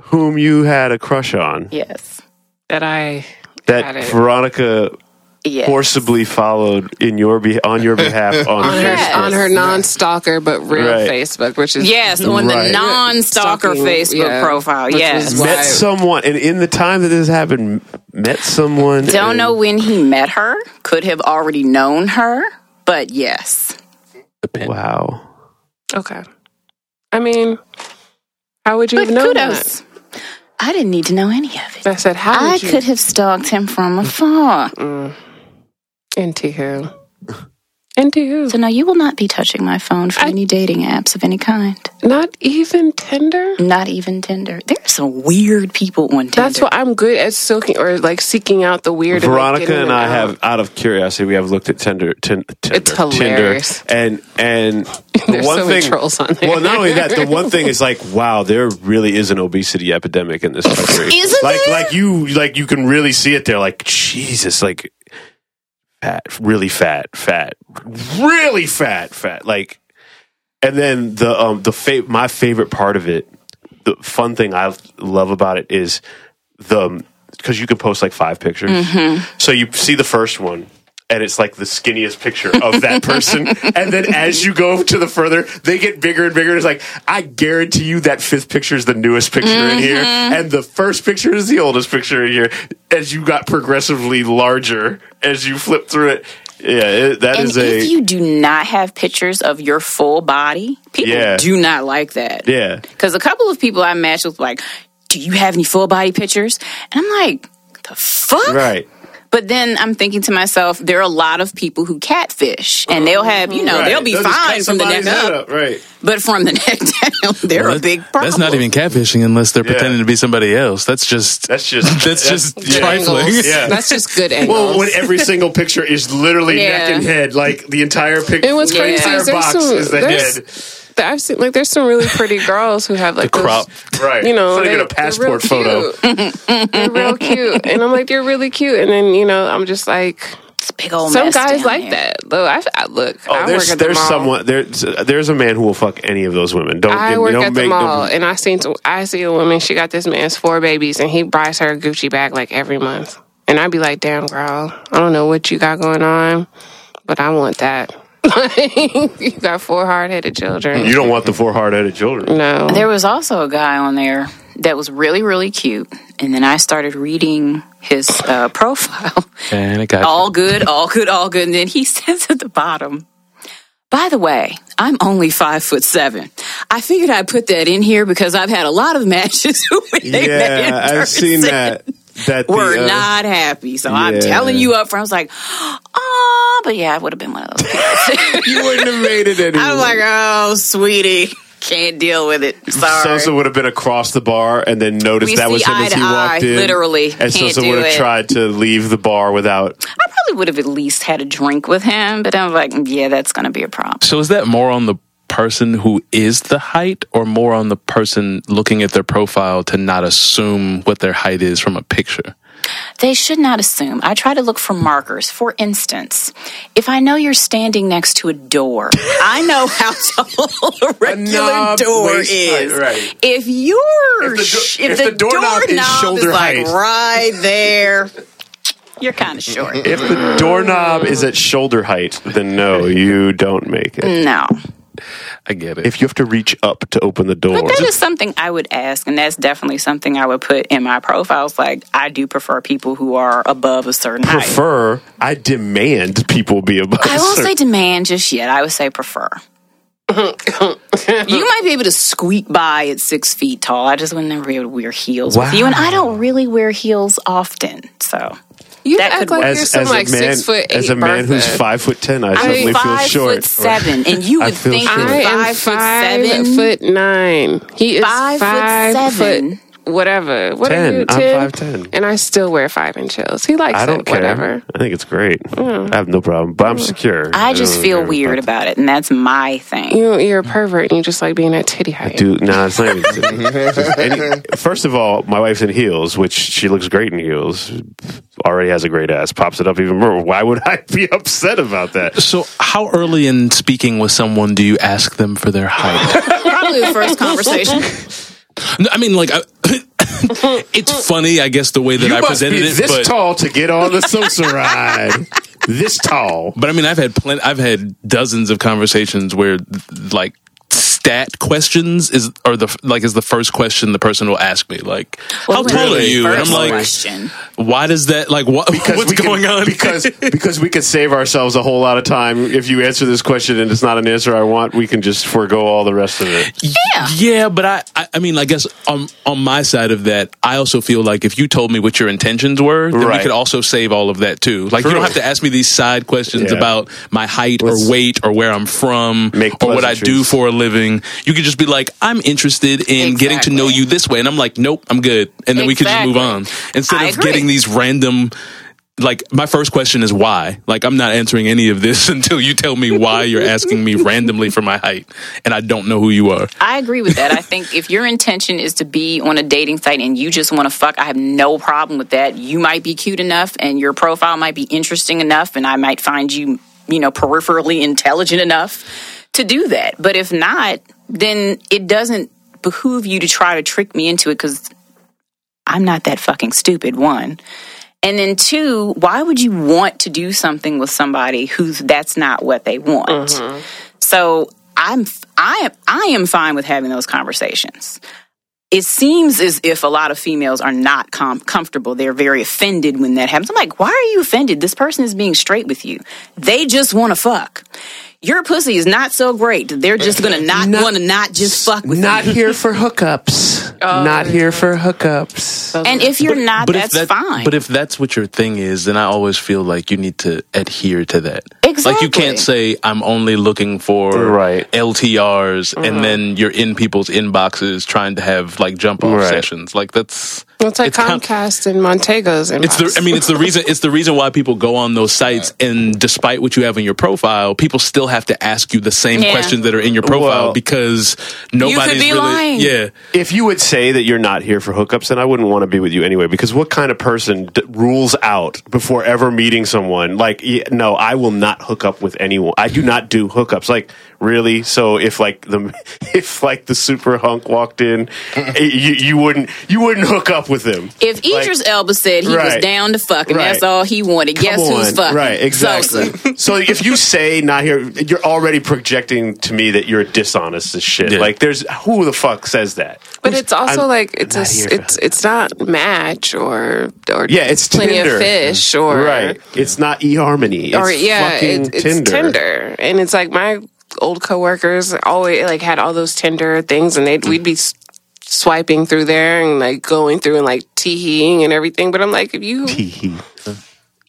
whom you had a crush on, Yes. that I that Veronica Yes. forcibly followed in your be- on your behalf (laughs) on, on her on her non-stalker but real Right. Facebook, which is Yes, on Right. the non-stalker Stalking, Facebook yeah. profile. Which Yes. is why- met someone, and in the time that this happened, met someone. Don't and- know when he met her. Could have already known her, but yes. Wow. okay. I mean, how would you But have known kudos. I didn't need to know any of it. that? I said, how I you? could have stalked him from afar. Into who? Into who? So no, you will not be touching my phone for any dating apps of any kind. Not even Tinder. Not even Tinder. There's some weird people on Tinder. That's why I'm good at silking or like seeking out the weird. and, like, Veronica getting and I out. have, out of curiosity, we have looked at Tinder. Tin, Tinder It's hilarious. Tinder, and and (laughs) the one so thing. trolls on there. Well, not only that, the one thing is like, wow, there really is an obesity epidemic in this country. Isn't like, there? like you, like you can really see it there. Like Jesus, like fat, really fat, fat, really fat, fat. Like, and then the um the fa- my favorite part of it, the fun thing I love about it is the because you can post like five pictures. Mm-hmm. So you see the first one. And it's like the skinniest picture of that person. (laughs) and then as you go to the further, they get bigger and bigger. And It's like, I guarantee you that fifth picture is the newest picture in here. Mm-hmm. And the first picture is the oldest picture in here. As you got progressively larger as you flip through it. Yeah, it, that and is a. if you do not have pictures of your full body, people Yeah. do not like that. yeah. Because a couple of people I matched with like, "Do you have any full body pictures?" And I'm like, "The fuck!" Right. But then I'm thinking to myself, there are a lot of people who catfish, and they'll have, you know, Right. they'll be just fine from the neck somebody's head up, Right. but from the (laughs) neck down, they're Well, a big problem. That's not even catfishing unless they're Yeah. pretending to be somebody else. That's just That's just. (laughs) that's, just (laughs) yeah. trifling. Yeah. That's just good angles. Well, when every single picture is literally Yeah. neck and head, like the entire picture, And what's the crazy entire is there's box some- is the head. I've seen like there's some really pretty girls who have like The crop. those- Right. You know, It's not they- even a they're passport real photo. cute. (laughs) they're real cute, and I'm like, they're really cute. And then you know, I'm just like, It's a big old some mess guys down like there. that. Though I, I look, Oh, I work there's the there's mall. someone there's there's a man who will fuck any of those women. Don't I work don't at the mall, them- and I seen I see a woman. She got this man's four babies, and he buys her a Gucci bag like every month. And I'd be like, "Damn, girl, I don't know what you got going on, but I want that." (laughs) you got four hard headed children. You don't want the four hard headed children. No, There was also a guy on there that was really, really cute, and then I started reading his uh, profile. And it got all good, all good, all good. And then he (laughs) says at the bottom, by the way, I'm only five foot seven. I figured I'd put that in here because I've had a lot of matches who when they met in Yeah, I've seen person that. That the, uh, not happy. So I'm telling you up front, I was like, oh, but yeah, I would have been one of those. (laughs) You wouldn't have made it anyway. (laughs) I was like, oh, sweetie, can't deal with it. Sorry. Sosa would have been across the bar and then noticed We that was him as to he walked eye, in. literally. and Can't Sosa would have it. tried to leave the bar without. I probably would have at least had a drink with him, but I'm like, yeah, that's going to be a problem. So is that more on the person who is the height or more on the person looking at their profile to not assume what their height is from a picture? They should not assume. I try to look for markers. For instance, if I know you're standing next to a door, (laughs) I know how tall a regular knob door waist height, is. right. If you're If the do- sh- if the doorknob is shoulder like height. right there, (laughs) you're kind of short. If the doorknob is at shoulder height, then no, you don't make it. No. I get it. If you have to reach up to open the door, But that is something I would ask, and that's definitely something I would put in my profiles. Like, I do prefer people who are above a certain height. prefer, I demand people be above. I won't certain- say demand just yet. I would say prefer. (laughs) you might be able to squeak by at six feet tall. I just would never be able to wear heels with you, and I don't really wear heels often. So you that act could like work. you're some like a man, six foot eight. as a man who's Bertha. five foot ten, I I'm suddenly feel five short. foot seven, and you (laughs) would feel think short. I am five foot seven. foot nine. He is Five five, foot seven. foot whatever. What are 10. you? I'm 10? 5'10. And I still wear five inch heels. He likes I don't it. care. Whatever. I think it's great. Mm. I have no problem, but I'm secure. I just feel weird about it, and that's my thing. You, you're a pervert and you just like being at titty height. Dude, no, it's not even. (laughs) just any- first of all, my wife's in heels, which she looks great in heels. Already has a great ass. Pops it up even more. Why would I be upset about that? So, how early in speaking with someone do you ask them for their height? (laughs) Probably the first conversation. No, I mean, like, I, (laughs) it's funny, I guess, the way that you I must presented be it. this but, tall to get on the Sosa ride. (laughs) This tall. But I mean, I've had plenty. I've had dozens of conversations where, like, stat questions is or the like is the first question the person will ask me. Like, Well, how what tall are you? And I'm like, question? why does that? Like, what, (laughs) what's we can- going on? Because (laughs) because we could save ourselves a whole lot of time if you answer this question and it's not an answer I want. We can just forego all the rest of it. Yeah. Yeah, but I, I, I mean, I guess on on my side of that, I also feel like if you told me what your intentions were, then we could also save all of that too. Like you don't have to ask me these side questions Yeah. about my height Let's or weight or where I'm from make or what I do for a living. You could just be like, I'm interested in getting to know you this way, and I'm like, nope, I'm good, and then we could just move on instead I of agree. getting these random. Like my first question is why. Like I'm not answering any of this (laughs) until you tell me why you're asking me randomly for my height, and I don't know who you are. I agree with that. I think if your intention is to be on a dating site and you just want to fuck, I have no problem with that. You might be cute enough and your profile might be interesting enough, and I might find you, you know, peripherally intelligent enough to do that. But if not, then it doesn't behoove you to try to trick me into it because I'm not that fucking stupid, one. And then two, why would you want to do something with somebody who's that's not what they want? Mm-hmm. So I'm I am I am fine with having those conversations. It seems as if a lot of females are not com- comfortable. They're very offended when that happens. I'm like, why are you offended? This person is being straight with you. They just want to fuck. Your pussy is not so great. They're just gonna not, want to not just fuck with Not you. here for hookups. not here for hookups. And if you're not, if that's that- fine. But if that's what your thing is, then I always feel like you need to adhere to that. Exactly. Like you can't say I'm only looking for Right. LTRs, Mm-hmm. and then you're in people's inboxes trying to have like jump off Right. sessions. Like that's Well, it's like kind- Comcast and Montego's. And it's the. I mean, it's the reason. It's the reason why people go on those sites, and despite what you have in your profile, people still have to ask you the same Yeah. questions that are in your profile Well- because nobody's be really. lying. Yeah, If you would say that you're not here for hookups, then I wouldn't want to be with you anyway. Because what kind of person d- rules out before ever meeting someone? Like, y- no, I will not hook up with anyone. I do not do hookups. Like, really? So if like the (laughs) if like the super hunk walked in, (laughs) eh, you, you wouldn't you wouldn't hook up with him. If Idris Elba said he was down to fuck and Right. that's all he wanted, guess Come who's fucking? Right, exactly. Sosa. (laughs) so if you say not here, you're already projecting to me that you're dishonest as shit. Yeah. Like, there's who the fuck says that? But Who's- it's also I'm like it's a not s- here for it's it's not match or or Yeah, it's plenty Tinder. of fish or right. It's not eHarmony. It's or yeah, fucking it, it's Tinder. Tinder. and it's like my old coworkers always like had all those Tinder things, and they would we'd be swiping through there and like going through and like teeing and everything. But I'm like, if you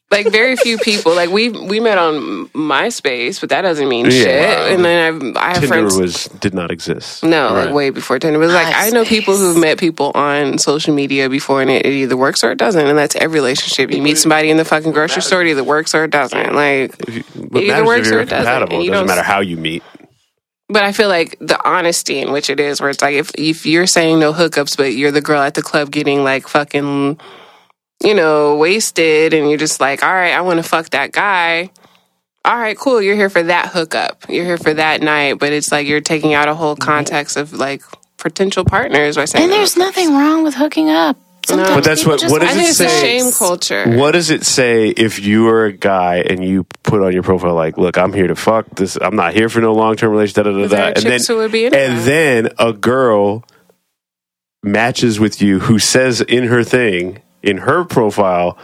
like very few people like we we met on MySpace, but that doesn't mean Yeah. shit. And then I I have Tinder friends. was did not exist. no, Right. like way before Tinder. But like I know people who've met people on social media before, and it, it either works or it doesn't. And that's every relationship. You meet somebody in the fucking grocery store, it either works or it doesn't. Like What it either works or it doesn't. It doesn't don't matter how you meet. but I feel like the honesty in which it is, where it's like if if you're saying no hookups, but you're the girl at the club getting like fucking, you know, wasted, and you're just like, all right, I want to fuck that guy. All right, cool. You're here for that hookup. You're here for that night, but it's like you're taking out a whole context of like potential partners by saying. And there's oh, nothing wrong with hooking up. Sometimes But that's what- what does I it it's a say? shame culture. What does it say if you are a guy and you put on your profile like, "Look, I'm here to fuck this. I'm not here for no long term relationship." Da, da, da, da. And then, chicks who would be into and that. then a girl matches with you who says in her thing in her profile,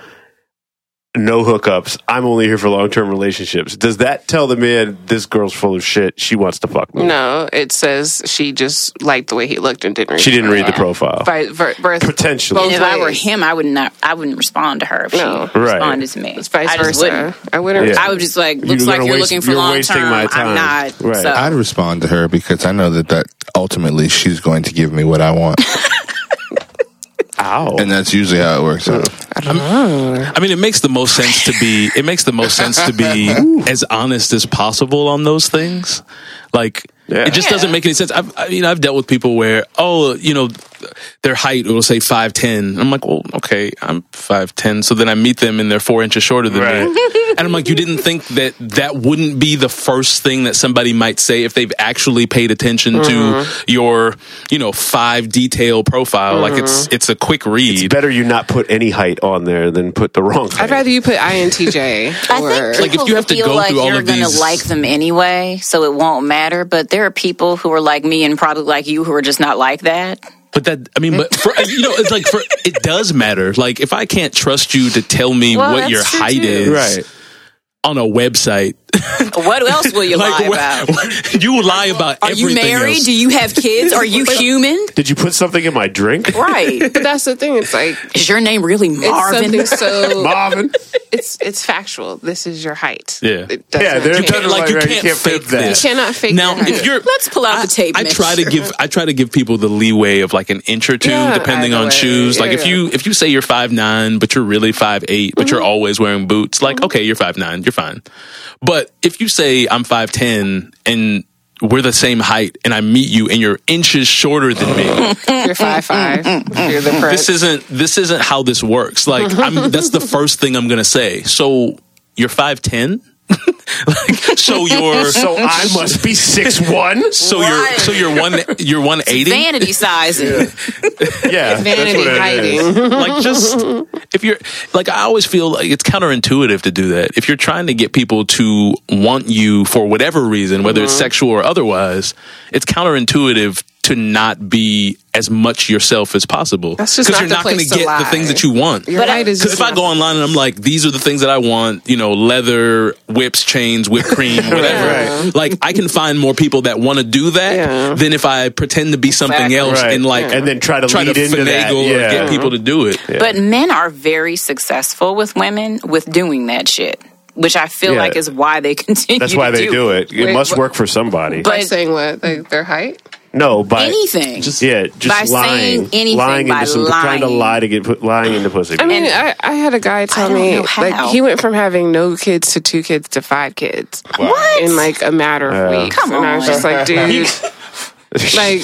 "No hookups. I'm only here for long term relationships." Does that tell the man this girl's full of shit? She wants to fuck me. No, it says she just liked the way he looked and didn't. Read She didn't read the profile. Vi- ver- birth- Potentially. And both if I were him, I would not. I wouldn't respond to her if No. she Right. responded to me. It's vice I just versa. wouldn't. I wouldn't. Yeah. I would just like You're looks like you're waste- looking for you're long term. my time. I'm not. Right. So I'd respond to her because I know that that ultimately she's going to give me what I want. (laughs) Ow. and that's usually how it works out. I mean, it makes the most sense to be. It makes the most sense to be (laughs) as honest as possible on those things. Like, Yeah. it just doesn't make any sense. I've, I mean, I've dealt with people where, oh, you know, their height It will say five ten. I'm like, well, okay, I'm five ten. So then I meet them and they're four inches shorter than Right. me, (laughs) and I'm like, you didn't think that that wouldn't be the first thing that somebody might say if they've actually paid attention to mm-hmm. your, you know, five detail profile. Like it's mm-hmm. it's a quick read. It's better you not put any height on there than put the wrong height. I'd rather you put INTJ. I (laughs) or, think Like, if people you have to feel go like through all you're of gonna these- like them anyway, so it won't matter. But there are people who are like me and probably like you who are just not like that. But that, I mean, but for, uh, you know, it's like for, it does matter. Like if I can't trust you to tell me Well, what your height too. is Right. on a website, (laughs) What else will you like lie what- about? you will lie about Are you married? else. Do you have kids? Are you (laughs) human? Did you put something in my drink? Right. (laughs) But that's the thing. It's like Is your name really Marvin? something so Marvin. it's it's factual. This is your height. Yeah. It Yeah, they're change. better like you Right, can't, you can't fake fake that. this. You cannot fake Now, your if you're, Let's pull out the tape. I try to give I try to give people the leeway of like an inch or two, Yeah, depending on way. shoes. Like Yeah, if you if you say you're five nine, but you're really five eight, but you're Mm-hmm. always wearing boots, like okay, you're five nine, you're fine. But if you say I'm five ten and we're the same height, and I meet you and you're inches shorter than me, (laughs) you're five five. Mm-hmm. You're the mm-hmm. this isn't this isn't how this works. Like I'm, that's the first thing I'm gonna say. So you're five ten. Like so you're (laughs) So I (laughs) must be six one. so Right. you're so you're one you're one eighty. vanity sizing. Yeah, vanity hiding. like just if you're like I always feel like it's counterintuitive to do that. If you're trying to get people to want you for whatever reason, whether Mm-hmm. it's sexual or otherwise, it's counterintuitive to not be as much yourself as possible. That's just because you're the not going to place to get the things that you want. Your height is Because if I go online and I'm like, these are the things that I want, you know, leather, whips, chains, whipped cream, (laughs) whatever. Like I can find more people that want to do that Yeah. than if I pretend to be something Exactly. else Right. and like And then try to try lead to into that. finagle Yeah. or get people to do it. But men are very successful with women with doing that shit, which I feel Yeah. like is why they (laughs) continue. That's why to they do it. It Wait, must what- work for somebody. by But- saying what like their height. No, by Anything. Just yeah, just By lying, saying anything, lying by into some, trying to lie to get put, lying into pussy. I mean, And- I, I had a guy tell me like he went from having no kids to two kids to five kids What? in like a matter of Yeah. weeks. Come and I was just like, dude, (laughs) like,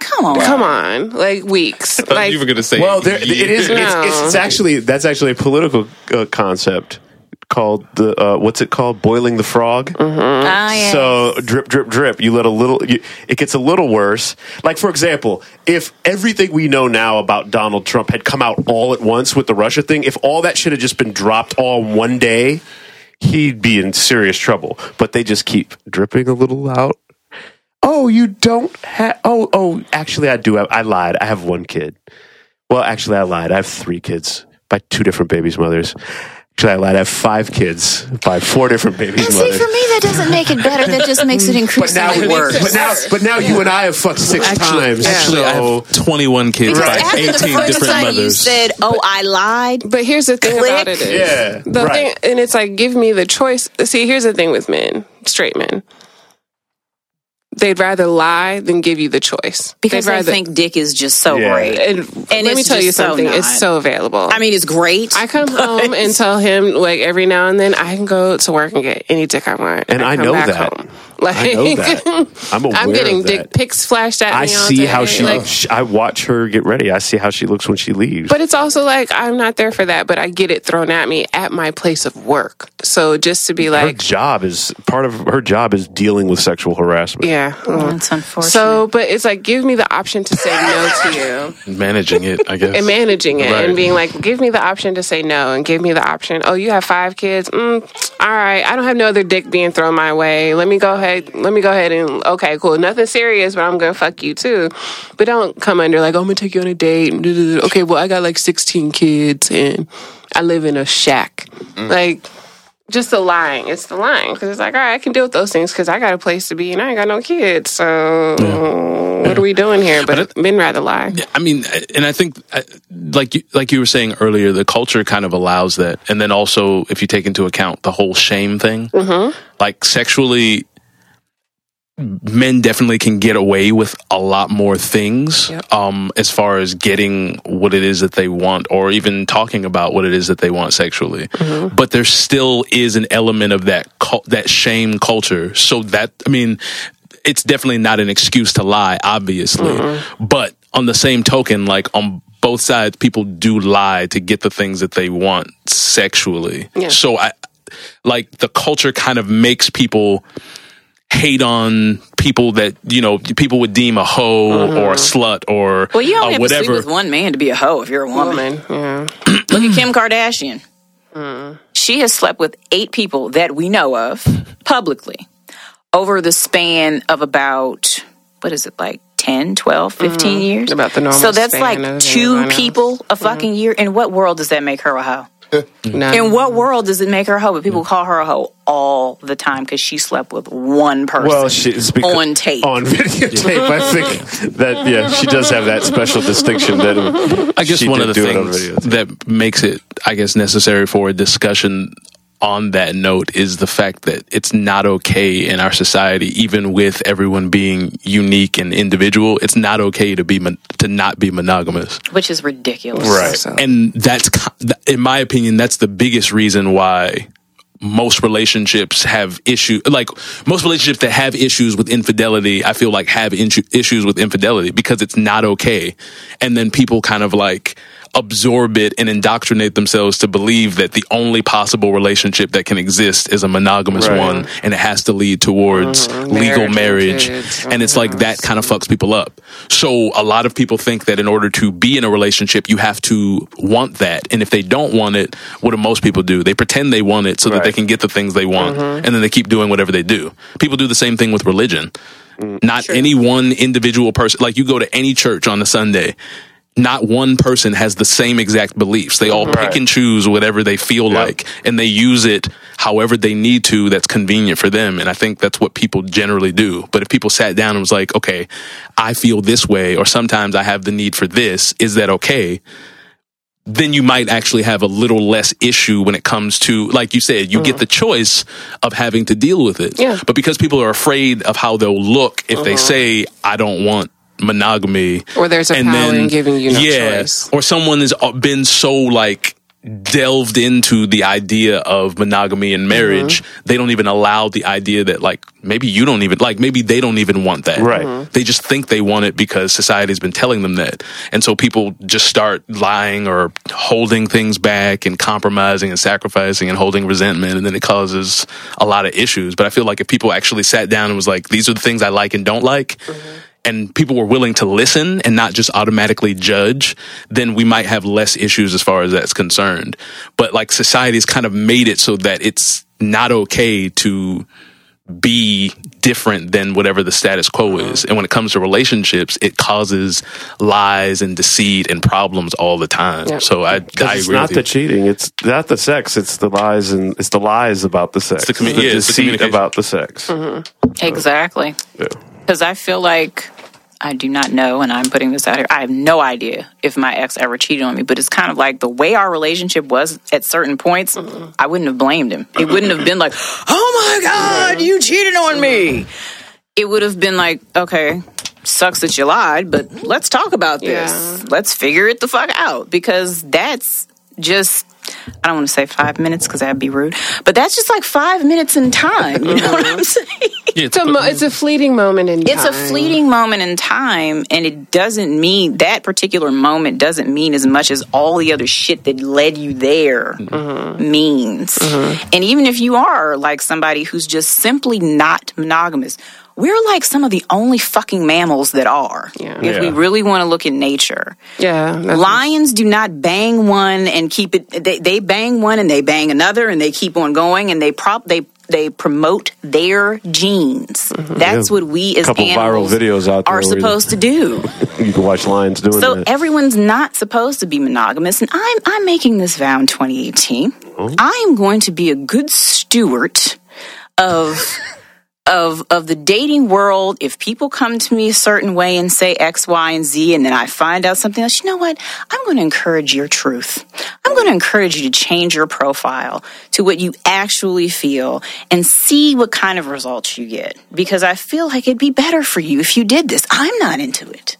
Come on. come on, like weeks, like you were going to say, well, there, it is. It's, No. it's, it's actually that's actually a political uh, concept called the uh, what's it called? Boiling the frog. Ah, yeah. So drip, drip, drip. You let a little. You, it gets a little worse. Like for example, if everything we know now about Donald Trump had come out all at once with the Russia thing, if all that should have just been dropped all one day, he'd be in serious trouble. But they just keep dripping a little out. Oh, you don't have. Oh, oh. Actually, I do. Have, I lied. I have one kid. Well, actually, I lied. I have three kids by two different babies' mothers. Actually, I lied. I have five kids by four different babies' And see, for me, that doesn't make it better. That just makes it hmm. But now, increasingly worse. but now, but now you and I have fucked six times. Actually, I have 21 kids because by after the 18 first different time you mothers. said, "Oh, I lied," But here's the thing Click. about it is, Yeah, the right. thing, and it's like, give me the choice. See, here's the thing with men, straight men. They'd rather lie than give you the choice. because They'd I rather, think dick is just so Yeah. great. And, let me tell you just so something. it's so available. I mean, it's great. I come (laughs) home and tell him like every now and then I can go to work and get any dick I want. And I come know that. Home. Like I know that. (laughs) I'm aware I'm getting of dick pics flashed at me. I all see day. how she. Like, sh I watch her get ready. I see how she looks when she leaves. But it's also like I'm not there for that, but I get it thrown at me at my place of work. So just to be like, her job is part of her job is dealing with sexual harassment. yeah. Well, That's unfortunate. So, but it's like give me the option to say no to you. Managing it, I guess. and managing it Right. and being like, give me the option to say no and give me the option. Oh, you have five kids. Mm, all right, I don't have no other dick being thrown my way. Let me go ahead. Let me go ahead and okay, cool. Nothing serious, but I'm gonna fuck you too. But don't come under like, oh, I'm gonna take you on a date. Okay, well, I got like 16 kids and I live in a shack. Like. Just the lying. It's the lying because it's like, all right, I can deal with those things because I got a place to be and I ain't got no kids. So what are we doing here? But, men rather lie. I mean, and I think, like you, like you were saying earlier, the culture kind of allows that, and then also if you take into account the whole shame thing, Mm-hmm. like sexually, men definitely can get away with a lot more things um, as far as getting what it is that they want or even talking about what it is that they want sexually. But there still is an element of that that shame culture. So that I mean, it's definitely not an excuse to lie, obviously. But on the same token, like on both sides, people do lie to get the things that they want sexually. Yeah. So I like the culture kind of makes people hate on people that you know people would deem a hoe or a uh-huh. slut or Well, you uh, only have to sleep whatever. with one man to be a hoe if you're a woman. Yeah. (clears throat) Look at Kim Kardashian. Mm. She has slept with eight people that we know of publicly over the span of about, what is it, like 10, 12, mm-hmm. 15 years? About the normal So that's span like two people a mm-hmm. fucking year. In what world does that make her a hoe? None. In what world does it make her a hoe? But people call her a hoe all the time because she slept with one person Well, she, it's because, on tape. on (laughs) videotape. I think that yeah, she does have that special distinction that I guess she one of the do on things that makes it, I guess, necessary for a discussion on that note is the fact that it's not okay in our society, even with everyone being unique and individual. It's not okay to be mon- to not be monogamous, which is ridiculous. Right. So. and that's, in my opinion, that's the biggest reason why most relationships have issue like most relationships that have issues with infidelity i feel like have insu- issues with infidelity because it's not okay and then people kind of like absorb it and indoctrinate themselves to believe that the only possible relationship that can exist is a monogamous Right. one and it has to lead towards legal Marriage marriage. and it's like that kind of fucks people up. So a lot of people think that in order to be in a relationship you have to want that. And if they don't want it what do most people do? They pretend they want it so that they can get the things they want and then they keep doing whatever they do. People do the same thing with religion. Not any one individual person like you go to any church on a sunday not one person has the same exact beliefs. They all pick and choose whatever they feel Yep. like and they use it however they need to that's convenient for them. And I think that's what people generally do. But if people sat down and was like, okay, I feel this way, or sometimes I have the need for this, is that okay? Then you might actually have a little less issue when it comes to, like you said, you get mm. the choice of having to deal with it. Yeah. But because people are afraid of how they'll look if they mm-hmm. say, I don't want monogamy Or there's a power in giving you no choice. or someone has uh, been so like delved into the idea of monogamy and marriage mm-hmm. they don't even allow the idea that like maybe you don't even like maybe they don't even want that Right. Mhm. they just think they want it because society's been telling them that and so people just start lying or holding things back and compromising and sacrificing and holding resentment and then it causes a lot of issues but i feel like if people actually sat down and was like these are the things i like and don't like mm-hmm. And people were willing to listen and not just automatically judge, then we might have less issues as far as that's concerned. But like society's kind of made it so that it's not okay to be different than whatever the status quo uh-huh. is. And when it comes to relationships, it causes lies and deceit and problems all the time. Yep. So I, I 'Cause it's not with the cheating. It's not the sex. It's the lies and it's the lies about the sex. the commu- It's the yeah, it's the deceit about the sex. Mm-hmm. Exactly. Yeah. Because I feel like I do not know, and I'm putting this out here. I have no idea if my ex ever cheated on me, but it's kind of like the way our relationship was at certain points. I wouldn't have blamed him. It wouldn't have been like, "Oh my god, you cheated on me." It would have been like, "Okay, sucks that you lied, but let's talk about this. Yeah. Let's figure it the fuck out." Because that's just. I don't want to say five minutes because that'd be rude, but that's just like five minutes in time. You know what I'm mm-hmm. saying? Yeah, It's a, mo- it's a fleeting moment in it's time. a fleeting moment in time and it doesn't mean that particular moment doesn't mean as much as all the other shit that led you there mm-hmm. Mm-hmm. means mm-hmm. and even if you are like somebody who's just simply not monogamous we're like some of the only fucking mammals that are Yeah. if we really want to look at nature Yeah. Lions do not bang one and keep it. They, they bang one and they bang another and they keep on going and they prop they they promote their genes. Mm-hmm. That's Yeah. what we as Couple viral animals videos out there are supposed to (laughs) do. You can watch lions doing it. So that. everyone's not supposed to be monogamous, and I'm I'm making this vow in 2018. Oh. I am going to be a good steward of (laughs) of of the dating world, if people come to me a certain way and say X, Y, and Z, and then I find out something else, you know what? I'm going to encourage your truth. I'm going to encourage you to change your profile to what you actually feel and see what kind of results you get. Because I feel like it'd be better for you if you did this. I'm not into it.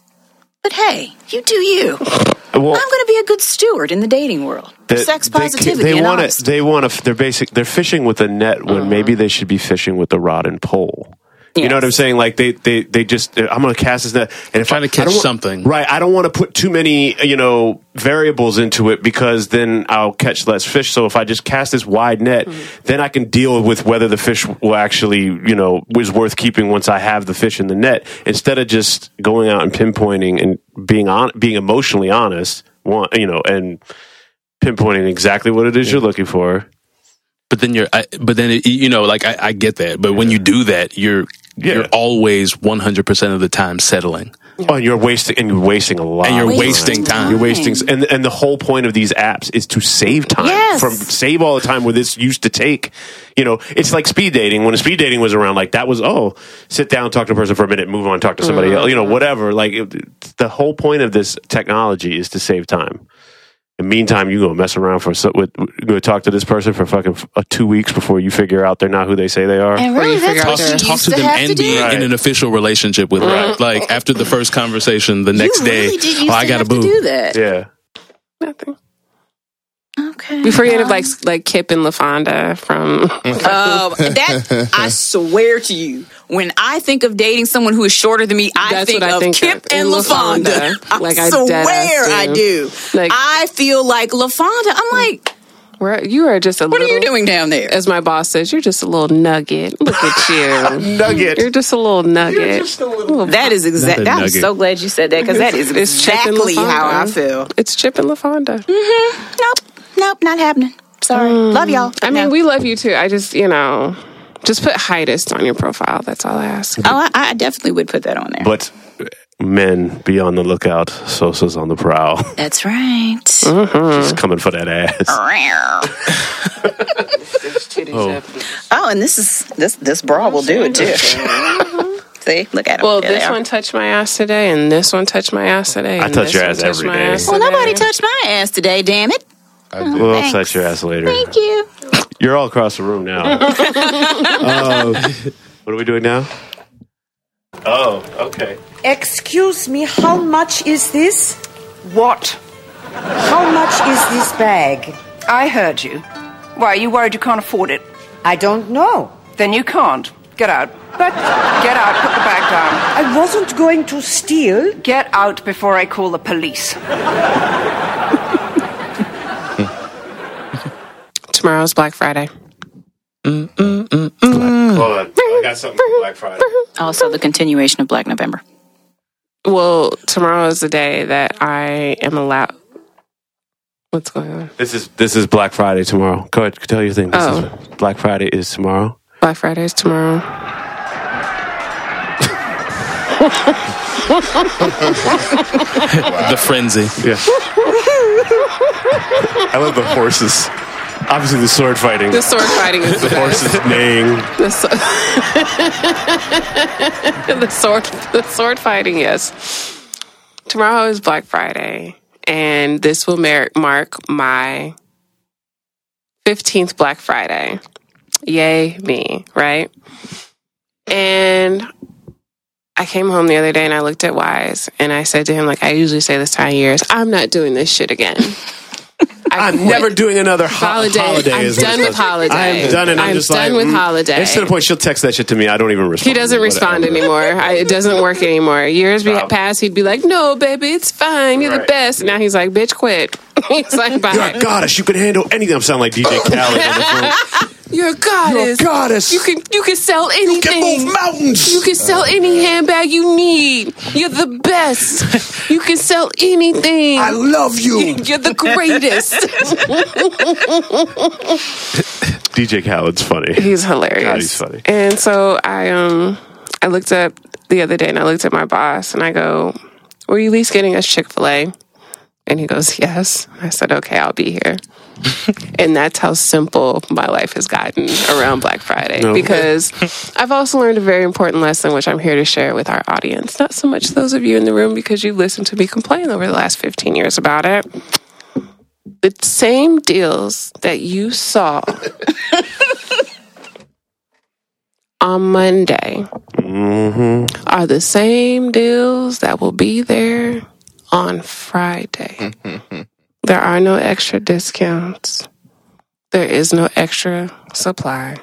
But hey, you do you. (laughs) I'm going to be a good steward in the dating world. That Sex positivity They, and want to. They want to. They're basic. They're fishing with a net when maybe they should be fishing with a rod and pole. You know what I'm saying? Like they, they, they just. I'm going to cast this net, and if Trying I, to catch I something. right? I don't want to put too many, you know, variables into it because then I'll catch less fish. So if I just cast this wide net, Mm-hmm. then I can deal with whether the fish will actually, you know, is worth keeping once I have the fish in the net. Instead of just going out and pinpointing and being on, being emotionally honest, one, you know, and pinpointing exactly what it is you're looking for. But then you're, I, but then it, you know, like I, I get that. But when you do that, you're you're always 100 percent of the time settling. Oh, and you're wasting and you're wasting a lot. And you're of wasting time. You're wasting, and and the whole point of these apps is to save time Yes. from save all the time where this used to take. You know, it's like speed dating. When speed dating was around, like that was oh, sit down, talk to a person for a minute, move on, talk to somebody mm. else. You know, whatever. Like it, the whole point of this technology is to save time. In the meantime, you go mess around for so- with you go talk to this person for fucking uh, two weeks before you figure out they're not who they say they are. And really, that's Talk, what you talk used to to them have and to be do. in an official relationship with them. Like after the first conversation, the next you day, really did oh, used I got to boo. do that. Yeah. Nothing. Okay. Before you end up like like Kip and LaFawnduh from (laughs) Um, that I swear to you, when I think of dating someone who is shorter than me, I That's think what I of think Kip of. and And LaFawnduh. LaFawnduh. I Like, I swear I do. do. Like- I feel like LaFawnduh. I'm like, where you are just a what are you doing down there? As my boss says, you're just a little nugget. Look at you, (laughs) Nugget. You're just a little nugget. Little- That is Not a exactly. I'm so glad you said that because that is It's Chip and exactly how I feel. It's Chip and LaFawnduh. Mhm. Nope, nope, not happening. Sorry, hmm. love y'all. I mean, No. we love you too. I just, you know, just put heightest on your profile. That's all I ask. Oh, I, I definitely would put that on there. But men, be on the lookout. Sosa's on the prowl. (laughs) That's right. Mm-hmm. She's coming for that ass. Oh. (laughs) (laughs) Oh, and this is this this bra will do it too. Mm-hmm. See, look at 'em. Well, There this one touched my ass today, and this one touched my ass today. I and touch your ass touched every my day. ass Well, nobody touched my ass today. Damn it! We'll thanks. touch your ass later. Thank you. You're all across the room now. Oh. (laughs) what are we doing now? Oh, okay. Excuse me, how much is this? What? How much is this bag? I heard you. Why, are you worried you can't afford it? I don't know. Then you can't. Get out. But get out, put the bag down. I wasn't going to steal. Get out before I call the police. (laughs) Tomorrow's Black Friday. Hold on. I got something for Black Friday. Also, the continuation of Black November. Well, tomorrow is the day that I am allowed. What's going on? This is this is Black Friday tomorrow. Go ahead, tell your thing. This Oh. is Black Friday is tomorrow. Black Friday is tomorrow. (laughs) The frenzy. Yeah. (laughs) I love the horses. Obviously, the sword fighting. The sword fighting is (laughs) the the horses neighing. (laughs) The, so- (laughs) the sword, the sword fighting. Yes. Tomorrow is Black Friday, and this will mar- mark my fifteenth Black Friday. Yay, me! Right? And I came home the other day and I looked at Wise and I said to him, like I usually say this time of years, I'm not doing this shit again. I I'm quit. never doing another ho- Holiday. holiday. I'm done with holiday. I'm done, and I'm, I'm just done like with mm. holiday. It's to the point she'll text that shit to me. I don't even respond. He doesn't respond anymore. I, it doesn't (laughs) work anymore. Years be- past, he'd be like, "No, baby, it's fine. You're the best." Now he's like, "Bitch, quit." (laughs) he's like, "Bye." You're a goddess. You can handle anything. I'm sounding like DJ (laughs) Khaled on the phone. You're a goddess. You're a goddess. You can you can sell anything. You can move mountains. You can sell any handbag you need. You're the best. (laughs) You can sell anything. I love you. (laughs) You're the greatest. (laughs) DJ Khaled's funny. He's hilarious. God, he's funny. And so I um I looked up the other day and I looked at my boss and I go, Were you at least getting us Chick fil A? And he goes, Yes. I said, Okay, I'll be here. (laughs) and that's how simple my life has gotten around Black Friday. No. Because I've also learned a very important lesson, which I'm here to share with our audience. Not so much those of you in the room, because you've listened to me complain over the last 15 years about it. The same deals that you saw (laughs) on Monday Mm-hmm. are the same deals that will be there on Friday. there are no extra discounts. There is no extra supply.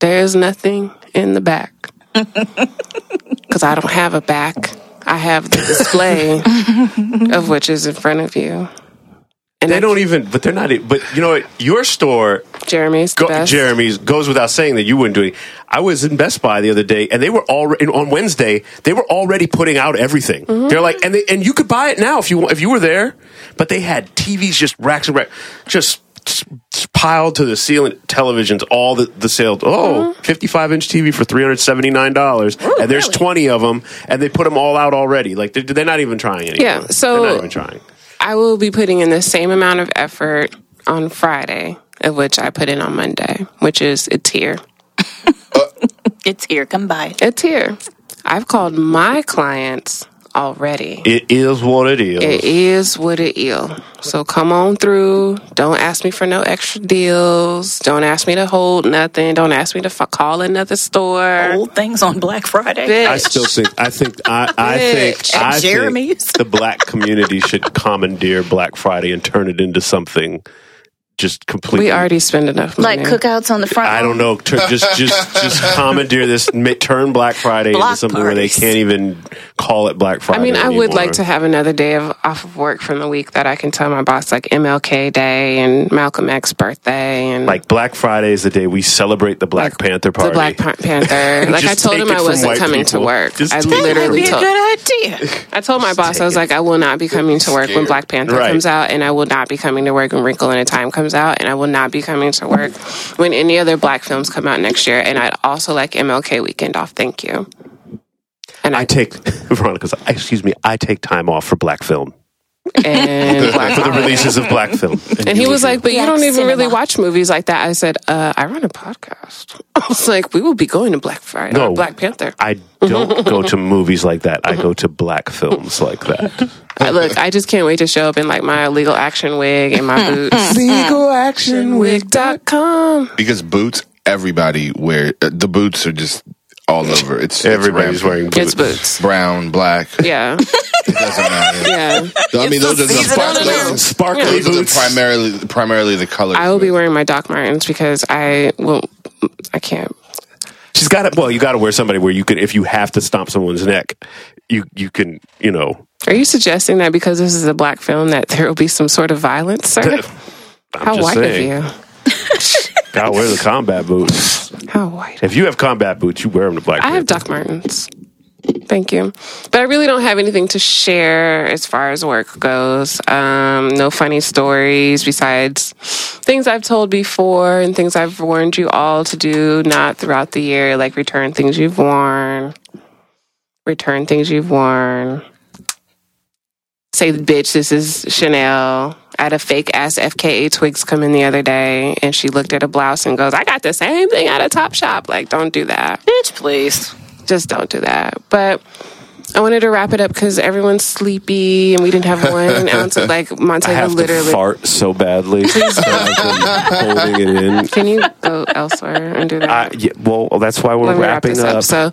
There is nothing in the back. (laughs) Because I don't have a back. I have the display (laughs) of which is in front of you. And they don't even, but they're not. But you know what? Your store, Jeremy's, go. Jeremy's, goes without saying that you wouldn't do it. I was in Best Buy the other day, and they were already on Wednesday. They were already putting out everything. Mm-hmm. They're like, and they, and you could buy it now if you if you were there. But they had TVs, just racks and racks, just piled to the ceiling. Televisions, all the the sales. Oh, Mm-hmm. 55 inch TV for three hundred seventy nine dollars, and there's twenty of them, and they put them all out already. Like they're, they're not even trying anymore. Yeah, so- they're not even trying. I will be putting in the same amount of effort on Friday of which I put in on Monday, which is it's here. It's here. Come by. It's here. I've called my clients already. It is what it is. It is what it is. So come on through. Don't ask me for no extra deals. Don't ask me to hold nothing. Don't ask me to f- call another store. Old things on Black Friday. Bitch. I still think I think I, I think Bitch. At I Jeremy's. think the black community should commandeer Black Friday and turn it into something just completely. we already spend enough money. Like cookouts on the front. I don't know. tur- Just just just (laughs) commandeer this. Turn Black Friday into Block something where they can't even call it Black Friday. I mean, I would like to have another day of off of work from the week that I can tell my boss, like MLK Day and Malcolm X birthday and like Black Friday is the day we celebrate the Black Panther Party. the Black Pa- Panther. (laughs) Like I told him I wasn't white coming to work. Just I take it from literally Be a told. good idea. I told my boss I was like, I will not be coming to work when Black Panther Right. comes out, and I will not be coming to work when Wrinkle in a Time comes out, and I will not be coming to work when any other Black films come out next year. And I'd also like MLK weekend off. Thank you. And I I take (laughs) Veronica's. Excuse me. I take time off for black film and Black (laughs) for the releases of black film. And he was like, "But you don't even really watch movies like that." I said, uh, "I run a podcast." (laughs) I was like, "We will be going to Black Friday, No. Black Panther." I don't go to movies like that. I go to black films like that. I, look, I just can't wait to show up in like my legal action wig and my boots. LegalActionWig.com. Because boots, everybody wear uh, the boots are just all over. It's Everybody's it's wearing It's boots. boots. brown, black. Yeah, (laughs) It doesn't matter. (laughs) yeah. I mean, those are the season of the sparkly, Sparkly those are the boots. primarily primarily the colors. I will be wearing my Doc Martens because I will. I can't. She's got it. Well, you got to wear somebody where you could, if you have to stomp someone's neck, you you can, you know. Are you suggesting that because this is a black film that there will be some sort of violence, sir? I'm How just white saying. of you? (laughs) To wear the combat boots. How white? If you have combat boots, you wear them to black. I have Panther. Doc Martens. Thank you. But I really don't have anything to share as far as work goes. Um, no funny stories besides things I've told before and things I've warned you all to do not throughout the year, like return things you've worn, return things you've worn. Say, bitch, this is Chanel. I had a fake ass FKA Twigs come in the other day and she looked at a blouse and goes, I got the same thing at a Top Shop. Like, don't do that Bitch, please. just don't do that. But I wanted to wrap it up because everyone's sleepy and we didn't have one ounce of like (laughs) I Montego have literally. to fart so badly. (laughs) so I've been holding it in. Can you go elsewhere and do that? I, yeah, well, that's why we're Let me wrap wrapping up. up. So,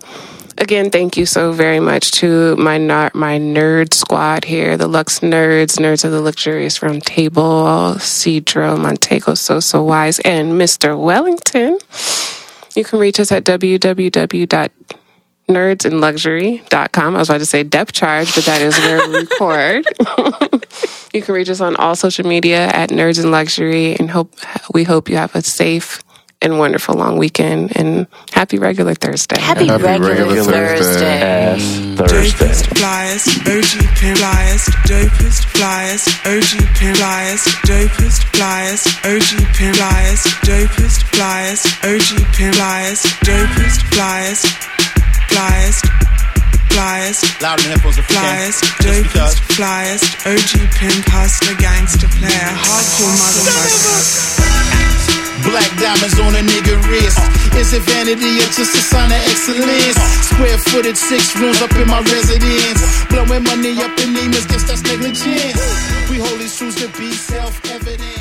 again, thank you so very much to my my nerd squad here, the Lux Nerds, Nerds of the Luxurious Round Table, Cedro, Montego, Sosa Wise, and Mr. Wellington. You can reach us at www.nerdsandluxury.com. I was about to say depth charge, but that is where we (laughs) record. you can reach us on all social media at Nerds and Luxury, and hope we hope you have a safe and wonderful long weekend and happy regular Thursday. Happy, Happy regular, regular Thursday. Ass mm. Thursday. Dopest flyers, OG pin flyers, dopest flyers, OG pin flyers, dopest flyers, OG pin flyers, dopest flyers, OG pin flyers, dopest flyers, flyers, flyest, Louder than headphones if flyest, dopest, flyest, OG pimp, hustler, gangster player, hardcore motherfucker. Black diamonds on a nigga wrist. Is it vanity or just a sign of excellence? Square footed, six rooms up in my residence. Blowing money up in Neiman's, guess that's negligence. We these truths to be self evident.